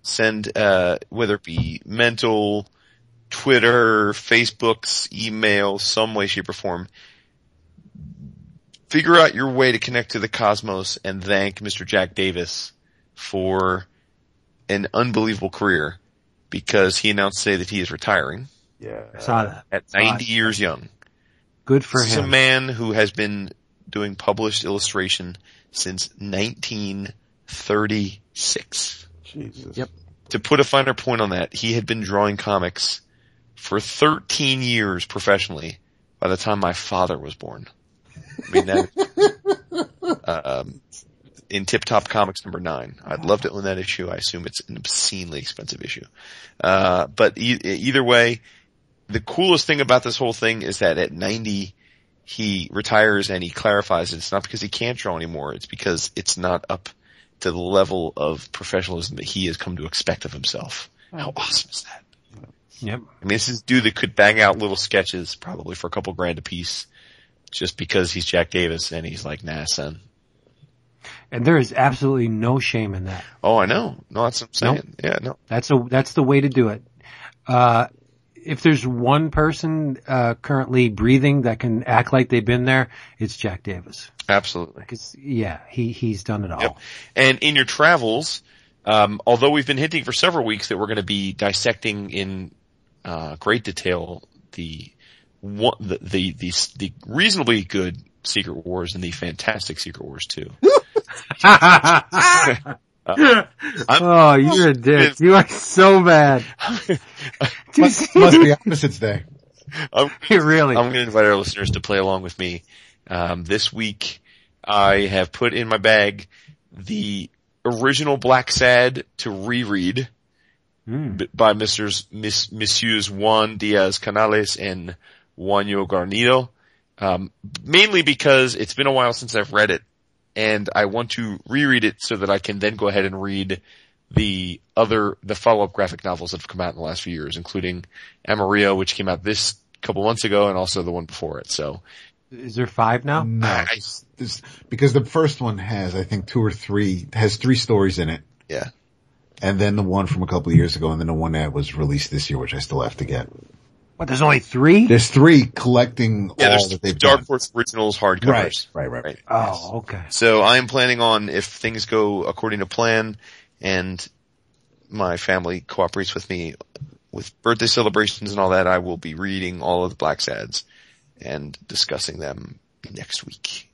send, uh, whether it be mental, Twitter, Facebook's, email, some way, shape, or form. Figure out your way to connect to the cosmos and thank Mr. Jack Davis for an unbelievable career because he announced today that he is retiring I saw that. at 90 years young. Good for This is a man who has been doing published illustration since 1936. Jesus. Yep. To put a finer point on that, he had been drawing comics for 13 years professionally by the time my father was born. I mean that, um, in Tip Top Comics number nine. I'd love to own that issue. I assume it's an obscenely expensive issue. Uh, but e- either way, the coolest thing about this whole thing is that at 90, he retires and he clarifies it's not because he can't draw anymore. It's because it's not up to the level of professionalism that he has come to expect of himself. How awesome is that? Yep. I mean, this is a dude that could bang out little sketches probably for a couple grand a piece just because he's Jack Davis and he's like, nah, son. And there is absolutely no shame in that. Oh, I know. No, that's what I'm saying. Yeah, no. That's a, that's the way to do it. Uh, if there's one person, uh, currently breathing that can act like they've been there, it's Jack Davis. Absolutely. Cause yeah, he, he's done it all. Yep. And in your travels, um, although we've been hinting for several weeks that we're going to be dissecting in uh, great detail the, one, the the the the reasonably good Secret Wars and the fantastic Secret Wars too. (laughs) oh, you're a dick. You are so bad. (laughs) Must, must be opposites day. I'm, (laughs) really. I'm going to invite our listeners to play along with me. Um, this week, I have put in my bag the original Blacksad to reread b- by Mr. Miss, Messieurs Juan Diaz Canales and Juanjo Guarnido. Um, mainly because it's been a while since I've read it and I want to reread it so that I can then go ahead and read the other, the follow-up graphic novels that have come out in the last few years, including Amarillo, which came out this couple months ago and also the one before it. So Is there five now? No, I- this- this- because the first one has, I think, two or three, has three stories in it. yeah. And then the one from a couple of years ago, and then the one that was released this year, which I still have to get. What, there's only three? There's three collecting Yeah, all there's that they've Dark done. Horse Originals hardcovers. Right, right, right, Right. Oh, okay. So I am planning on if things go according to plan and my family cooperates with me with birthday celebrations and all that, I will be reading all of the Blacksads and discussing them next week.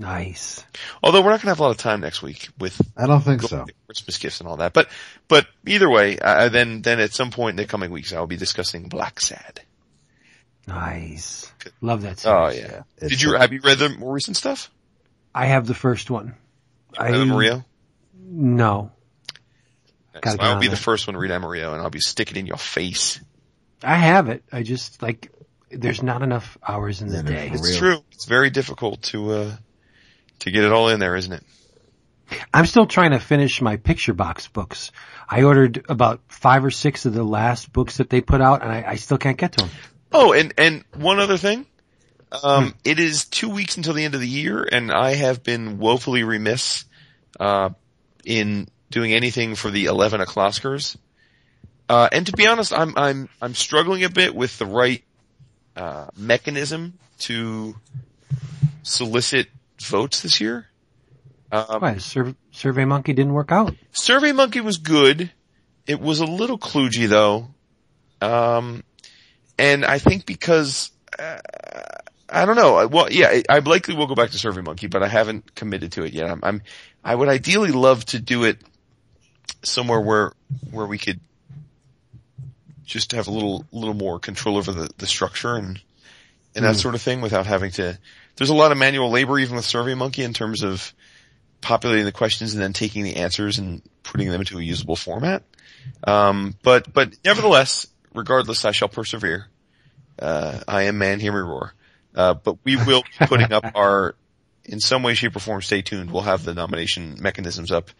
Nice. Although we're not going to have a lot of time next week with I don't think so. Christmas gifts and all that, but but either way, uh, then then at some point in the coming weeks, I will be discussing Blacksad. Nice. Love that Oh yeah. It's Did you have you read the more recent stuff? I have the first one. I, Amarillo. no. So I'll on be the first one to read Amarillo, and I'll be sticking in your face. I have it. I just, like, there's not enough hours in the Yeah, day. It's real. true. It's very difficult to uh to get it all in there, isn't it? I'm still trying to finish my picture box books. I ordered about five or six of the last books that they put out and I, I still can't get to them. Oh, and and one other thing. Um, it is two weeks until the end of the year, and I have been woefully remiss uh, in doing anything for the eleven o'clockers. Uh, and to be honest, I'm I'm I'm struggling a bit with the right uh, mechanism to solicit votes this year. Um, Why, Sur- Survey Monkey didn't work out. Survey Monkey was good. It was a little kludgy though. Um, and I think because, uh, I don't know. Well, yeah, I likely will go back to Survey Monkey, but I haven't committed to it yet. I'm, I'm I would ideally love to do it somewhere where, where we could just have a little, little more control over the, the structure and, and that sort of thing without having to, there's a lot of manual labor even with SurveyMonkey in terms of populating the questions and then taking the answers and putting them into a usable format. Um, but, but nevertheless, regardless, I shall persevere. Uh, I am man, hear me roar. Uh, but we will be putting up (laughs) our, in some way, shape, or form, stay tuned. We'll have the nomination mechanisms up.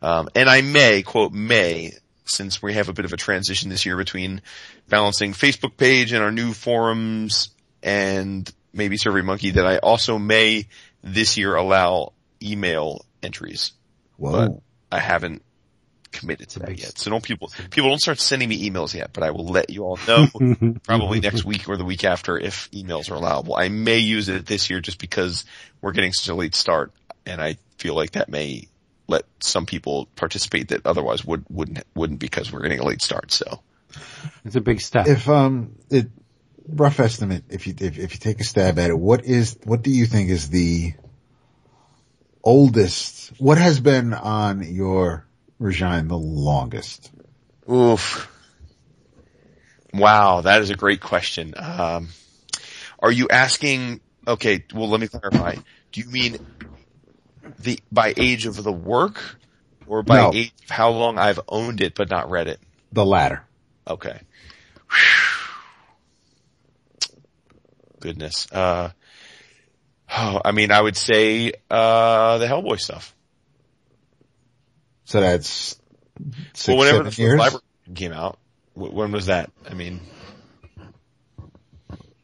Um, and I may, quote, may, since we have a bit of a transition this year between balancing Facebook page and our new forums and maybe SurveyMonkey that I also may this year allow email entries. Whoa. But I haven't committed to that yet. So don't people, people don't start sending me emails yet, but I will let you all know (laughs) probably next week or the week after if emails are allowable. I may use it this year just because we're getting such a late start and I feel like that may let some people participate that otherwise would, wouldn't, wouldn't because we're getting a late start. So It's a big step. If um, it rough estimate, if you if, if you take a stab at it, what is what do you think is the oldest? What has been on your regime the longest? Oof. Wow, that is a great question. Um, are you asking, okay, well let me clarify. Do you mean the, by age of the work or by No. age of how long I've owned it but not read it? The latter. Okay. Goodness. Uh, oh, I mean, I would say, uh, the Hellboy stuff. So that's six, well, whenever seven the years. library came out, wh- when was that? I mean,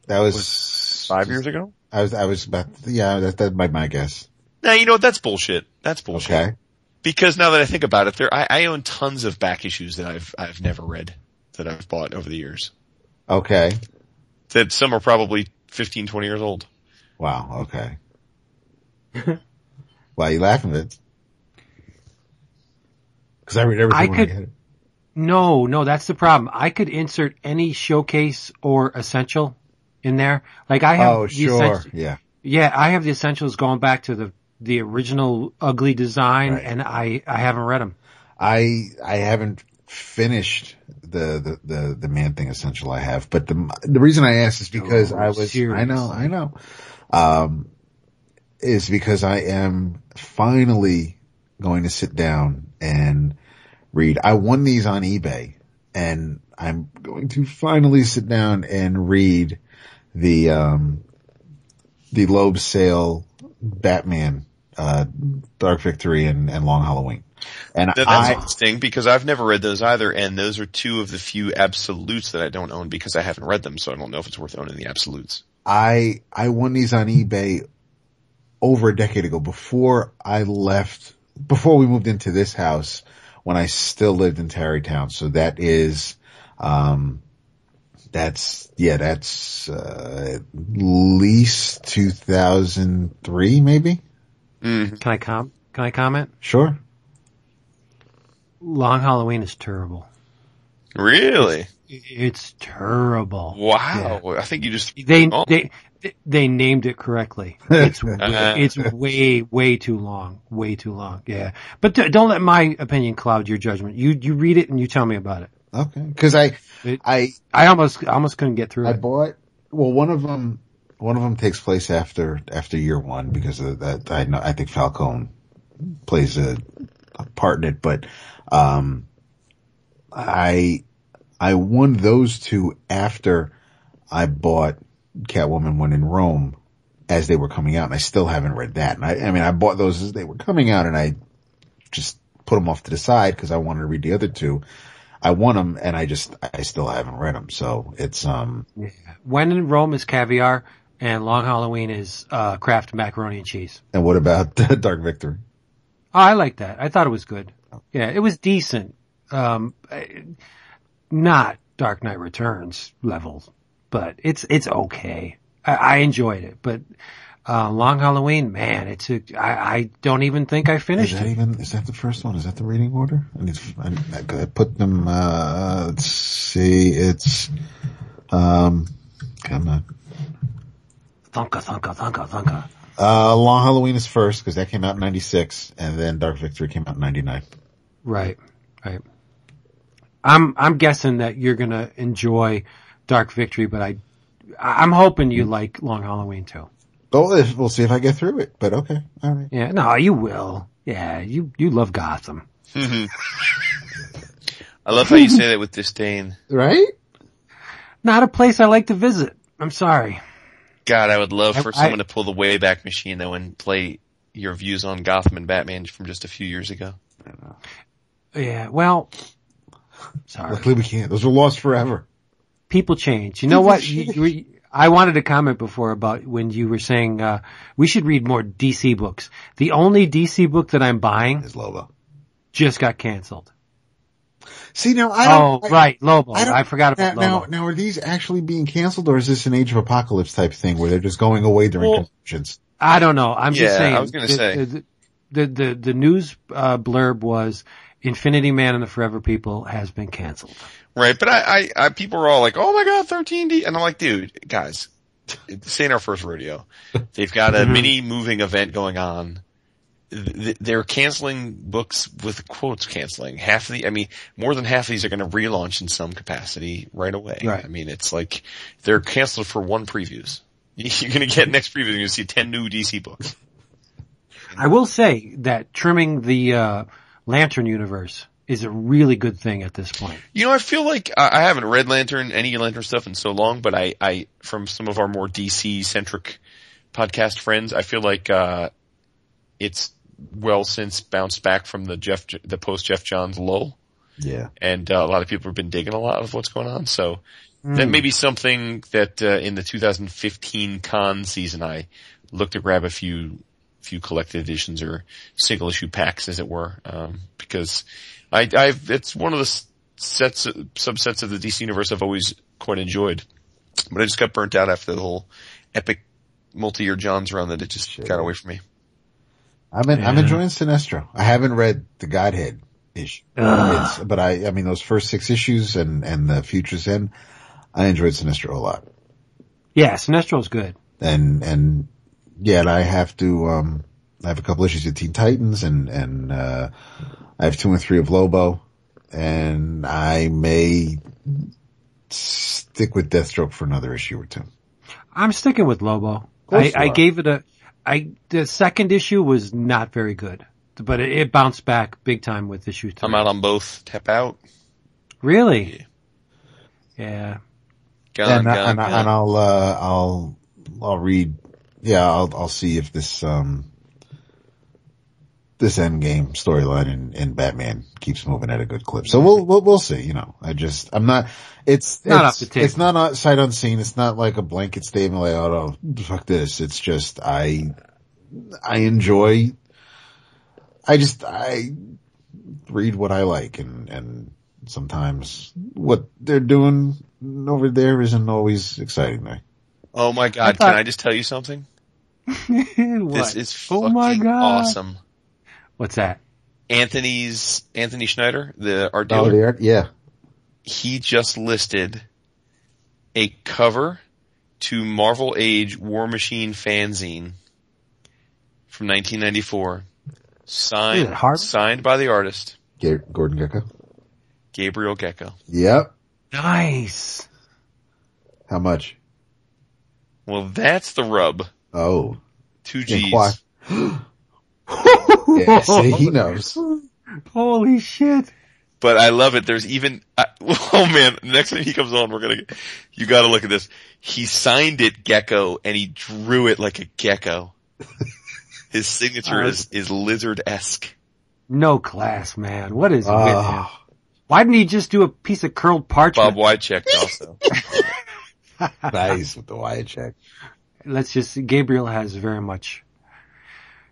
that was five years ago? I was I was about yeah. That that might be my guess. Now, you know what? That's bullshit. That's bullshit. Okay. Because now that I think about it, there I, I own tons of back issues that I've I've never read that I've bought over the years. Okay. That some are probably 15, 20 years old. Wow. Okay. Why are you laughing, Vince? Because I read everything. I when could- get it. No, no, that's the problem. I could insert any showcase or essential in there. Like I have Oh, sure. Yeah. yeah, I have the essentials going back to the the original ugly design, Right. and I I haven't read them. I I haven't finished the the the, the man thing essential I have, but the the reason I asked is because Oh, I was here. I know. I know, um, is because I am finally going to sit down and read. I won these on eBay, and I'm going to finally sit down and read the um the Loeb Sale Batman uh Dark Victory and, and Long Halloween. And That, that's I, interesting because I've never read those either, and those are two of the few absolutes that I don't own because I haven't read them, so I don't know if it's worth owning the absolutes. I I won these on eBay over a decade ago before I left before we moved into this house when I still lived in Tarrytown. So that is um that's yeah, that's uh, at least 2003 maybe. Can I com Can I comment? Sure. Long Halloween is terrible. Really? It's terrible. Wow. I think you just They Oh. they they named it correctly. It's (laughs) way, it's way way too long, way too long. Yeah, but d- don't let my opinion cloud your judgment. You you read it and you tell me about it. Okay. Cause I, It- I, I almost I almost couldn't get through I it. bought, well, one of them, one of them takes place after, after year one because of that. I know, I think Falcone plays a, a part in it, but, um, I, I won those two after I bought Catwoman When in Rome as they were coming out and I still haven't read that. And I, I mean, I bought those as they were coming out and I just put them off to the side because I wanted to read the other two. I won them and I just, I still haven't read them. So it's, um, When in Rome is caviar, and Long Halloween is uh, Kraft macaroni and cheese. and what about (laughs) Dark Victory? Oh, I like that. I thought it was good. Yeah, it was decent. Um, not Dark Knight Returns level, but it's it's okay. I, I enjoyed it, but Uh, Long Halloween, man, it it's a, I, I don't even think I finished. Is that it. even, is that the first one? Is that the reading order? I need to, I, I put them, uh, let's see, it's, um, come on. Thunka, thunka, thunka, thunka. Uh, Long Halloween is first because that came out in 96 and then Dark Victory came out in 99. Right, right. I'm, I'm guessing that you're gonna enjoy Dark Victory, but I, I'm hoping you like Long Halloween too. Oh, if, we'll see if I get through it, but okay. All right. Yeah, no, you will. Yeah, you, you love Gotham. (laughs) I love how you say that with disdain. Right? Not a place I like to visit. I'm sorry. God, I would love for I- someone to pull the Wayback Machine though and play your views on Gotham and Batman from just a few years ago. Yeah, well, sorry. Luckily we can't. Those are lost forever. people change. You know what? You, (laughs) you, I wanted to comment before about when you were saying uh, we should read more DC books. The only DC book that I'm buying Is Lobo. just got canceled. See now, I Oh, don't. I- right, Lobo. I, I, forgot about now, Lobo. Now, now, are these actually being canceled, or is this an Age of Apocalypse type thing where they're just going away during Well- conventions? I don't know. I'm Yeah, just saying. I was gonna the, say. the the the, the news uh, blurb was Infinity Man and the Forever People has been canceled. Right, but I, I, I people are all like, "Oh my god, 13D," and I'm like, "Dude, guys, this ain't our first rodeo. They've got a mini moving event going on. Th- They're canceling books with quotes canceling. Half of the, I mean, more than half of these are going to relaunch in some capacity right away. Right. I mean, it's like they're canceled for one previews. (laughs) You're going to get next preview, you're going to see 10 new DC books. I will say that trimming the uh, Lantern universe is a really good thing at this point. You know, I feel like I I haven't read Lantern, any Lantern stuff in so long, but I, I, from some of our more DC centric podcast friends, I feel like, uh, it's well since bounced back from the Geoff, the post Geoff Johns lull. Yeah. And uh, a lot of people have been digging a lot of what's going on. So that may be something that, uh, in the 2015 con season, I looked to grab a few, few collected editions or single issue packs as it were. Um, because I, I've, it's one of the sets, subsets of the DC universe I've always quite enjoyed. But I just got burnt out after the whole epic multi-year Johns run that it just got away from me. I'm in, I'm enjoying Sinestro. I haven't read the Godhead issue, It's- but I, I mean, those first six issues and, and the Futures End, I enjoyed Sinestro a lot. Yeah, Sinestro's good. And, and yeah, and I have to, um, I have a couple issues of Teen Titans and, and, uh, I have two and three of Lobo and I may stick with Deathstroke for another issue or two. I'm sticking with Lobo. I, I gave it a, I, the second issue was not very good, but it, it bounced back big time with issue 3 I'm out on both. Tap out. Really? Yeah. Gone, and, I, gone, and, I, gone. and I'll, uh, I'll, I'll read, yeah, I'll, I'll see if this, um, this endgame storyline in, in Batman keeps moving at a good clip. So we'll, we'll, we'll see, you know, I just, I'm not, it's, Not it's, off the table. it's not on- sight unseen. It's not like a blanket statement like, oh, no, fuck this. It's just, I, I enjoy, I just, I read what I like and, and sometimes what they're doing over there isn't always exciting there. Oh my god, thought- can I just tell you something? (laughs) what? This is Oh fucking my God. awesome. What's that? Anthony's, Anthony Schneider, the art Oh, dealer, the art? Yeah. he just listed a cover to Marvel Age War Machine fanzine from 1994. Signed, signed by the artist, Ga- Gordon Gecko. Gabriel Gecko. Yep. Nice. How much? Well, that's the rub. Oh. Two Inquire. G's. (gasps) (laughs) Yeah, (laughs) see, he knows. Holy shit. But I love it. There's even, I, (laughs) oh man, next time he comes on, we're gonna, you gotta look at this. He signed it gecko and he drew it like a gecko. (laughs) His signature Uh, is, is lizard-esque. No class, man. What is with him? Ah, Why didn't he just do a piece of curled parchment? Bob Wycheck also. nice with the wire check. Let's just, Gabriel has very much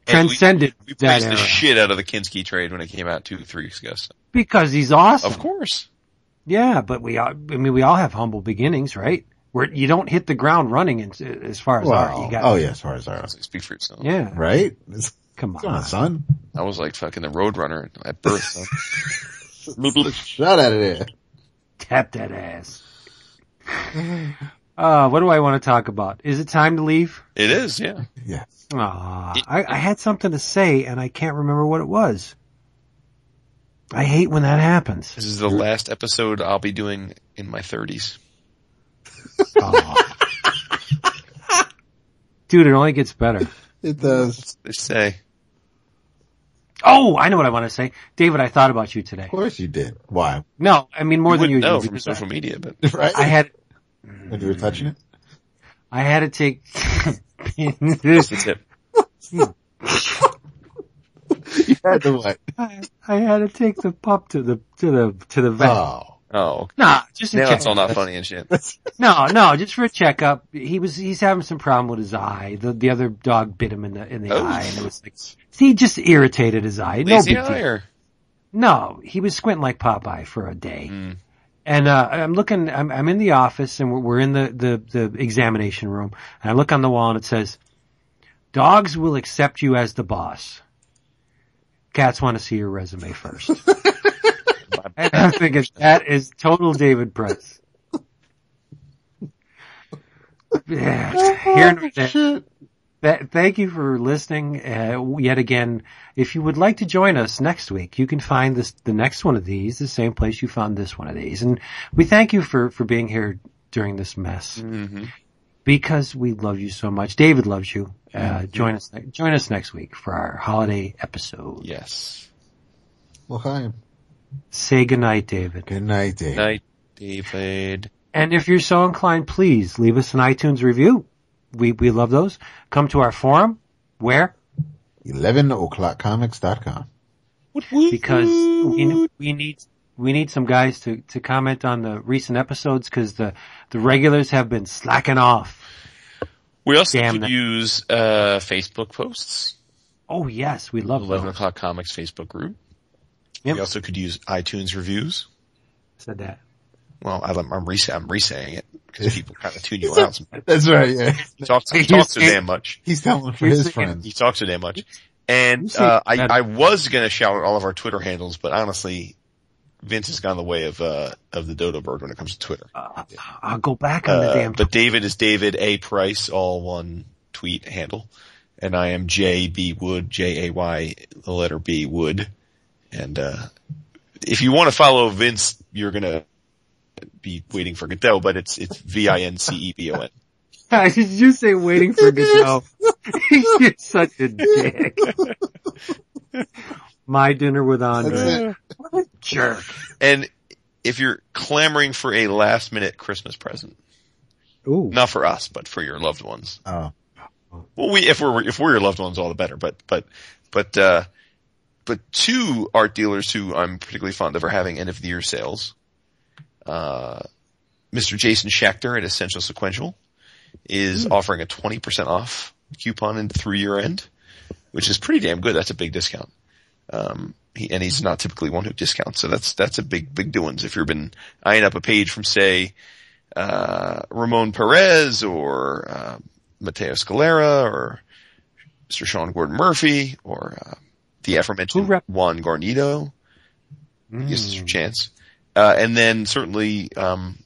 And we- transcended We that praised era. the shit out of the Kinski trade when it came out two, three weeks ago. So, because he's awesome. of course. Yeah, but we all, I mean, we all have humble beginnings, right? where you don't hit the ground running in, as far as art. You got, oh yeah, as far as art, Speak for yourself. yeah. right? It's- Come on. Come on, son. I was like fucking the Roadrunner at birth. So. (laughs) Shut out of there. Tap that ass. (sighs) (sighs) (sighs) (laughs) Uh, what do I want to talk about? Is it time to leave? it is, yeah. Yeah. Aw, I, I had something to say and I can't remember what it was. I hate when that happens. This is the last episode I'll be doing in my 30s. Aw. (laughs) Dude, it only gets better. It does. They say. Oh, I know what I want to say. David, I thought about you today. Of course you did. Why? No, I mean more you than wouldn't usual. know from because social media, but (laughs) Right? I had, when you were touching it? I had to take, (laughs) that's the tip. (laughs) You had to what? I, I had to take the pup to the, to the, to the vet. Oh. Oh, Nah, just a now check. it's all not funny and shit. (laughs) No, no, just for a checkup. He was he's having some problem with his eye. The the other dog bit him in the in the Oh. eye, and it was like he just irritated his eye. No Lazy big eye deal. or? No, he was squinting like Popeye for a day. Mm. And uh, I'm looking. I'm, I'm in the office, and we're, we're in the, the the examination room. And I look on the wall, and it says, "Dogs will accept you as the boss. Cats want to see your resume first. (laughs) and I'm thinking that is total David Price. (laughs) Yeah, here there. Shit. Th- thank you for listening. Uh, yet again, if you would like to join us next week, you can find this the next one of these the same place you found this one of these. And we thank you for for being here during this mess hmm because we love you so much. David loves you. Uh, join us join us next week for our holiday episode. Yes. Well, hi. Say goodnight, David. Good night, Dave. Night, David. And if you're so inclined, please leave us an iTunes review. We we love those. Come to our forum. Where? 11o'clockcomics.com. because we, we need we need some guys to, to comment on the recent episodes because the the regulars have been slacking off. We also Damn could that- use uh, Facebook posts. Oh yes, we love Eleven those. o'clock comics Facebook group. Yep. We also could use iTunes reviews. Said that. Well, I'm, I'm, re- I'm re-saying it because people kind of tune you (laughs) out. sometimes. That's right, yeah. He talks, he talks so damn much. He's telling for Here's his the- friends. He talks so damn much. And uh, I. I was going to shout out all of our Twitter handles, but honestly, Vince has gone the way of uh, of the dodo bird when it comes to Twitter. Uh, I'll go back on the Uh, damn. but David is David A Price, all one tweet handle, and I am J B Wood, J A Y, the letter B Wood. And uh, if you want to follow Vince, you're gonna be waiting for Godot, but it's it's V I N C E B O N. (laughs) Did you say waiting for Godot? (laughs) You're such a dick. My dinner with Andre. What a jerk. And if you're clamoring for a last minute Christmas present, Ooh. not for us, but for your loved ones. Oh. Well, we, if we're, if we're your loved ones, all the better, but, but, but, uh, but two art dealers who I'm particularly fond of are having end of the year sales. Uh, Mr. Jason Schechter at Essential Sequential is offering a 20% off coupon in through year end, which is pretty damn good. That's a big discount. Um, he, and he's not typically one who discounts. So that's, that's a big, big doings. If you've been eyeing up a page from say, uh, Ramon Perez or, uh, Matteo Scalera or Mr. Sean Gordon Murphy or, uh, the aforementioned rep- Juan Guarnido, Mm. Yes, your chance. Uh, and then certainly, um,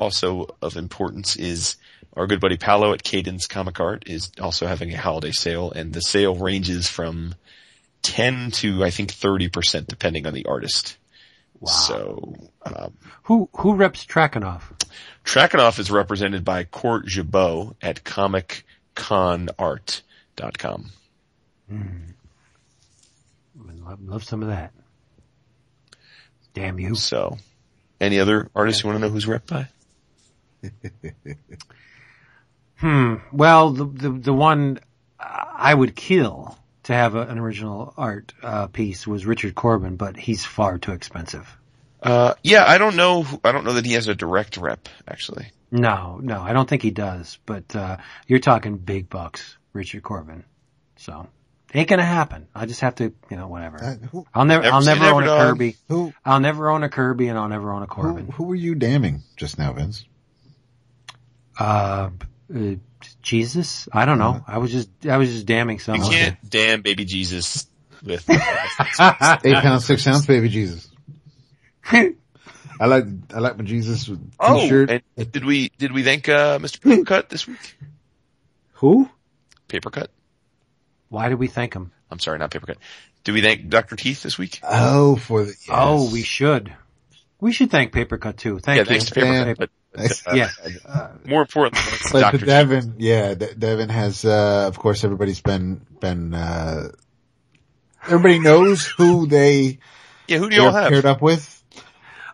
also of importance is our good buddy Paolo at Cadence Comic Art is also having a holiday sale and the sale ranges from 10 to I think 30% depending on the artist. Wow. So, um, Who who reps Trakhanov? Trakhanov is represented by Court Jabot at ComicConArt.com. Love, love some of that. Damn you. So, any other artists you want to know who's rep by? (laughs) Hmm. Well, the the, the one I would kill to have a, an original art uh, piece was Richard Corben, but he's far too expensive. Uh, yeah, I don't know. I don't know that he has a direct rep actually. No, no, I don't think he does. But uh, you're talking big bucks, Richard Corben. So ain't gonna happen. I just have to, you know, whatever. Uh, who, I'll never, Never I'll never never, own a dog. Kirby. who, I'll never own a Kirby, and I'll never own a who, Corben. who were you damning just now, Vince? Uh, uh, Jesus? I don't know. I was just, I was just damning something. You can't damn baby Jesus with. (laughs) Eight pounds, six ounce, baby Jesus. I like, I like my Jesus with oh, t-shirt. and did we did we thank uh, Mr. Papercut this week? Who? Papercut. Why did we thank him? I'm sorry, not Papercut. Do we thank Dr. Teeth this week? Oh, for the, yes. Oh, we should. We should thank Papercut too. Thank yeah, you. thanks to Dan. Papercut. But (laughs) Thanks. uh, Yeah. more importantly, thanks Dr. the Teeth. Devin, yeah, De- Devin has, uh, of course, everybody's been, been, uh, everybody knows who they Yeah, who do y'all have? paired up with.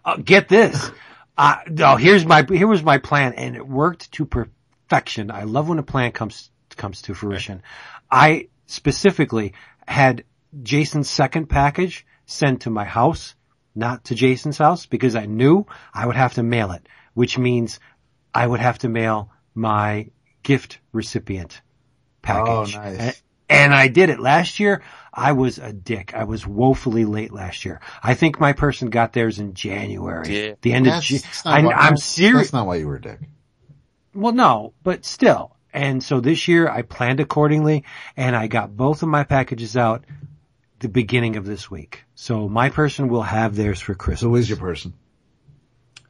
Uh, get this. Uh, no, here's my, here was my plan and it worked to perfection. I love when a plan comes, comes to fruition. I specifically had Jason's second package sent to my house, not to Jason's house because I knew I would have to mail it, which means I would have to mail my gift recipient package. Oh, nice. And- and I did it last year. I was a dick. I was woefully late last year. I think my person got theirs in January. Yeah. The end of That's- June. that's not I, why- I'm serious. That's not why you were a dick. Well, no, but still. And so this year I planned accordingly and I got both of my packages out the beginning of this week. So my person will have theirs for Christmas. Who is your person?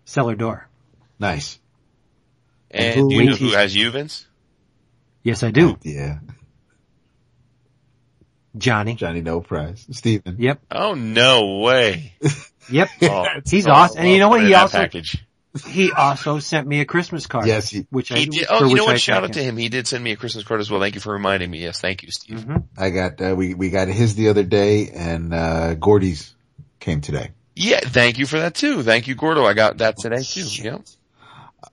Cellar door. Nice. And Who- do you know who has you, Vince? Yes, I do. Yeah. Johnny. Johnny No Prize. Steven. Yep. Oh no way! Yep. (laughs) Oh, He's oh, awesome. And you know what? He also, package. He also sent me a Christmas card. Yes, he- which I, He did. Oh, you which know I what? Shout out thank to him. He did send me a Christmas card as well. Thank you for reminding me. Yes, thank you, Steve. Mhm. I got, uh, we, we got his the other day and, uh, Gordy's came today. Yeah, thank you for that too. Thank you, Gordo. I got that today too. Yeah.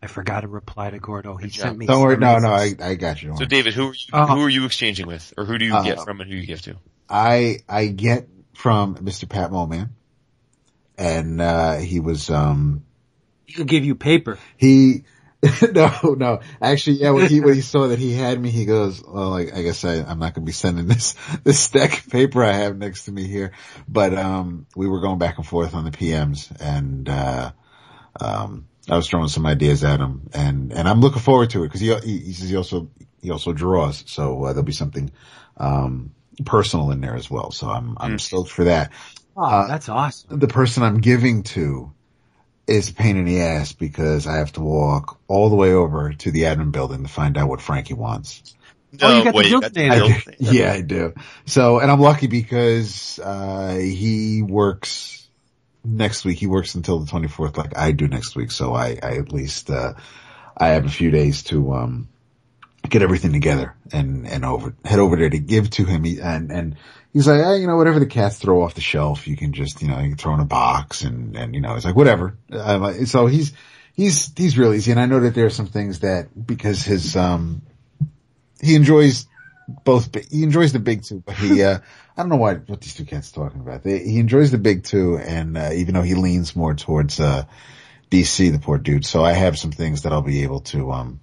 I forgot to reply to Gordo. He sent me. Don't worry. No, no, I, I got you. So. David, who are you, Uh-huh. who are you exchanging with, or who do you Uh, get from, and who you give to? I, I get from Mr. Pat Moman and, uh, he was, um, He'll give you paper. he, (laughs) no, no, actually, yeah, when he, when he saw that he had me, he goes, well, I, I guess I, I'm not going to be sending this, (laughs) this stack of paper I have next to me here. But, um, we were going back and forth on the PMs and, uh, um, I was throwing some ideas at him and, and I'm looking forward to it because he, he, he says he also, he also draws. So, uh, there'll be something, um, personal in there as well. So I'm, I'm Mm. stoked for that Oh, Uh, that's awesome. the person I'm giving to is a pain in the ass because I have to walk all the way over to the admin building to find out what Frankie wants. Oh, you got the wait, guilt got data. I do. data. yeah, I do. So, and I'm lucky because, uh, he works next week. He works until the 24th like I do next week. So I, I at least, uh, I have a few days to, um, get everything together and, and over, head over there to give to him. He, and, and he's like, hey, you know, whatever the cats throw off the shelf, you can just, you know, you can throw in a box and, and, you know, he's like, whatever. Like- so he's, he's, he's real easy. And I know that there are some things that because his, um, he enjoys both, he enjoys the big two, but he, uh, I don't know why, what these two cats are talking about. They, he enjoys the big two and, uh, even though he leans more towards, uh, DC, the poor dude. So I have some things that I'll be able to, um,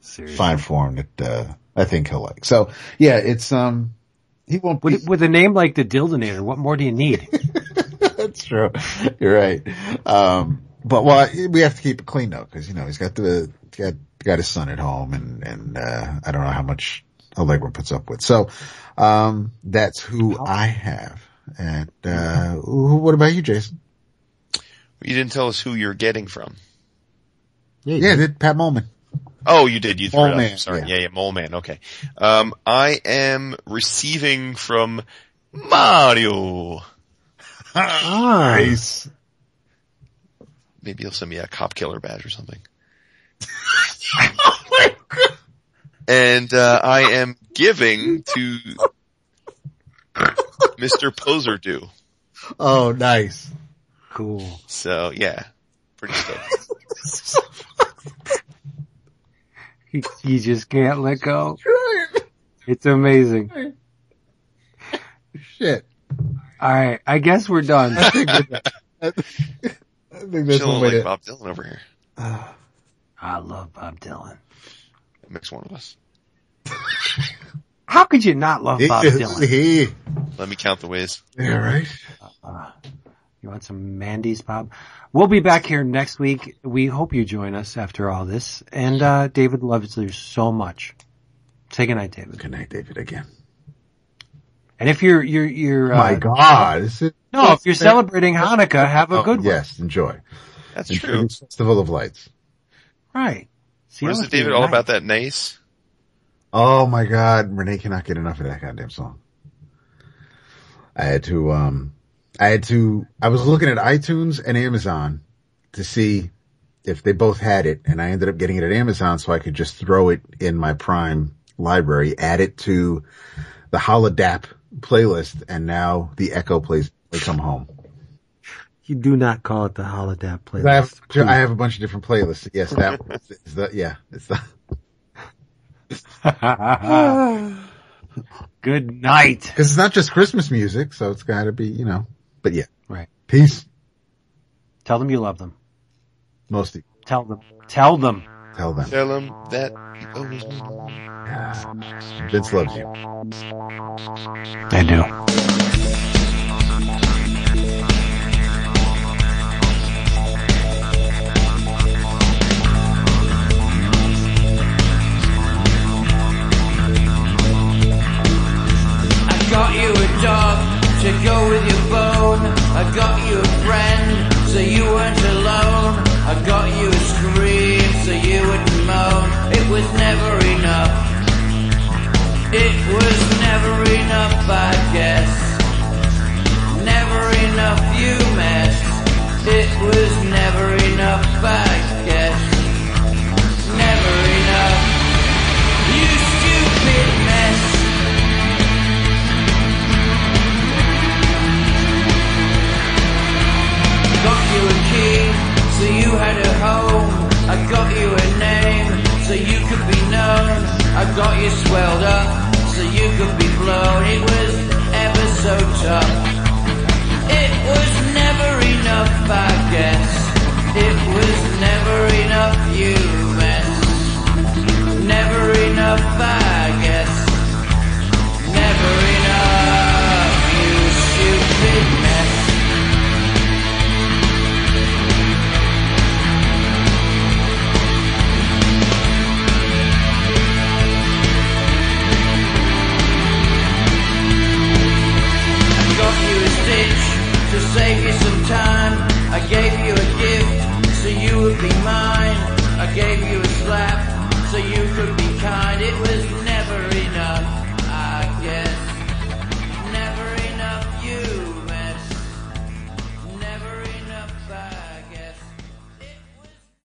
Seriously. find for him that, uh, I think he'll like. So yeah, it's, um, he won't be, With, with a name like the Dildinator, what more do you need? (laughs) That's true. You're right. Um, but well, we have to keep it clean though, cause you know, he's got the, got, got his son at home and, and, uh, I don't know how much Allegra puts up with. So, um, that's who I have. And, uh, what about you, Jason? You didn't tell us who you're getting from. Yeah, did Pat Molman. Oh, you did. You threw Mole it up. Man, Sorry. yeah. Yeah. yeah, Mole Man. Okay. Um, I am receiving from Mario. Nice. Maybe he'll send me a cop killer badge or something. (laughs) oh and uh, I am giving to Mr. Poser Do. Oh, nice. Cool. So yeah, pretty stoked. (laughs) He, he just can't let go. (laughs) It's amazing. Shit. All right. I guess we're done. (laughs) I think that- I think that's Chilling like to, Bob Dylan over here. (sighs) I love Bob Dylan. That makes one of us. How could you not love Bob Dylan? He, (laughs) Let me count the ways. yeah, right. Uh, You want some Mandy's Bob? We'll be back here next week. We hope you join us after all this. And, uh, David loves you so much. Say goodnight, David. Good night, David, again. And if you're, you're, you're, uh, My God. Is it, no, if you're celebrating Hanukkah, have a Oh, good one. Yes, enjoy. That's Enjoy true. the Festival of Lights. Right. See, What is that it, David, all nice. about that nace? Oh my God, Renee cannot get enough of that goddamn song. I had to, um, I had to, I was looking at iTunes and Amazon to see if they both had it and I ended up getting it at Amazon so I could just throw it in my Prime library, add it to the Holodap playlist and now the Echo plays They Come Home. You do not call it the Holodeck playlist. I have, I have a bunch of different playlists. Yes, that (laughs) is the, yeah, it's the, (sighs) Good night. cause it's not just Christmas music, so it's gotta be, you know, but yeah. Right. Peace. Tell them you love them. Mostly. Tell them. Tell them. Tell them. Tell them that he owes me. Vince loves you. I do. I got you a dog to go with your bone. I got you a friend so you weren't alone. I got you a scream so you wouldn't moan. It was never enough. It was never enough, I guess. Never enough, you mess. It was never enough, I guess. Got you a key, so you had a home. I got you a name, so you could be known. I got you swelled up, so you could be blown. It was ever so tough. It was never enough, I guess. It was never enough, you mess. Never enough, I save you some time. I gave you a gift so you would be mine. I gave you a slap so you could be kind. It was